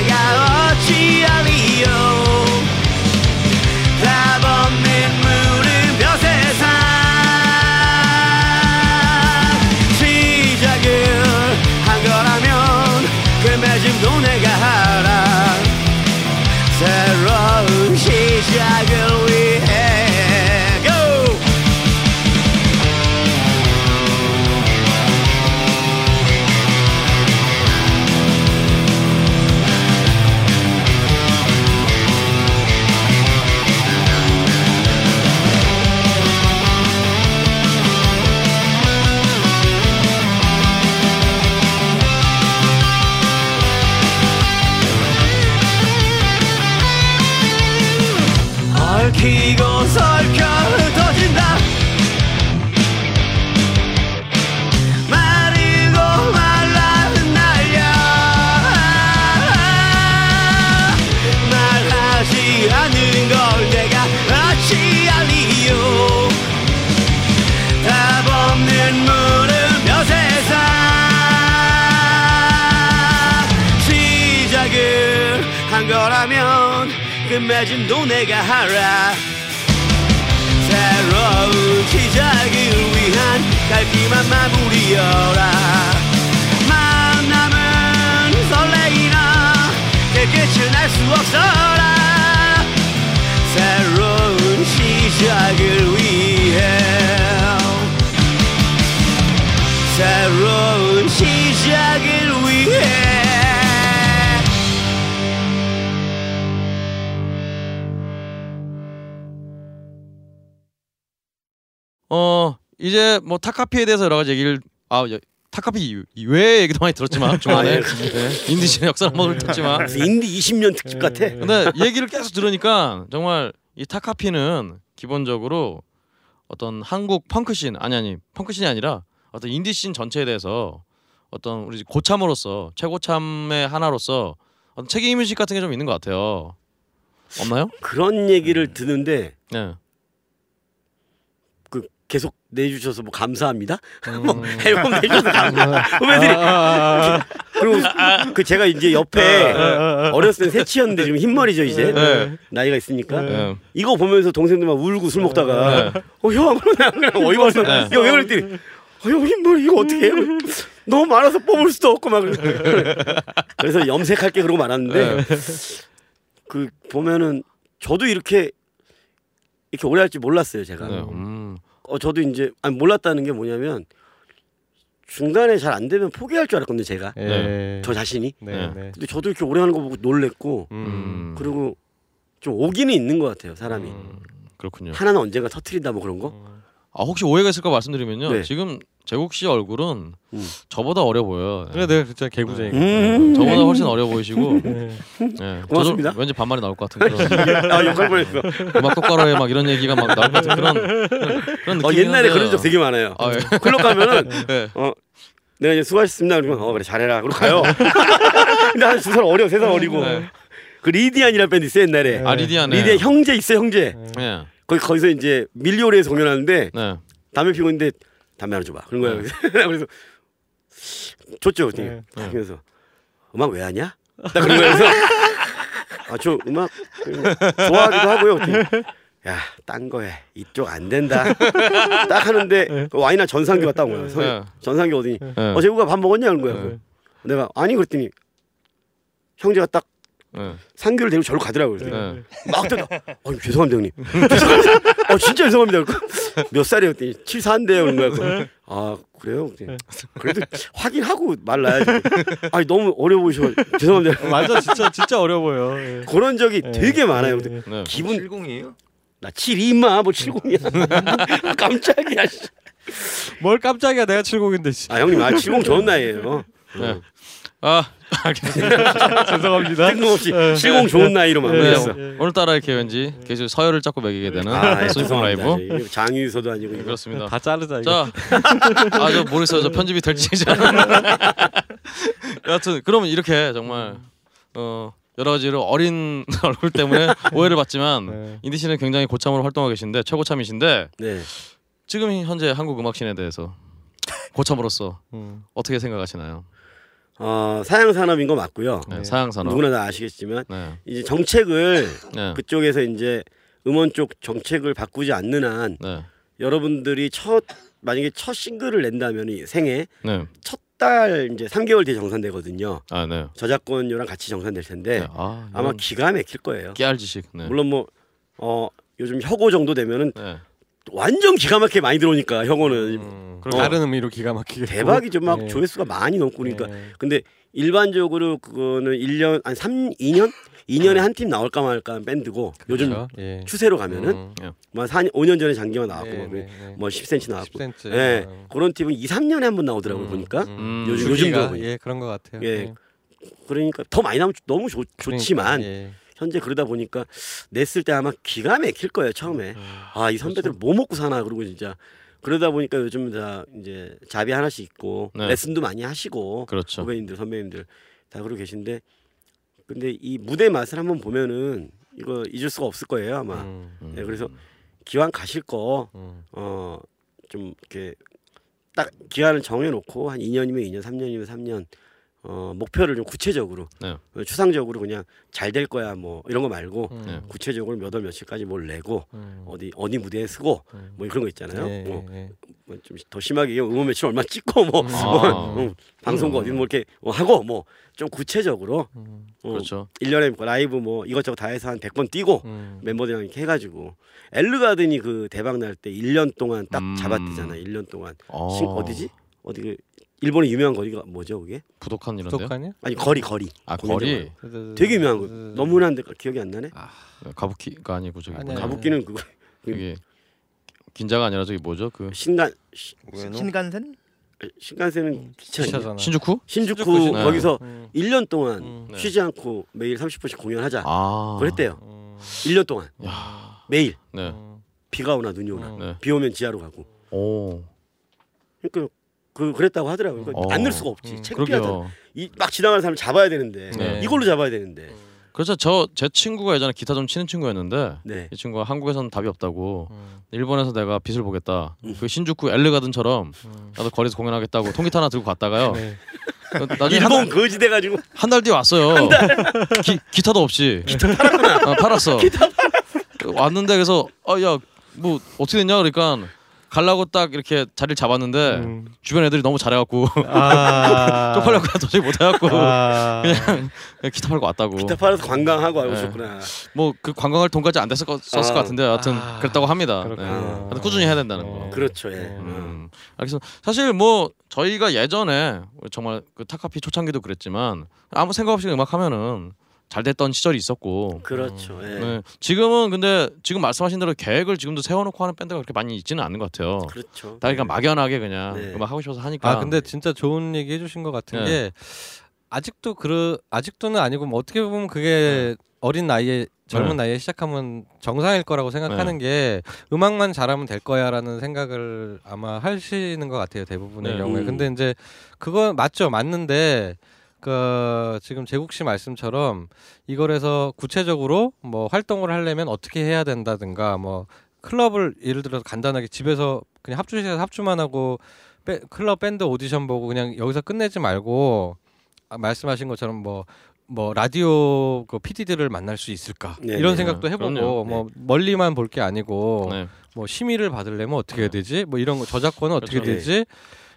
[SPEAKER 1] 뭐 타카피에 대해서 여러 가지 얘기를 아 여- 타카피 외의 얘기도 많이 들었지만 중간에
[SPEAKER 3] 아, 예.
[SPEAKER 1] 네, 인디신의 역사를 한번 훑었지만
[SPEAKER 3] 무슨 인디 20년 특집 같아.
[SPEAKER 1] 근데 얘기를 계속 들으니까 정말 이 타카피는 기본적으로 어떤 한국 펑크씬 아니 아니 펑크씬이 아니라 어떤 인디씬 전체에 대해서 어떤 우리 고참으로서 최고참의 하나로서 어떤 책임 의식 같은 게 좀 있는 것 같아요. 없나요?
[SPEAKER 3] 그런 얘기를 듣는데
[SPEAKER 1] 네.
[SPEAKER 3] 그 계속 내주셔서 뭐 감사합니다. 뭐
[SPEAKER 1] 음.
[SPEAKER 3] 앨범 내주셔서 감사. 후배들이 그리고 그 제가 이제 옆에 어렸을 때 새치였는데 지금 흰머리죠 이제
[SPEAKER 1] 네.
[SPEAKER 3] 나이가 있으니까
[SPEAKER 1] 네.
[SPEAKER 3] 이거 보면서 동생들 막 울고 술 먹다가
[SPEAKER 1] 네.
[SPEAKER 3] 어형 그냥 어이가 없어.
[SPEAKER 1] 네.
[SPEAKER 3] 이거 왜 그랬더니 어형 흰머리 이거 어떻게 해요? 너무 많아서 뽑을 수도 없고 막 그래서 염색할게 그러고 말았는데 그 보면은 저도 이렇게 이렇게 오래 할 줄 몰랐어요 제가.
[SPEAKER 1] 네. 음.
[SPEAKER 3] 어 저도 이제 아니 몰랐다는 게 뭐냐면 중간에 잘 안 되면 포기할 줄 알았거든요 제가
[SPEAKER 1] 네.
[SPEAKER 3] 저 자신이.
[SPEAKER 1] 네.
[SPEAKER 4] 네.
[SPEAKER 3] 근데 저도 이렇게 오래 하는 거 보고 놀랬고
[SPEAKER 1] 음.
[SPEAKER 3] 그리고 좀 오기는 있는 것 같아요 사람이.
[SPEAKER 1] 음. 그렇군요.
[SPEAKER 3] 하나는 언젠가 터트린다 뭐 그런 거.
[SPEAKER 1] 아 혹시 오해가 있을까 말씀드리면요.
[SPEAKER 3] 네.
[SPEAKER 1] 지금 제국 씨 얼굴은
[SPEAKER 3] 음.
[SPEAKER 1] 저보다 어려 보여요.
[SPEAKER 4] 그래 내가 진짜 개구쟁이.
[SPEAKER 3] 음.
[SPEAKER 1] 저보다 훨씬 어려 보이시고.
[SPEAKER 4] 네.
[SPEAKER 1] 예.
[SPEAKER 3] 고맙습니다.
[SPEAKER 1] 왠지 반말이 나올 것 같은 그런
[SPEAKER 3] 아 욕할 뻔했어.
[SPEAKER 1] 음악 똑바로 해 막 이런 얘기가 막 나올 것 같은 그런 그런 느낌이
[SPEAKER 3] 어, 옛날에 그런 적 되게 많아요.
[SPEAKER 1] 아, 예.
[SPEAKER 3] 클럽 가면은
[SPEAKER 1] 네.
[SPEAKER 3] 어 내가 이제 수고하셨습니다 그러면 어 그래 잘해라 그러고 가요. 근데 한 두 살 어려 세 살 어리고
[SPEAKER 1] 네.
[SPEAKER 3] 그 리디안이라는 밴드 있어 요 옛날에.
[SPEAKER 1] 아 리디아네.
[SPEAKER 3] 리디안 형제 있어 요 형제.
[SPEAKER 1] 예.
[SPEAKER 3] 거기 거기서 이제 밀리오레에서 공연하는데
[SPEAKER 1] 네.
[SPEAKER 3] 담배 피고 있는데 담배 하나 줘봐. 그런 거야. 그래서 줬죠.
[SPEAKER 4] 네.
[SPEAKER 3] 딱 그래서 음악 왜 하냐? 딱 그런 거야. 그래서 아 저 음악 좋아하기도 하고요. 야, 딴 거에 이쪽 안 된다. 딱 하는데 그 와이나 전상기 갔다 온 거야. 서-
[SPEAKER 1] 네.
[SPEAKER 3] 전상기 어디니?
[SPEAKER 1] 네.
[SPEAKER 3] 어, 제구가 밥 먹었냐? 그런 거야.
[SPEAKER 1] 네.
[SPEAKER 3] 내가 아니 그랬더니 형제가 딱
[SPEAKER 1] 네.
[SPEAKER 3] 상규를 데리고 저로 가더라고요.
[SPEAKER 1] 네.
[SPEAKER 3] 막 뜯어. 어, 죄송합니다 형님. 죄송합니다. 어, 진짜 죄송합니다. 그래서 몇? 그랬더니 74인데요. 그런 거야. 그래서 아 그래요? 그랬더니 그래도 확인하고 말라야지. 아니 너무 어려 보이셔. 죄송합니다.
[SPEAKER 4] 맞아 진짜 진짜 어려 보여. 예.
[SPEAKER 3] 그런 적이 되게 많아요. 근데
[SPEAKER 1] 네.
[SPEAKER 3] 기분
[SPEAKER 5] 70이에요?
[SPEAKER 3] 나 72 임마 뭐 70이야. 깜짝이야. 씨.
[SPEAKER 4] 뭘 깜짝이야 내가 70인데. 씨.
[SPEAKER 3] 아 형님 아 70 좋은 나이에요.
[SPEAKER 1] 네. 아 알겠습니다.
[SPEAKER 4] 죄송합니다.
[SPEAKER 3] 뜬금없이 70 좋은 나이로
[SPEAKER 1] 네.
[SPEAKER 3] 마무리했어.
[SPEAKER 1] 오늘따라 이렇게 왠지 계속 서열을 잡고 매기게 되는
[SPEAKER 3] 아, 예,
[SPEAKER 1] 소니풍 라이브.
[SPEAKER 3] 장유서도 아니고 이거.
[SPEAKER 1] 그렇습니다.
[SPEAKER 4] 다 자르자 이거.
[SPEAKER 1] 자, 아저 모르겠어요. 저 편집이 될지 잘. 여하튼 그러면 이렇게 정말 어 여러 가지로 어린 얼굴 때문에 오해를 받지만
[SPEAKER 4] 네.
[SPEAKER 1] 인디 씨는 굉장히 고참으로 활동하고 계신데 최고참이신데
[SPEAKER 3] 네.
[SPEAKER 1] 지금 현재 한국 음악씬에 대해서 고참으로서
[SPEAKER 4] 음.
[SPEAKER 1] 어떻게 생각하시나요?
[SPEAKER 3] 어, 사양 산업인 거 맞고요.
[SPEAKER 1] 네,
[SPEAKER 4] 네.
[SPEAKER 1] 사양 산업.
[SPEAKER 3] 누구나 다 아시겠지만
[SPEAKER 1] 네.
[SPEAKER 3] 이제 정책을
[SPEAKER 1] 네.
[SPEAKER 3] 그쪽에서 이제 음원 쪽 정책을 바꾸지 않는 한
[SPEAKER 1] 네.
[SPEAKER 3] 여러분들이 첫 만약에 첫 싱글을 낸다면 이 생애
[SPEAKER 1] 네.
[SPEAKER 3] 첫달 이제 3개월 뒤에 정산되거든요.
[SPEAKER 1] 아, 네.
[SPEAKER 3] 저작권료랑 같이 정산될 텐데
[SPEAKER 1] 네. 아, 이런
[SPEAKER 3] 기가 막힐 거예요.
[SPEAKER 1] 깨알 지식. 네.
[SPEAKER 3] 물론 뭐 어, 요즘 혁오 정도 되면은
[SPEAKER 1] 네.
[SPEAKER 3] 완전 기가 막히게 많이 들어오니까 혁오는
[SPEAKER 4] 음.
[SPEAKER 3] 어.
[SPEAKER 4] 다른 의미로 기가 막히게.
[SPEAKER 3] 대박이죠. 막
[SPEAKER 4] 네.
[SPEAKER 3] 조회수가 많이 넘고 그러니까
[SPEAKER 4] 네.
[SPEAKER 3] 근데 일반적으로 그거는 1년 한 3, 2년? 2년에 한 팀 나올까 말까 하는 밴드고 요즘
[SPEAKER 4] 그렇죠? 예.
[SPEAKER 3] 추세로 가면은
[SPEAKER 4] 음.
[SPEAKER 3] 뭐 4, 5년 전에 장기화 나왔고
[SPEAKER 4] 네,
[SPEAKER 3] 뭐,
[SPEAKER 4] 네, 네.
[SPEAKER 3] 뭐 10cm 나왔고
[SPEAKER 4] 10cm.
[SPEAKER 3] 예.
[SPEAKER 4] 어.
[SPEAKER 3] 그런 팀은 2, 3년에 한 번 나오더라고요
[SPEAKER 4] 음,
[SPEAKER 3] 보니까
[SPEAKER 1] 음.
[SPEAKER 3] 요즘-
[SPEAKER 4] 주기가,
[SPEAKER 3] 요즘도.
[SPEAKER 4] 예 그런 것 같아요.
[SPEAKER 3] 예. 그러니까 더 많이 나오면 너무 좋, 좋지만
[SPEAKER 4] 그러니까, 예.
[SPEAKER 3] 현재 그러다 보니까 냈을 때 아마 기가 막힐 거예요 처음에
[SPEAKER 4] 음.
[SPEAKER 3] 아이 선배들 뭐 먹고 사나 그러고 진짜 그러다 보니까 요즘 다 이제 잡이 하나씩 있고
[SPEAKER 1] 네.
[SPEAKER 3] 레슨도 많이 하시고
[SPEAKER 1] 그렇죠.
[SPEAKER 3] 후배님들 선배님들 다 그러고 계신데 근데 이 무대 맛을 한번 보면은 이거 잊을 수가 없을 거예요 아마
[SPEAKER 4] 음,
[SPEAKER 1] 음.
[SPEAKER 3] 네, 그래서 기왕 가실 거
[SPEAKER 4] 음.
[SPEAKER 3] 어좀 이렇게 딱 기한을 정해놓고 한 2년이면 2년, 3년이면 3년 어, 목표를 좀 구체적으로
[SPEAKER 1] 네.
[SPEAKER 3] 어, 추상적으로 그냥 잘 될 거야 뭐 이런 거 말고
[SPEAKER 4] 음.
[SPEAKER 1] 네.
[SPEAKER 3] 구체적으로 몇 월 며칠까지 뭘 내고
[SPEAKER 4] 음.
[SPEAKER 3] 어디 어디 무대에 쓰고
[SPEAKER 4] 음.
[SPEAKER 3] 뭐 그런 거 있잖아요.
[SPEAKER 4] 예,
[SPEAKER 3] 뭐
[SPEAKER 4] 예, 예.
[SPEAKER 3] 좀더 심하게 음원 매출 얼마 찍고 뭐,
[SPEAKER 4] 음.
[SPEAKER 3] 뭐
[SPEAKER 1] 아.
[SPEAKER 3] 음, 방송국 어디 뭐 이렇게 뭐 하고 뭐 좀 구체적으로
[SPEAKER 4] 음.
[SPEAKER 3] 어,
[SPEAKER 1] 그렇죠.
[SPEAKER 3] 1년에 라이브 뭐 이것저것 다 해서 한 100번 뛰고
[SPEAKER 4] 음.
[SPEAKER 3] 멤버들이랑 이렇게 해가지고 엘르가든이 그 대박 날 때 1년 동안 딱
[SPEAKER 1] 음.
[SPEAKER 3] 잡았대잖아. 1년 동안
[SPEAKER 1] 어.
[SPEAKER 3] 신, 어디지? 어디 그 일본의 유명한 거리가 뭐죠 그게?
[SPEAKER 1] 부독한 이런데요?
[SPEAKER 4] 부족하냐?
[SPEAKER 3] 아니 거리 거리.
[SPEAKER 1] 아 거리.
[SPEAKER 3] 되게 유명한 거. 너무 흔한데 기억이 안 나네.
[SPEAKER 1] 가부키가 아니고 저기. 뭐냐.
[SPEAKER 3] 가부키는 그거
[SPEAKER 1] 여기 긴자가 아니라 저기 뭐죠? 그
[SPEAKER 3] 신간 시-
[SPEAKER 4] 신간센?
[SPEAKER 3] 신간세는 기차 아니야?
[SPEAKER 4] 기차잖아.
[SPEAKER 1] 신주쿠?
[SPEAKER 3] 신주쿠
[SPEAKER 4] 신주쿠
[SPEAKER 1] 네.
[SPEAKER 3] 거기서
[SPEAKER 4] 음.
[SPEAKER 3] 1년 동안
[SPEAKER 4] 음.
[SPEAKER 1] 네.
[SPEAKER 3] 쉬지 않고 매일 30분씩 공연하자.
[SPEAKER 1] 아.
[SPEAKER 3] 그랬대요.
[SPEAKER 4] 음.
[SPEAKER 3] 1년 동안
[SPEAKER 1] 야.
[SPEAKER 3] 매일
[SPEAKER 1] 네.
[SPEAKER 4] 음.
[SPEAKER 3] 비가 오나 눈이 오나
[SPEAKER 4] 음.
[SPEAKER 1] 네.
[SPEAKER 3] 비 오면 지하로 가고.
[SPEAKER 1] 오.
[SPEAKER 3] 그러니까 그 그랬다고 하더라고요. 그러니까
[SPEAKER 1] 어.
[SPEAKER 3] 안늘 수가 없지.
[SPEAKER 4] 음.
[SPEAKER 3] 창피하잖아.
[SPEAKER 1] 그러게요.
[SPEAKER 3] 이막 지나가는 사람 잡아야 되는데
[SPEAKER 4] 네.
[SPEAKER 3] 이걸로 잡아야 되는데.
[SPEAKER 1] 그래서 저 제 친구가 예전에 기타 좀 치는 친구였는데
[SPEAKER 3] 네.
[SPEAKER 1] 이 친구가 한국에서는 답이 없다고
[SPEAKER 4] 음.
[SPEAKER 1] 일본에서 내가 빛을 보겠다.
[SPEAKER 3] 음.
[SPEAKER 1] 그 신주쿠 엘르가든처럼
[SPEAKER 4] 음.
[SPEAKER 1] 나도 거리에서 공연하겠다고 통기타 하나 들고 갔다가요.
[SPEAKER 4] 네.
[SPEAKER 1] 나중에
[SPEAKER 3] 일본 거지 돼가지고
[SPEAKER 1] 한 달 뒤에 왔어요. 기, 기타도 없이. 기타 팔았구나. 어, 팔았어. 왔는데 그래서 아야 뭐 어떻게 됐냐 그러니까 갈라고 딱 이렇게 자리를 잡았는데
[SPEAKER 4] 음.
[SPEAKER 1] 주변 애들이 너무 잘해갖고
[SPEAKER 4] 아.
[SPEAKER 1] 쪽팔려고 도저히 못해갖고
[SPEAKER 4] 아.
[SPEAKER 1] 그냥 기타 팔고 왔다고.
[SPEAKER 3] 기타 팔아서 관광하고
[SPEAKER 1] 네.
[SPEAKER 3] 오셨구나.
[SPEAKER 1] 뭐그 관광할 돈까지 안 됐을 것, 썼을
[SPEAKER 3] 아.
[SPEAKER 1] 것 같은데 하여튼
[SPEAKER 4] 아.
[SPEAKER 1] 그랬다고 합니다. 네. 하여튼 꾸준히 해야 된다는 거.
[SPEAKER 4] 어.
[SPEAKER 3] 그렇죠. 예.
[SPEAKER 1] 음. 그래서 사실 뭐 저희가 예전에 정말 그 타카피 초창기도 그랬지만 아무 생각 없이 음악 하면은 잘 됐던 시절이 있었고
[SPEAKER 3] 그렇죠. 예.
[SPEAKER 1] 네. 지금은 근데 지금 말씀하신 대로 계획을 지금도 세워놓고 하는 밴드가 그렇게 많이 있지는 않는 것 같아요.
[SPEAKER 3] 그렇죠.
[SPEAKER 1] 다 그러니까 막연하게 그냥
[SPEAKER 3] 네.
[SPEAKER 1] 음악 하고 싶어서 하니까.
[SPEAKER 4] 아 근데 진짜 좋은 얘기 해주신 것 같은
[SPEAKER 1] 네.
[SPEAKER 4] 게 아직도 그 아직도는 아니고 뭐 어떻게 보면 그게 어린 나이에 젊은
[SPEAKER 1] 네.
[SPEAKER 4] 나이에 시작하면 정상일 거라고 생각하는 게 음악만 잘하면 될 거야라는 생각을 아마 하시는 것 같아요 대부분의
[SPEAKER 1] 네.
[SPEAKER 4] 경우에
[SPEAKER 3] 음.
[SPEAKER 4] 근데 이제 그건 맞죠 맞는데 그 지금 제국 씨 말씀처럼 이걸 해서 구체적으로 뭐 활동을 하려면 어떻게 해야 된다든가 뭐 클럽을 예를 들어서 간단하게 집에서 그냥 합주실에서 합주만 하고 빼- 클럽 밴드 오디션 보고 그냥 여기서 끝내지 말고 아, 말씀하신 것처럼 뭐뭐 라디오 그 PD들을 만날 수 있을까
[SPEAKER 3] 네,
[SPEAKER 4] 이런
[SPEAKER 3] 네.
[SPEAKER 4] 생각도 해보고
[SPEAKER 1] 그럼요.
[SPEAKER 4] 뭐 멀리만 볼 게 아니고
[SPEAKER 1] 네.
[SPEAKER 4] 뭐 심의를 받으려면 어떻게 해야 되지 뭐 이런 거 저작권은 어떻게
[SPEAKER 1] 그렇죠.
[SPEAKER 4] 되지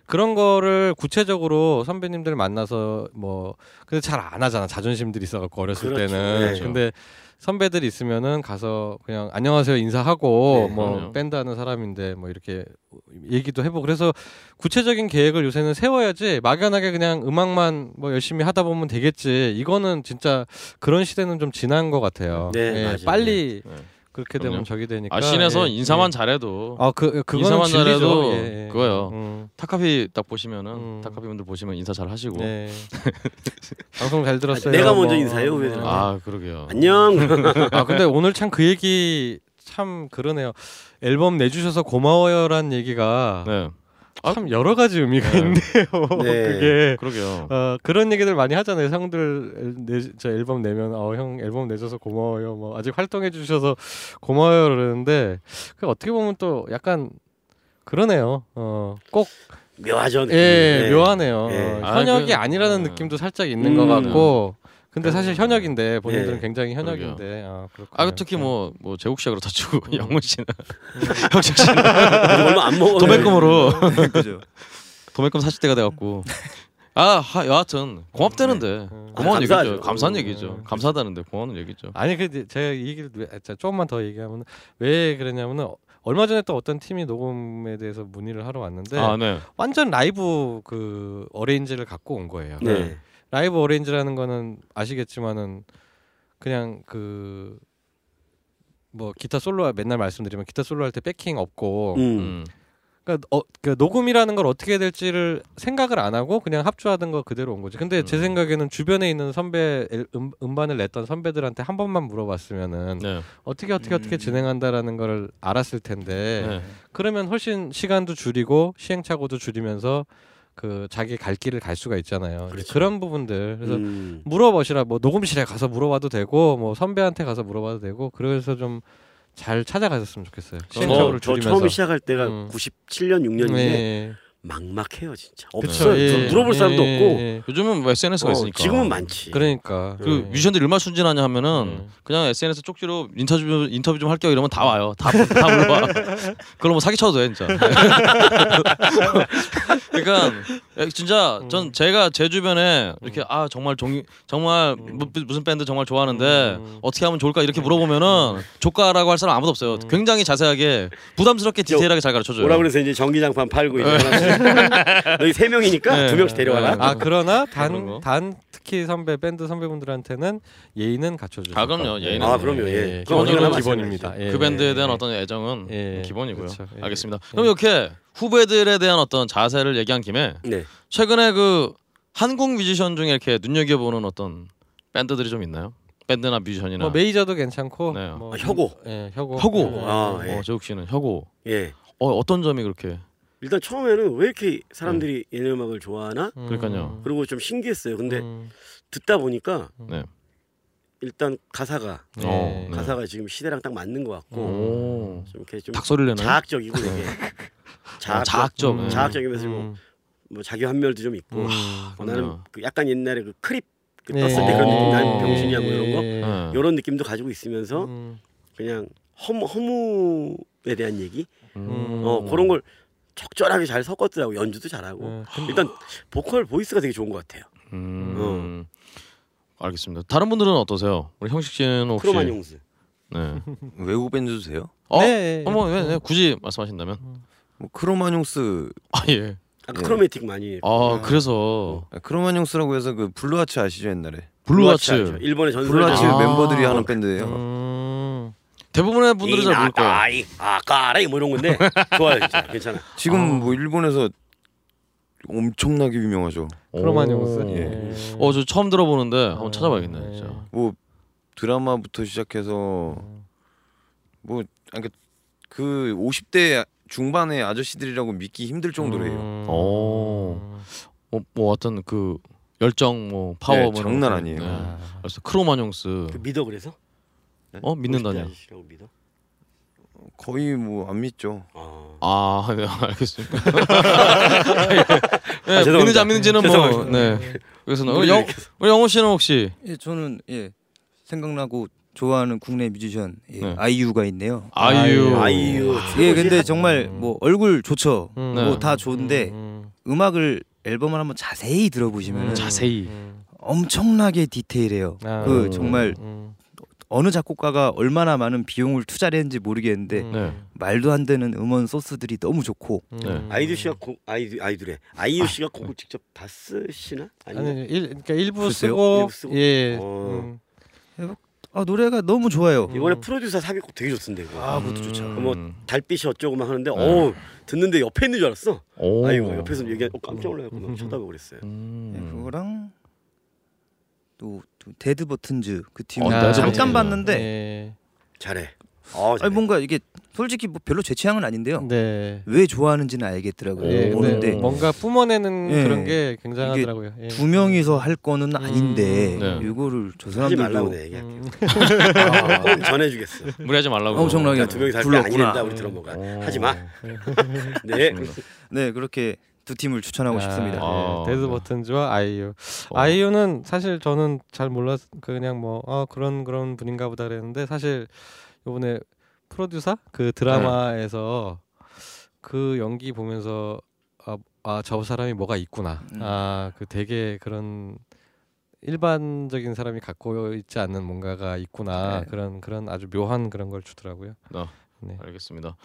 [SPEAKER 4] 그런 거를 구체적으로 선배님들 만나서 뭐 근데 잘 안 하잖아 자존심들이 있어갖고 어렸을
[SPEAKER 3] 그렇죠.
[SPEAKER 4] 때는
[SPEAKER 3] 네.
[SPEAKER 4] 근데 선배들 있으면은 가서 그냥 안녕하세요 인사하고
[SPEAKER 3] 네,
[SPEAKER 4] 뭐
[SPEAKER 1] 그럼요.
[SPEAKER 4] 밴드 하는 사람인데 뭐 이렇게 얘기도 해보고 그래서 구체적인 계획을 요새는 세워야지 막연하게 그냥 음악만 뭐 열심히 하다 보면 되겠지 이거는 진짜 그런 시대는 좀 지난 것 같아요.
[SPEAKER 3] 네,
[SPEAKER 4] 예. 빨리
[SPEAKER 1] 네.
[SPEAKER 4] 그렇게
[SPEAKER 1] 그럼요.
[SPEAKER 4] 되면 저기 되니까
[SPEAKER 1] 아 scene에서
[SPEAKER 4] 예,
[SPEAKER 1] 인사만
[SPEAKER 4] 예.
[SPEAKER 1] 잘해도
[SPEAKER 4] 아 그 그거는
[SPEAKER 1] 인사만
[SPEAKER 4] 진리죠.
[SPEAKER 1] 잘해도
[SPEAKER 4] 예, 예.
[SPEAKER 1] 그거예요.
[SPEAKER 4] 음,
[SPEAKER 1] 타카피 딱 보시면은
[SPEAKER 4] 음.
[SPEAKER 1] 타카피 분들 보시면 인사 잘 하시고.
[SPEAKER 4] 네. 방송 잘 들었어요.
[SPEAKER 3] 내가 먼저
[SPEAKER 4] 뭐,
[SPEAKER 3] 인사해요,
[SPEAKER 4] 뭐.
[SPEAKER 3] 후배들한테.
[SPEAKER 1] 아 그러게요.
[SPEAKER 3] 안녕.
[SPEAKER 4] 아 근데 오늘 참 그 얘기 참 그러네요. 앨범 내주셔서 고마워요란 얘기가
[SPEAKER 1] 네.
[SPEAKER 4] 참 여러 가지 의미가
[SPEAKER 1] 네.
[SPEAKER 4] 있네요.
[SPEAKER 3] 네.
[SPEAKER 4] 그게
[SPEAKER 1] 그러게요.
[SPEAKER 4] 어, 그런 얘기들 많이 하잖아요. 형들 내, 저 앨범 내면 어, 형 앨범 내줘서 고마워요. 뭐 아직 활동해 주셔서 고마워요 그러는데 그 어떻게 보면 또 약간 그러네요. 어, 꼭
[SPEAKER 3] 묘하죠.
[SPEAKER 4] 예,
[SPEAKER 3] 네.
[SPEAKER 4] 묘하네요.
[SPEAKER 3] 예.
[SPEAKER 4] 어,
[SPEAKER 1] 아,
[SPEAKER 4] 현역이
[SPEAKER 1] 그-
[SPEAKER 4] 아니라는
[SPEAKER 1] 네.
[SPEAKER 4] 느낌도 살짝 있는
[SPEAKER 3] 음.
[SPEAKER 4] 것 같고. 근데 사실 현역인데 본인들은
[SPEAKER 3] 예.
[SPEAKER 4] 굉장히 현역인데. 아.
[SPEAKER 1] 아 특히 뭐뭐 제국 씨가 그렇다 치고
[SPEAKER 4] 음.
[SPEAKER 1] 영문 씨는 형식 씨는
[SPEAKER 3] 얼마 안 먹어.
[SPEAKER 1] 도매금으로
[SPEAKER 8] 그죠.
[SPEAKER 1] 도매금 40대가 돼갖고 아 하, 여하튼 고맙다는데
[SPEAKER 4] 음.
[SPEAKER 1] 고마운
[SPEAKER 3] 아,
[SPEAKER 1] 얘기죠. 감사한 얘기죠.
[SPEAKER 4] 음.
[SPEAKER 1] 감사하다는데 고마운 얘기죠.
[SPEAKER 4] 아니 그 제가 이 얘기를 왜, 자, 조금만 더 얘기하면 왜 그러냐면은 어, 얼마 전에 또 어떤 팀이 녹음에 대해서 문의를 하러 왔는데
[SPEAKER 1] 아 네.
[SPEAKER 4] 완전 라이브 그 arrange를 갖고 온 거예요.
[SPEAKER 3] 네.
[SPEAKER 4] 라이브 arrange라는 거는 아시겠지만은 그냥 그 뭐 기타 솔로 맨날 말씀드리면 기타 솔로 할 때 backing 없고
[SPEAKER 3] 음.
[SPEAKER 1] 음.
[SPEAKER 4] 그러니까 어, 그 녹음이라는 걸 어떻게 해야 될지를 생각을 안 하고 그냥 합주하던 거 그대로 온 거지. 근데 제
[SPEAKER 1] 음.
[SPEAKER 4] 생각에는 주변에 있는 선배 엘- 음, 음반을 냈던 선배들한테 한 번만 물어봤으면은
[SPEAKER 1] 네.
[SPEAKER 4] 어떻게 어떻게 어떻게
[SPEAKER 8] 음.
[SPEAKER 4] 진행한다라는 걸 알았을 텐데
[SPEAKER 1] 네.
[SPEAKER 4] 그러면 훨씬 시간도 줄이고 시행착오도 줄이면서 그 자기 갈 길을 갈 수가 있잖아요.
[SPEAKER 3] 그렇죠.
[SPEAKER 4] 그런 부분들 그래서
[SPEAKER 3] 음.
[SPEAKER 4] 물어보시라 뭐 녹음실에 가서 물어봐도 되고 뭐 선배한테 가서 물어봐도 되고 그래서 좀 잘 찾아가셨으면 좋겠어요. 시행착오를
[SPEAKER 3] 저, 저
[SPEAKER 4] 줄이면서.
[SPEAKER 3] 처음 시작할 때가
[SPEAKER 4] 음.
[SPEAKER 3] 97년 6년인데
[SPEAKER 4] 네.
[SPEAKER 3] 막막해요 진짜. 없어요.
[SPEAKER 4] 예,
[SPEAKER 3] 물어볼
[SPEAKER 4] 예,
[SPEAKER 3] 사람도
[SPEAKER 4] 예,
[SPEAKER 3] 없고.
[SPEAKER 4] 예.
[SPEAKER 1] 요즘은 뭐 SNS가
[SPEAKER 3] 어,
[SPEAKER 1] 있으니까.
[SPEAKER 3] 지금은 많지.
[SPEAKER 4] 그러니까
[SPEAKER 1] 그 뮤지션들이 얼마나 순진하냐 하면은
[SPEAKER 4] 음.
[SPEAKER 1] 그냥 SNS 쪽지로 인터뷰 인터뷰 좀 할게요 이러면 다 와요. 다다 불러와. 그럼 뭐 사기 쳐도 돼 진짜. 그러니까 진짜 전 제가 제 주변에 이렇게 아 정말 종 정말 무- 무슨 밴드 정말 좋아하는데
[SPEAKER 4] 음.
[SPEAKER 1] 어떻게 하면 좋을까 이렇게 물어보면은 조카라고 할 사람 아무도 없어요. 굉장히 자세하게 부담스럽게 디테일하게 잘 가르쳐 줘요.
[SPEAKER 3] 뭐라 그래서 이제 전기장판 팔고 이제 하나씩. 너희 세 명이니까
[SPEAKER 1] 네.
[SPEAKER 3] 두 명씩 데려와라.
[SPEAKER 4] 아 그러나
[SPEAKER 1] 그런 거.
[SPEAKER 4] 단, 단 특히 선배 밴드 선배분들한테는 예의는 갖춰주죠.
[SPEAKER 1] 아, 그럼요. 예의는
[SPEAKER 3] 아, 그럼요. 예.
[SPEAKER 4] 기본적으로
[SPEAKER 1] 기본적으로
[SPEAKER 4] 기본입니다. 예,
[SPEAKER 1] 그 밴드에 대한
[SPEAKER 4] 예.
[SPEAKER 1] 어떤 애정은
[SPEAKER 4] 예.
[SPEAKER 1] 기본이고요.
[SPEAKER 4] 그렇죠. 예.
[SPEAKER 1] 알겠습니다. 그럼 이렇게 후배들에 대한 어떤 자세를 얘기한 김에
[SPEAKER 3] 네.
[SPEAKER 1] 최근에 그 한국 뮤지션 중에 이렇게 눈여겨보는 어떤 밴드들이 좀 있나요? 밴드나 뮤지션이나
[SPEAKER 4] 뭐 메이저도 괜찮고
[SPEAKER 1] 네.
[SPEAKER 4] 뭐
[SPEAKER 3] 아, 혁오.
[SPEAKER 4] 예, 혁오.
[SPEAKER 1] 혁오.
[SPEAKER 4] 예.
[SPEAKER 3] 아, 예.
[SPEAKER 1] 어, 재욱 씨는 혁오.
[SPEAKER 3] 예.
[SPEAKER 1] 어, 어떤 점이 그렇게?
[SPEAKER 3] 일단 처음에는 왜 이렇게 사람들이 얘네 음악을 좋아하나?
[SPEAKER 4] 음.
[SPEAKER 1] 그러니까요.
[SPEAKER 3] 그리고 좀 신기했어요. 근데
[SPEAKER 4] 음.
[SPEAKER 3] 듣다 보니까
[SPEAKER 1] 네.
[SPEAKER 3] 일단 가사가
[SPEAKER 4] 네.
[SPEAKER 1] 어, 네.
[SPEAKER 3] 가사가 지금 시대랑 딱 맞는 것 같고
[SPEAKER 1] 오.
[SPEAKER 3] 좀 이렇게 좀
[SPEAKER 1] 닭소리를 내나요?
[SPEAKER 3] 자학적이고 이게
[SPEAKER 1] 어, 자학적.
[SPEAKER 4] 음.
[SPEAKER 3] 자학적이면서 뭐,
[SPEAKER 4] 음.
[SPEAKER 3] 뭐 자기 환멸도 좀 있고
[SPEAKER 4] 음.
[SPEAKER 3] 어, 나는
[SPEAKER 1] 그렇네요.
[SPEAKER 3] 그 약간 옛날에 그 Creep 그
[SPEAKER 4] 네.
[SPEAKER 3] 떴을 때 그런 느낌
[SPEAKER 1] 어.
[SPEAKER 3] 병신이야 뭐 이런 거
[SPEAKER 4] 예.
[SPEAKER 1] 네.
[SPEAKER 3] 이런 느낌도 가지고 있으면서
[SPEAKER 4] 음.
[SPEAKER 3] 그냥 허무 허무에 대한 얘기
[SPEAKER 4] 음.
[SPEAKER 3] 어 그런 걸 적절하게 잘 섞었더라고 연주도 잘하고
[SPEAKER 4] 예. 근데
[SPEAKER 3] 일단 보컬 보이스가 되게 좋은 것 같아요
[SPEAKER 1] 음. 알겠습니다. 다른 분들은 어떠세요? 우리 형식 씨는 혹시
[SPEAKER 3] 크로마뇽스
[SPEAKER 1] 네.
[SPEAKER 5] 외국 밴드도 돼요?
[SPEAKER 1] 어?
[SPEAKER 4] 네.
[SPEAKER 1] 어머, 네, 네. 굳이 말씀하신다면.
[SPEAKER 5] 뭐 크로마뇽스
[SPEAKER 1] 아 예.
[SPEAKER 3] 아까
[SPEAKER 5] 예.
[SPEAKER 3] 크로매틱 많이
[SPEAKER 1] 아, 그래서
[SPEAKER 5] 아, 크로마뇽스라고 해서 그 블루하츠 아시죠 옛날에?
[SPEAKER 1] 블루하츠
[SPEAKER 3] 알죠? 일본의 전설
[SPEAKER 5] 블루하츠
[SPEAKER 1] 아.
[SPEAKER 5] 멤버들이 하는 밴드예요.
[SPEAKER 4] 음.
[SPEAKER 1] 대부분의 분들은 잘 모를 거예요.
[SPEAKER 3] 아까라이 뭐 이런 건데 좋아요 진짜 괜찮아
[SPEAKER 5] 지금
[SPEAKER 1] 아.
[SPEAKER 5] 뭐 일본에서 엄청나게 유명하죠.
[SPEAKER 4] 크로마뇽스.
[SPEAKER 1] 오.
[SPEAKER 5] 예.
[SPEAKER 1] 어, 저 처음 들어보는데 한번
[SPEAKER 4] 어,
[SPEAKER 1] 찾아봐야겠네,
[SPEAKER 4] 예.
[SPEAKER 1] 진짜.
[SPEAKER 5] 뭐 드라마부터 시작해서 뭐 그러니까 그 50대 중반의 아저씨들이라고 믿기 힘들 정도로요.
[SPEAKER 4] 음.
[SPEAKER 1] 오. 어, 뭐 어떤 그 열정, 뭐 파워,
[SPEAKER 5] 네,
[SPEAKER 1] 뭐 이런
[SPEAKER 5] 장난
[SPEAKER 1] 거.
[SPEAKER 5] 아니에요.
[SPEAKER 1] 네.
[SPEAKER 4] 아.
[SPEAKER 1] 그래서 크로마뇽스.
[SPEAKER 3] 그 믿어 그래서
[SPEAKER 1] 어, 믿는다냐?
[SPEAKER 3] 아저씨라고 믿어
[SPEAKER 5] 거의 뭐 안 믿죠.
[SPEAKER 3] 아
[SPEAKER 1] 아, 네, 알겠습니다. 예,
[SPEAKER 3] 죄송합니다.
[SPEAKER 1] 믿는지 안 믿는지는 뭐. 네. 그래서
[SPEAKER 3] 뭐
[SPEAKER 1] 우리 영, 우리 영호 씨는 혹시
[SPEAKER 8] 예, 저는 예 생각나고 좋아하는 국내 뮤지션 예,
[SPEAKER 1] 네.
[SPEAKER 8] 아이유가 있네요.
[SPEAKER 1] 아이유.
[SPEAKER 3] 아이유
[SPEAKER 8] 예,
[SPEAKER 3] 최고지.
[SPEAKER 8] 근데 정말 뭐 얼굴 좋죠.
[SPEAKER 4] 음.
[SPEAKER 1] 네.
[SPEAKER 8] 뭐다 좋은데
[SPEAKER 4] 음.
[SPEAKER 8] 음악을 앨범을 한번 자세히 들어보시면
[SPEAKER 4] 음.
[SPEAKER 8] 은
[SPEAKER 1] 자세히.
[SPEAKER 4] 음.
[SPEAKER 8] 엄청나게 디테일해요.
[SPEAKER 4] 아.
[SPEAKER 8] 그
[SPEAKER 1] 음.
[SPEAKER 8] 정말
[SPEAKER 4] 음.
[SPEAKER 8] 어느 작곡가가 얼마나 많은 비용을 투자를 했는지 모르겠는데
[SPEAKER 4] 음.
[SPEAKER 1] 네.
[SPEAKER 8] 말도 안 되는 음원 소스들이 너무 좋고
[SPEAKER 4] 음.
[SPEAKER 1] 네.
[SPEAKER 3] 아이유 씨가 곡 아이유 아이유래 아이유 씨가 곡을 직접 다 쓰시나 아니면
[SPEAKER 4] 아니 일 그러니까 일부? 쓰고,
[SPEAKER 3] 일부 쓰고?
[SPEAKER 4] 예.
[SPEAKER 3] 어.
[SPEAKER 4] 음.
[SPEAKER 8] 아 노래가 너무 좋아요.
[SPEAKER 3] 이번에
[SPEAKER 4] 음.
[SPEAKER 3] 프로듀서 삽입곡 되게 좋던데 그거.
[SPEAKER 8] 아 그것도 좋죠.
[SPEAKER 3] 뭐 달빛이 어쩌고 막 하는데
[SPEAKER 1] 네.
[SPEAKER 3] 어 듣는데 옆에 있는 줄 알았어
[SPEAKER 1] 오.
[SPEAKER 3] 아이유가 옆에서 얘기 어, 깜짝 놀라고 막 쳐다보고 그랬어요
[SPEAKER 1] 음.
[SPEAKER 8] 예, 그거랑 또, 또 데드 버튼즈 그 팀
[SPEAKER 1] 어,
[SPEAKER 8] 을
[SPEAKER 1] 데드
[SPEAKER 8] 잠깐
[SPEAKER 1] 버튼즈.
[SPEAKER 8] 봤는데
[SPEAKER 4] 예.
[SPEAKER 3] 잘해 어, 잘해.
[SPEAKER 8] 아니 뭔가 이게 솔직히 뭐 별로 제 취향은 아닌데요.
[SPEAKER 4] 네.
[SPEAKER 8] 왜 좋아하는지는 알겠더라고요.
[SPEAKER 4] 예, 근데
[SPEAKER 8] 보는데
[SPEAKER 4] 뭔가 뿜어내는
[SPEAKER 8] 예.
[SPEAKER 4] 그런 게 굉장하더라고요. 예.
[SPEAKER 8] 두 명이서 할 거는 아닌데
[SPEAKER 1] 네.
[SPEAKER 8] 이거를 저
[SPEAKER 3] 하지 말라고
[SPEAKER 8] 사람들도
[SPEAKER 3] 내 얘기
[SPEAKER 4] 음.
[SPEAKER 3] 아, 꼭 전해주겠어
[SPEAKER 1] 무리하지 말라고.
[SPEAKER 8] 엄청나게
[SPEAKER 3] 두 명이 살게 아니
[SPEAKER 8] 불렀구나.
[SPEAKER 3] 된다 우리 들어보가
[SPEAKER 1] 오.
[SPEAKER 3] 하지 마 네.
[SPEAKER 8] 네 그렇게 두 팀을 추천하고 싶습니다.
[SPEAKER 1] 아,
[SPEAKER 4] 예. 데드
[SPEAKER 1] 네.
[SPEAKER 4] 버튼즈와 아이유.
[SPEAKER 1] 어.
[SPEAKER 4] 아이유는 사실 저는 잘 몰랐 그냥 뭐 아, 그런 그런 분인가 보다 그랬는데 사실 요번에 프로듀서 그 드라마에서 그 연기 보면서 아, 아, 저 사람이 뭐가 있구나.
[SPEAKER 8] 음.
[SPEAKER 4] 아, 그 되게 그런 일반적인 사람이 갖고 있지 않는 뭔가가 있구나.
[SPEAKER 8] 네.
[SPEAKER 4] 그런 그런 아주 묘한 그런 걸 주더라고요.
[SPEAKER 1] 어.
[SPEAKER 4] 네.
[SPEAKER 1] 알겠습니다.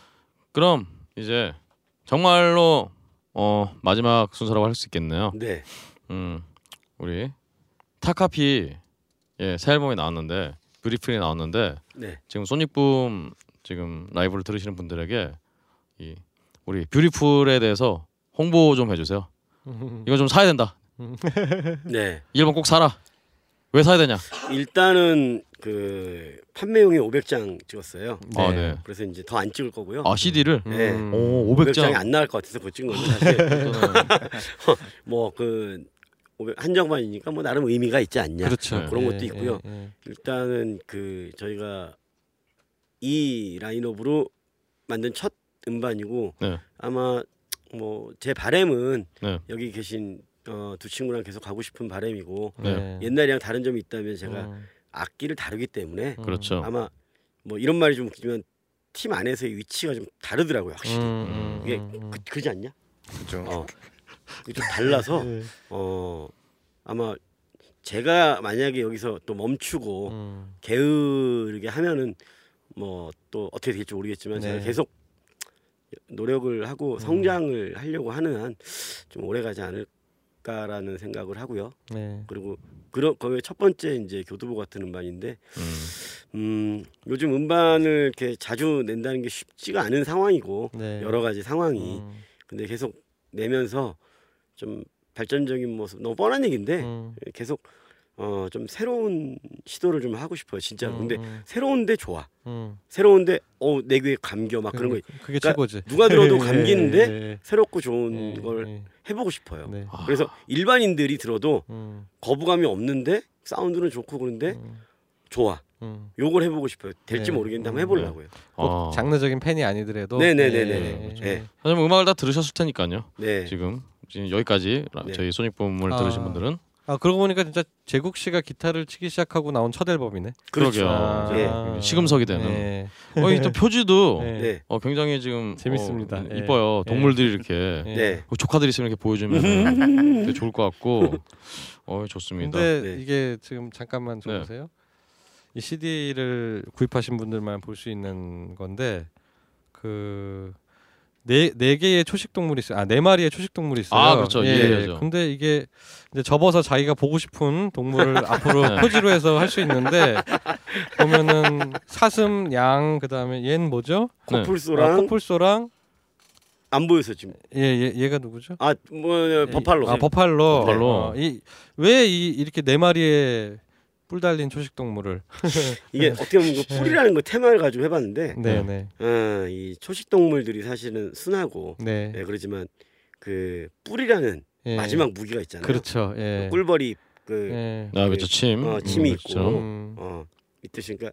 [SPEAKER 1] 그럼 이제 정말로 어 마지막 순서라고 할 수 있겠네요.
[SPEAKER 3] 네.
[SPEAKER 1] 음 우리 타카피 예새 앨범이 나왔는데 뷰티풀이 나왔는데
[SPEAKER 3] 네.
[SPEAKER 1] 지금 소닉붐 지금 라이브를 들으시는 분들에게 이 우리 뷰티풀에 대해서 홍보 좀 해주세요. 이거 좀 사야 된다.
[SPEAKER 3] 네.
[SPEAKER 1] 이 앨범 꼭 사라. 왜 사야 되냐?
[SPEAKER 3] 일단은 그 판매용이 500장 찍었어요.
[SPEAKER 1] 아 네.
[SPEAKER 3] 그래서 이제 더 안 찍을 거고요.
[SPEAKER 1] 아 CD를
[SPEAKER 3] 네.
[SPEAKER 4] 음.
[SPEAKER 1] 오
[SPEAKER 3] 500장이
[SPEAKER 1] 500장.
[SPEAKER 3] 안 나갈 것 같아서 그거 찍은 건데 사실 뭐그 한정판이니까 뭐 나름 의미가 있지 않냐.
[SPEAKER 4] 그렇죠.
[SPEAKER 1] 네.
[SPEAKER 3] 그런
[SPEAKER 4] 예,
[SPEAKER 3] 것도 있고요.
[SPEAKER 4] 예, 예.
[SPEAKER 3] 일단은 그 저희가 이 라인업으로 만든 첫 음반이고
[SPEAKER 1] 네.
[SPEAKER 3] 아마 뭐 제 바램은
[SPEAKER 1] 네.
[SPEAKER 3] 여기 계신 어, 두 친구랑 계속 가고 싶은 바램이고
[SPEAKER 1] 네.
[SPEAKER 3] 옛날이랑 다른 점이 있다면 제가
[SPEAKER 4] 음.
[SPEAKER 3] 악기를 다루기 때문에
[SPEAKER 1] 그렇죠.
[SPEAKER 3] 아마 뭐 이런 말이 좀 웃기지만 팀 안에서의 위치가 좀 다르더라고요 확실히
[SPEAKER 4] 음, 음,
[SPEAKER 3] 이게
[SPEAKER 4] 음, 음.
[SPEAKER 3] 그, 그지 않냐?
[SPEAKER 5] 그죠.
[SPEAKER 3] 어. 이게 좀 달라서
[SPEAKER 4] 네.
[SPEAKER 3] 어 아마 제가 만약에 여기서 또 멈추고
[SPEAKER 4] 음.
[SPEAKER 3] 게으르게 하면은 뭐 또 어떻게 될지 모르겠지만 제가
[SPEAKER 4] 네.
[SPEAKER 3] 계속 노력을 하고 성장을 하려고 하는 한 좀 오래 가지 않을 까라는 생각을 하고요.
[SPEAKER 4] 네.
[SPEAKER 3] 그리고 그런 거의 첫 번째 이제 교두보 같은 음반인데
[SPEAKER 1] 음.
[SPEAKER 3] 음 요즘 음반을 이렇게 자주 낸다는 게 쉽지가 않은 상황이고
[SPEAKER 4] 네.
[SPEAKER 3] 여러 가지 상황이
[SPEAKER 4] 음.
[SPEAKER 3] 근데 계속 내면서 좀 발전적인 모습 너무 뻔한 얘기인데
[SPEAKER 4] 음.
[SPEAKER 3] 계속 어 좀 새로운 시도를 좀 하고 싶어요 진짜로 근데
[SPEAKER 4] 음,
[SPEAKER 3] 새로운데 좋아
[SPEAKER 4] 음.
[SPEAKER 3] 새로운데 어 내 귀에 감겨 막 그런 거
[SPEAKER 4] 그게, 그게
[SPEAKER 3] 그러니까
[SPEAKER 4] 최고지.
[SPEAKER 3] 누가 들어도
[SPEAKER 4] 예,
[SPEAKER 3] 감기는데
[SPEAKER 4] 예,
[SPEAKER 3] 새롭고 좋은
[SPEAKER 4] 예,
[SPEAKER 3] 걸
[SPEAKER 4] 예.
[SPEAKER 3] 해보고 싶어요
[SPEAKER 4] 네.
[SPEAKER 3] 그래서 일반인들이 들어도
[SPEAKER 4] 음,
[SPEAKER 3] 거부감이 없는데 사운드는 좋고 그런데
[SPEAKER 4] 음,
[SPEAKER 3] 좋아
[SPEAKER 4] 음.
[SPEAKER 3] 요걸 해보고 싶어요 될지
[SPEAKER 4] 네.
[SPEAKER 3] 모르겠는데 한번
[SPEAKER 4] 음.
[SPEAKER 3] 해보려고요
[SPEAKER 4] 꼭
[SPEAKER 1] 어.
[SPEAKER 4] 장르적인 팬이 아니더라도
[SPEAKER 3] 네네네네.
[SPEAKER 4] 예,
[SPEAKER 3] 네.
[SPEAKER 4] 예.
[SPEAKER 1] 하지만 음악을 다 들으셨을 테니까요.
[SPEAKER 3] 네
[SPEAKER 1] 지금 지금 여기까지 라-
[SPEAKER 3] 네.
[SPEAKER 1] 저희 소닉붐을
[SPEAKER 4] 아.
[SPEAKER 1] 들으신 분들은
[SPEAKER 4] 아 그러고 보니까 진짜 제국 씨가 기타를 치기 시작하고 나온 첫 앨범이네.
[SPEAKER 3] 그렇죠
[SPEAKER 1] 그러게요.
[SPEAKER 3] 예.
[SPEAKER 1] 시금석이 되는.
[SPEAKER 4] 네.
[SPEAKER 1] 어, 이또 표지도
[SPEAKER 4] 네.
[SPEAKER 3] 네.
[SPEAKER 1] 어, 굉장히 지금
[SPEAKER 4] 재밌습니다.
[SPEAKER 1] 어,
[SPEAKER 4] 예.
[SPEAKER 1] 이뻐요.
[SPEAKER 4] 예.
[SPEAKER 1] 동물들이 이렇게
[SPEAKER 4] 예.
[SPEAKER 3] 네.
[SPEAKER 1] 그 조카들 있으면 이렇게 보여주면 되게 좋을 것 같고 어 좋습니다.
[SPEAKER 4] 근데
[SPEAKER 3] 네.
[SPEAKER 4] 이게 지금 잠깐만 좀
[SPEAKER 1] 네.
[SPEAKER 4] 보세요. 이 CD를 구입하신 분들만 볼 수 있는 건데 그 네, 네 개의 초식 동물이 있어요. 아, 네 마리의 초식 동물이 있어요.
[SPEAKER 1] 아, 그렇죠. 이해해야죠.
[SPEAKER 4] 근데 이게 이제 접어서 자기가 보고 싶은 동물을 앞으로
[SPEAKER 1] 네.
[SPEAKER 4] 표지로 해서 할 수 있는데 보면은 사슴, 양, 그다음에 얘는 뭐죠?
[SPEAKER 1] 네.
[SPEAKER 4] 아,
[SPEAKER 3] 코뿔소랑
[SPEAKER 4] 코뿔소랑
[SPEAKER 3] 안 보여서 지금
[SPEAKER 4] 얘, 얘 얘가 누구죠?
[SPEAKER 3] 아 뭐 버팔로
[SPEAKER 4] 아 버팔로.
[SPEAKER 1] 버팔로.
[SPEAKER 4] 어, 이왜 이 이렇게 네 마리의 뿔 달린 초식 동물을
[SPEAKER 3] 이게 어떻게 보면 그 뿔이라는 거 테마를 가지고 해봤는데
[SPEAKER 4] 네네
[SPEAKER 3] 어, 이 초식 동물들이 사실은 순하고
[SPEAKER 4] 네.
[SPEAKER 3] 예, 그렇지만 그 뿔이라는
[SPEAKER 4] 예.
[SPEAKER 3] 마지막 무기가 있잖아요.
[SPEAKER 4] 그렇죠. 예.
[SPEAKER 3] 꿀벌이 그
[SPEAKER 4] 예.
[SPEAKER 1] 아 그렇죠 침.
[SPEAKER 3] 어, 침이
[SPEAKER 1] 음,
[SPEAKER 3] 있고.
[SPEAKER 1] 그렇죠.
[SPEAKER 4] 음.
[SPEAKER 3] 어, 있듯이니까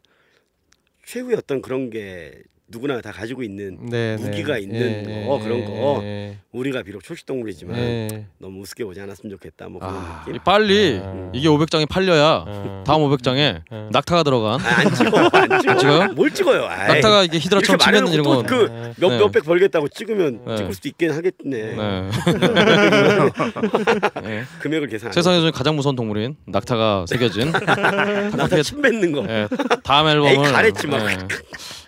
[SPEAKER 3] 최후의 어떤 그런 게 누구나 다 가지고 있는
[SPEAKER 4] 네,
[SPEAKER 3] 무기가
[SPEAKER 4] 네.
[SPEAKER 3] 있는 거, 그런 거.
[SPEAKER 4] 예,
[SPEAKER 3] 우리가 비록 초식 동물이지만
[SPEAKER 4] 예.
[SPEAKER 3] 너무 우습게 보지 않았으면 좋겠다. 뭐 그런
[SPEAKER 4] 아,
[SPEAKER 3] 느낌.
[SPEAKER 1] 이 빨리
[SPEAKER 4] 아.
[SPEAKER 1] 이게 500장이 팔려야
[SPEAKER 4] 어.
[SPEAKER 1] 다음 500장에
[SPEAKER 4] 어.
[SPEAKER 1] 낙타가 들어간
[SPEAKER 3] 아, 안 찍어, 안 찍어.
[SPEAKER 1] 찍어요?
[SPEAKER 3] 뭘 찍어요? 아이,
[SPEAKER 1] 낙타가 이게 히드라처럼
[SPEAKER 3] 이렇게
[SPEAKER 1] 치면 이런 건
[SPEAKER 3] 말해놓고
[SPEAKER 4] 네.
[SPEAKER 1] 네.
[SPEAKER 3] 몇백 벌겠다고 찍으면
[SPEAKER 1] 네.
[SPEAKER 3] 찍을 수도 있긴 하겠네.
[SPEAKER 1] 네. 네.
[SPEAKER 3] 금액을 계산. 안
[SPEAKER 1] 세상에서 가장 무서운 동물인 낙타가 새겨진
[SPEAKER 3] 나타 침 뱉는 거.
[SPEAKER 1] 예, 다음
[SPEAKER 3] 에이,
[SPEAKER 1] 앨범을
[SPEAKER 3] 가랬지, 막.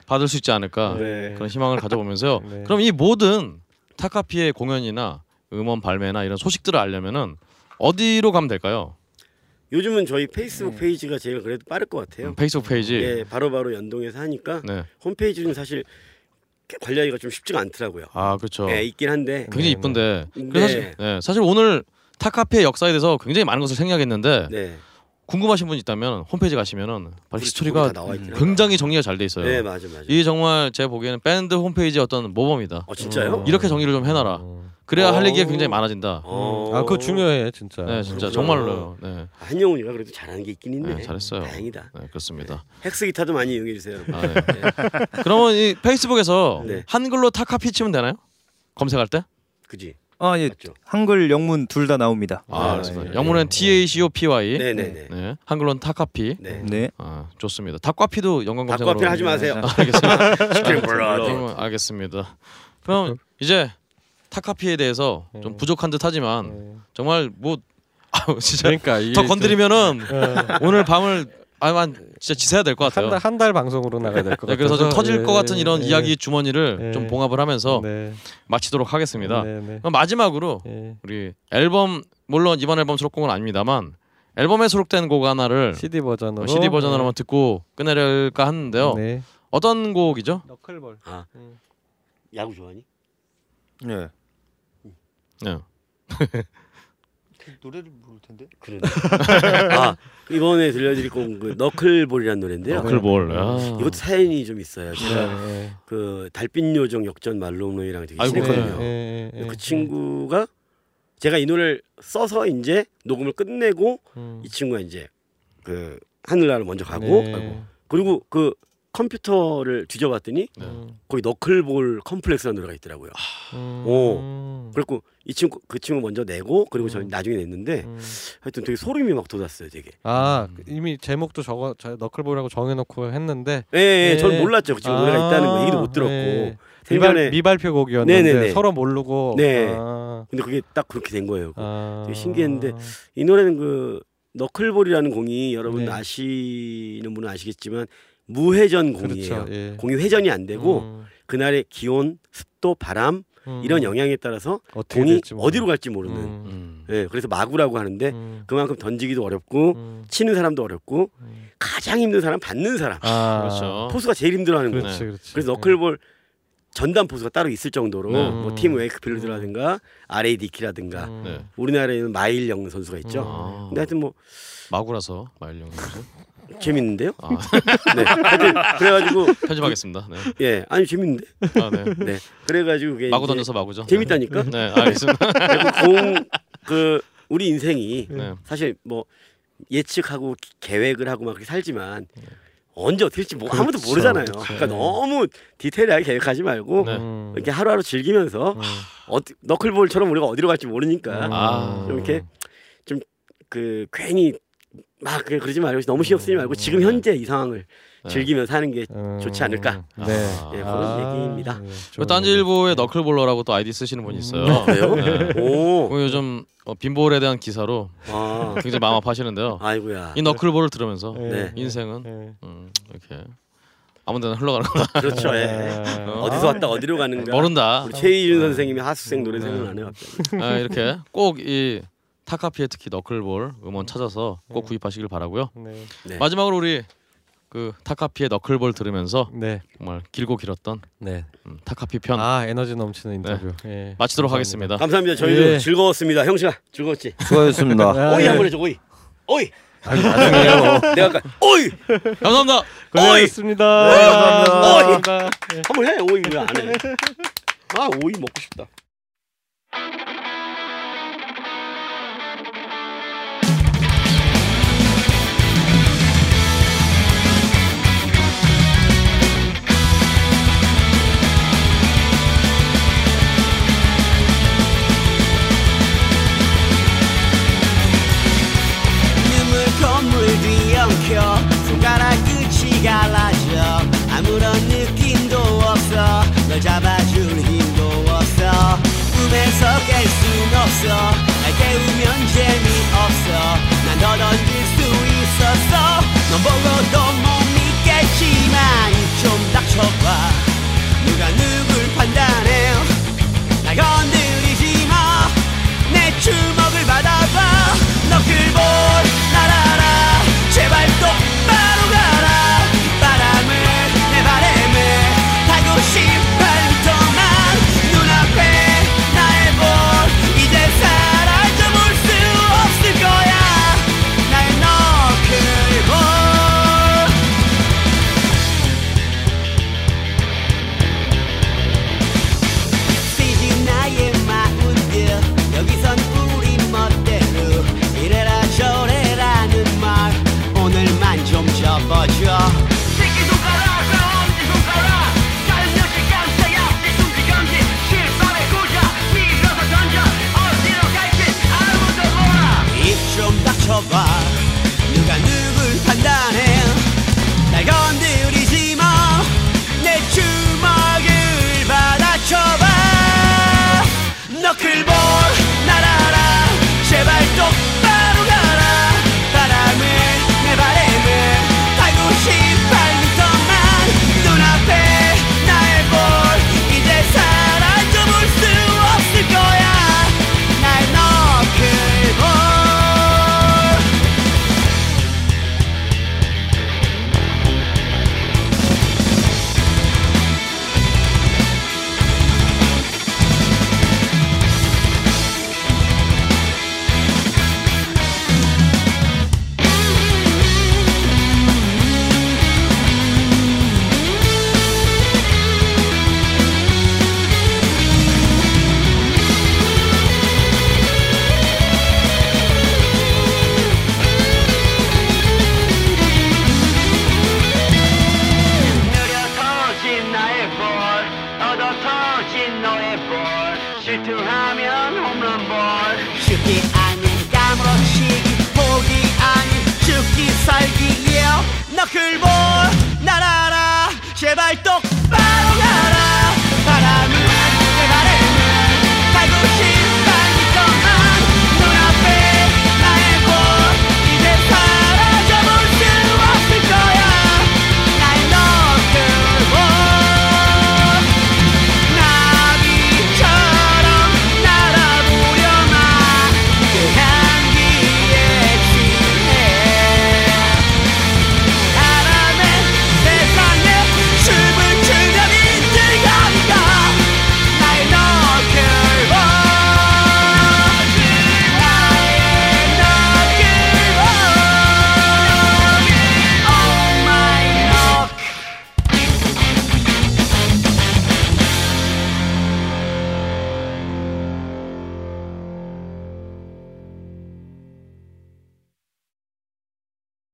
[SPEAKER 1] 예, 받을 수 있지 않을까
[SPEAKER 3] 네.
[SPEAKER 1] 그런 희망을 가져보면서요.
[SPEAKER 4] 네.
[SPEAKER 1] 그럼 이 모든 타카피의 공연이나 음원 발매나 이런 소식들을 알려면은 어디로 가면 될까요?
[SPEAKER 3] 요즘은 저희 페이스북 페이지가 제일 그래도 빠를 것 같아요.
[SPEAKER 1] 음, 페이스북 페이지.
[SPEAKER 3] 예, 바로바로 연동해서 하니까
[SPEAKER 1] 네.
[SPEAKER 3] 홈페이지는 사실 관리하기가 좀 쉽지가 않더라고요.
[SPEAKER 1] 아 그렇죠.
[SPEAKER 3] 예, 있긴 한데
[SPEAKER 1] 굉장히
[SPEAKER 4] 네,
[SPEAKER 1] 이쁜데.
[SPEAKER 3] 네.
[SPEAKER 1] 그래서 사실, 네, 사실 오늘 타카피의 역사에 대해서 굉장히 많은 것을 생략했는데
[SPEAKER 3] 네,
[SPEAKER 1] 궁금하신 분 있다면 홈페이지 가시면은
[SPEAKER 3] 우리
[SPEAKER 1] 히스토리가. 굉장히 정리가 잘 돼 있어요.
[SPEAKER 3] 네, 맞아, 맞아.
[SPEAKER 1] 이 정말 제가 보기에는 밴드 홈페이지의 어떤 모범이다.
[SPEAKER 3] 어, 진짜요?
[SPEAKER 1] 이렇게 정리를 좀 해놔라.
[SPEAKER 4] 음.
[SPEAKER 1] 그래야 할
[SPEAKER 3] 어.
[SPEAKER 1] 얘기가 굉장히 많아진다.
[SPEAKER 3] 어.
[SPEAKER 4] 아, 그거 중요해 진짜.
[SPEAKER 1] 네, 진짜
[SPEAKER 3] 그렇구나.
[SPEAKER 1] 정말로요. 네,
[SPEAKER 3] 한영훈이가 그래도 잘하는 게 있긴 있네.
[SPEAKER 1] 네, 잘했어요.
[SPEAKER 3] 다행이다.
[SPEAKER 1] 네, 그렇습니다.
[SPEAKER 3] 헥스 기타도 많이 이용해 주세요.
[SPEAKER 1] 아, 네. 그러면 이 페이스북에서
[SPEAKER 3] 네.
[SPEAKER 1] 한글로 타카피 치면 되나요? 검색할 때?
[SPEAKER 3] 그지?
[SPEAKER 8] 아 예.
[SPEAKER 3] 맞죠?
[SPEAKER 8] 한글 영문 둘 다 나옵니다.
[SPEAKER 1] 아,
[SPEAKER 3] 네,
[SPEAKER 1] 알겠습니다.
[SPEAKER 4] 네.
[SPEAKER 1] 영문은 T A C O P Y.
[SPEAKER 3] 네, 네, 네.
[SPEAKER 1] 네, 한글로는 타카피.
[SPEAKER 3] 네.
[SPEAKER 8] 네.
[SPEAKER 1] 아, 좋습니다. 닭과피도 연관 검색으로.
[SPEAKER 3] 닭과피 하지 마세요.
[SPEAKER 1] 아, 알겠습니다.
[SPEAKER 3] Chicken blood.
[SPEAKER 1] 그러면 알겠습니다. 그럼 이제 타카피에 대해서 좀
[SPEAKER 4] 네.
[SPEAKER 1] 부족한 듯하지만
[SPEAKER 4] 네.
[SPEAKER 1] 정말 뭐 아우, 진짜
[SPEAKER 4] 그러니까
[SPEAKER 1] 더 건드리면은
[SPEAKER 4] 좀, 예.
[SPEAKER 1] 오늘 밤을 아만 진짜 지새야 될 것 같아요.
[SPEAKER 4] 한달 한 달 방송으로 나가야 될것
[SPEAKER 1] 네,
[SPEAKER 4] 같아요.
[SPEAKER 1] 그래서 좀 터질 것 같은 이런 이야기 주머니를
[SPEAKER 4] 예.
[SPEAKER 1] 좀 봉합을 하면서
[SPEAKER 4] 네.
[SPEAKER 1] 마치도록 하겠습니다.
[SPEAKER 4] 네, 네.
[SPEAKER 1] 그럼 마지막으로
[SPEAKER 4] 예.
[SPEAKER 1] 우리 앨범 물론 이번 앨범 수록곡은 아닙니다만 앨범에 수록된 곡 하나를
[SPEAKER 4] CD 버전으로
[SPEAKER 1] 어, CD 버전으로 한번 듣고 끝내려까 하는데요.
[SPEAKER 4] 네.
[SPEAKER 1] 어떤 곡이죠?
[SPEAKER 4] 너클볼.
[SPEAKER 3] 아,
[SPEAKER 4] 음.
[SPEAKER 3] 야구 좋아하니?
[SPEAKER 5] 네.
[SPEAKER 1] 네.
[SPEAKER 8] 노래를 모를 텐데.
[SPEAKER 3] 그러네. 아, 이번에 들려드릴 곡은 그 너클볼이라는 노래인데요.
[SPEAKER 1] 너클볼.
[SPEAKER 4] 네.
[SPEAKER 1] 아.
[SPEAKER 3] 이것도 사연이 좀 있어요. 제가
[SPEAKER 4] 네.
[SPEAKER 3] 그 달빛 요정 역전 말롱롱이랑 되게 친했거든요.
[SPEAKER 4] 네, 네,
[SPEAKER 3] 그
[SPEAKER 4] 네.
[SPEAKER 3] 친구가 제가 이 노래를 써서 이제 녹음을 끝내고
[SPEAKER 4] 음.
[SPEAKER 3] 이 친구가 이제 그 하늘나라를 먼저 가고
[SPEAKER 4] 네.
[SPEAKER 3] 그리고 그 컴퓨터를 뒤져봤더니
[SPEAKER 1] 네.
[SPEAKER 3] 거기 너클볼 컴플렉스라는 노래가 있더라고요.
[SPEAKER 4] 음.
[SPEAKER 3] 오. 그래갖고 이 친구 그 친구 먼저 내고 그리고 저
[SPEAKER 4] 음.
[SPEAKER 3] 나중에 냈는데
[SPEAKER 4] 음.
[SPEAKER 3] 하여튼 되게 소름이 막 돋았어요, 되게.
[SPEAKER 4] 아
[SPEAKER 1] 음.
[SPEAKER 4] 이미 제목도 적어 저 너클볼이라고 정해놓고 했는데
[SPEAKER 3] 예, 예,
[SPEAKER 4] 예.
[SPEAKER 3] 저는 몰랐죠. 그 친구 노래가 있다는 거 얘기도 못 들었고.
[SPEAKER 4] 예.
[SPEAKER 3] 생전에
[SPEAKER 4] 미발, 미발표 곡이었는데
[SPEAKER 3] 네네네.
[SPEAKER 4] 서로 모르고
[SPEAKER 3] 네.
[SPEAKER 4] 아,
[SPEAKER 3] 근데 그게 딱 그렇게 된 거예요.
[SPEAKER 4] 아.
[SPEAKER 3] 되게 신기했는데 이 노래는 그 너클볼이라는 공이 여러분
[SPEAKER 4] 네.
[SPEAKER 3] 아시는 분은 아시겠지만 무회전 공이에요.
[SPEAKER 4] 그렇죠. 예.
[SPEAKER 3] 공이 회전이 안 되고
[SPEAKER 4] 음,
[SPEAKER 3] 그날의 기온, 습도, 바람
[SPEAKER 4] 음.
[SPEAKER 3] 이런 영향에 따라서 공이 어디로 갈지 모르는.
[SPEAKER 4] 음,
[SPEAKER 1] 음.
[SPEAKER 3] 예, 그래서 마구라고 하는데
[SPEAKER 4] 음,
[SPEAKER 3] 그만큼 던지기도 어렵고
[SPEAKER 4] 음,
[SPEAKER 3] 치는 사람도 어렵고
[SPEAKER 4] 음.
[SPEAKER 3] 가장 힘든 사람 받는 사람.
[SPEAKER 4] 아,
[SPEAKER 1] 그렇죠.
[SPEAKER 3] 포수가 제일 힘들어하는 거.
[SPEAKER 4] 그렇지, 그렇지.
[SPEAKER 3] 그래서 너클볼 전담 포수가 따로 있을 정도로
[SPEAKER 1] 네.
[SPEAKER 3] 뭐팀 웨이크필드라든가 RA 디키라든가
[SPEAKER 4] 음.
[SPEAKER 1] 네.
[SPEAKER 3] 우리나라에는 마일영 선수가 있죠.
[SPEAKER 1] 아.
[SPEAKER 3] 근데 하여튼 뭐
[SPEAKER 1] 마구라서 마일령 선수.
[SPEAKER 3] 재밌는데요.
[SPEAKER 1] 아,
[SPEAKER 3] 네. 하여튼 그래가지고
[SPEAKER 1] 편집하겠습니다. 네.
[SPEAKER 3] 예, 아니 재밌는데.
[SPEAKER 1] 아, 네.
[SPEAKER 3] 네. 그래가지고 그게
[SPEAKER 1] 마구 던져서 마구죠.
[SPEAKER 3] 재밌다니까.
[SPEAKER 1] 네, 네 알겠습니다.
[SPEAKER 3] 공그 우리 인생이
[SPEAKER 1] 네.
[SPEAKER 3] 사실 뭐 예측하고 기- 계획을 하고 막 그렇게 살지만 언제 어떻게 될지 뭐 아무도
[SPEAKER 4] 그렇죠,
[SPEAKER 3] 모르잖아요.
[SPEAKER 4] 그렇죠.
[SPEAKER 3] 그러니까
[SPEAKER 4] 네.
[SPEAKER 3] 너무 디테일하게 계획하지 말고
[SPEAKER 1] 네.
[SPEAKER 4] 음.
[SPEAKER 3] 이렇게 하루하루 즐기면서
[SPEAKER 4] 음.
[SPEAKER 3] 어, 너클볼처럼 우리가 어디로 갈지 모르니까
[SPEAKER 4] 음.
[SPEAKER 1] 아.
[SPEAKER 3] 좀 이렇게 좀 그 괜히 막 그래 그러지 말고 너무 신경 쓰지 말고 지금
[SPEAKER 1] 네.
[SPEAKER 3] 현재 이 상황을
[SPEAKER 1] 네.
[SPEAKER 3] 즐기면서 하는 게
[SPEAKER 4] 음.
[SPEAKER 3] 좋지 않을까?
[SPEAKER 4] 네.
[SPEAKER 1] 아.
[SPEAKER 3] 예, 그런 얘기입니다.
[SPEAKER 4] 네,
[SPEAKER 1] 그 딴지일보의 너클볼러라고 또 아이디 쓰시는 분이 있어요.
[SPEAKER 3] 아, 그래요?
[SPEAKER 1] 네.
[SPEAKER 3] 오,
[SPEAKER 1] 그 요즘 어, 빈볼에 대한 기사로
[SPEAKER 3] 아,
[SPEAKER 1] 굉장히 마음 아파하시는데요.
[SPEAKER 3] 아이고야.
[SPEAKER 1] 이 너클볼을 들으면서
[SPEAKER 3] 네.
[SPEAKER 1] 인생은
[SPEAKER 4] 네.
[SPEAKER 1] 음, 이렇게 아무데나 흘러가는 거다.
[SPEAKER 3] 그렇죠. 예.
[SPEAKER 4] 아.
[SPEAKER 3] 어디서 왔다 어디로 가는가?
[SPEAKER 1] 모른다.
[SPEAKER 3] 우리 최희준 선생님이 하수생 노래 생각나네요.
[SPEAKER 1] 아, 이렇게 꼭이 타카피의 특히 너클볼 음원 찾아서 꼭 구입하시길 바라고요.
[SPEAKER 4] 네.
[SPEAKER 3] 네.
[SPEAKER 1] 마지막으로 우리 그 타카피의 너클볼 들으면서
[SPEAKER 4] 네.
[SPEAKER 1] 정말 길고 길었던
[SPEAKER 4] 네.
[SPEAKER 1] 음, 타카피 편
[SPEAKER 4] 아 에너지 넘치는 인터뷰. 예.
[SPEAKER 1] 마치도록
[SPEAKER 4] 감사합니다.
[SPEAKER 1] 하겠습니다.
[SPEAKER 3] 감사합니다. 저희도
[SPEAKER 4] 예.
[SPEAKER 3] 즐거웠습니다. 형씨가 즐거웠지?
[SPEAKER 5] 수고하셨습니다.
[SPEAKER 4] 아,
[SPEAKER 3] 오이
[SPEAKER 4] 예.
[SPEAKER 3] 한번 해줘. 오이. 오이.
[SPEAKER 4] 아니, 나중에요.
[SPEAKER 3] 내가 아까 오이
[SPEAKER 1] 감사합니다.
[SPEAKER 4] 고생하셨습니다.
[SPEAKER 3] 네,
[SPEAKER 4] 감사합니다. 예.
[SPEAKER 3] 한번 해. 오이 왜 안 해? 아 오이 먹고 싶다.
[SPEAKER 9] 엉켜 손가락 끝이 갈라져. 아무런 느낌도 없어. 널 잡아줄 힘도 없어. 꿈에서 깰 순 없어. 날 깨우면 재미없어. 난더 던질 수 있었어. 넌 보고도 못 믿겠지만 좀 닥쳐봐. 누가 누굴 판단해? 날 건드리지 마. 내주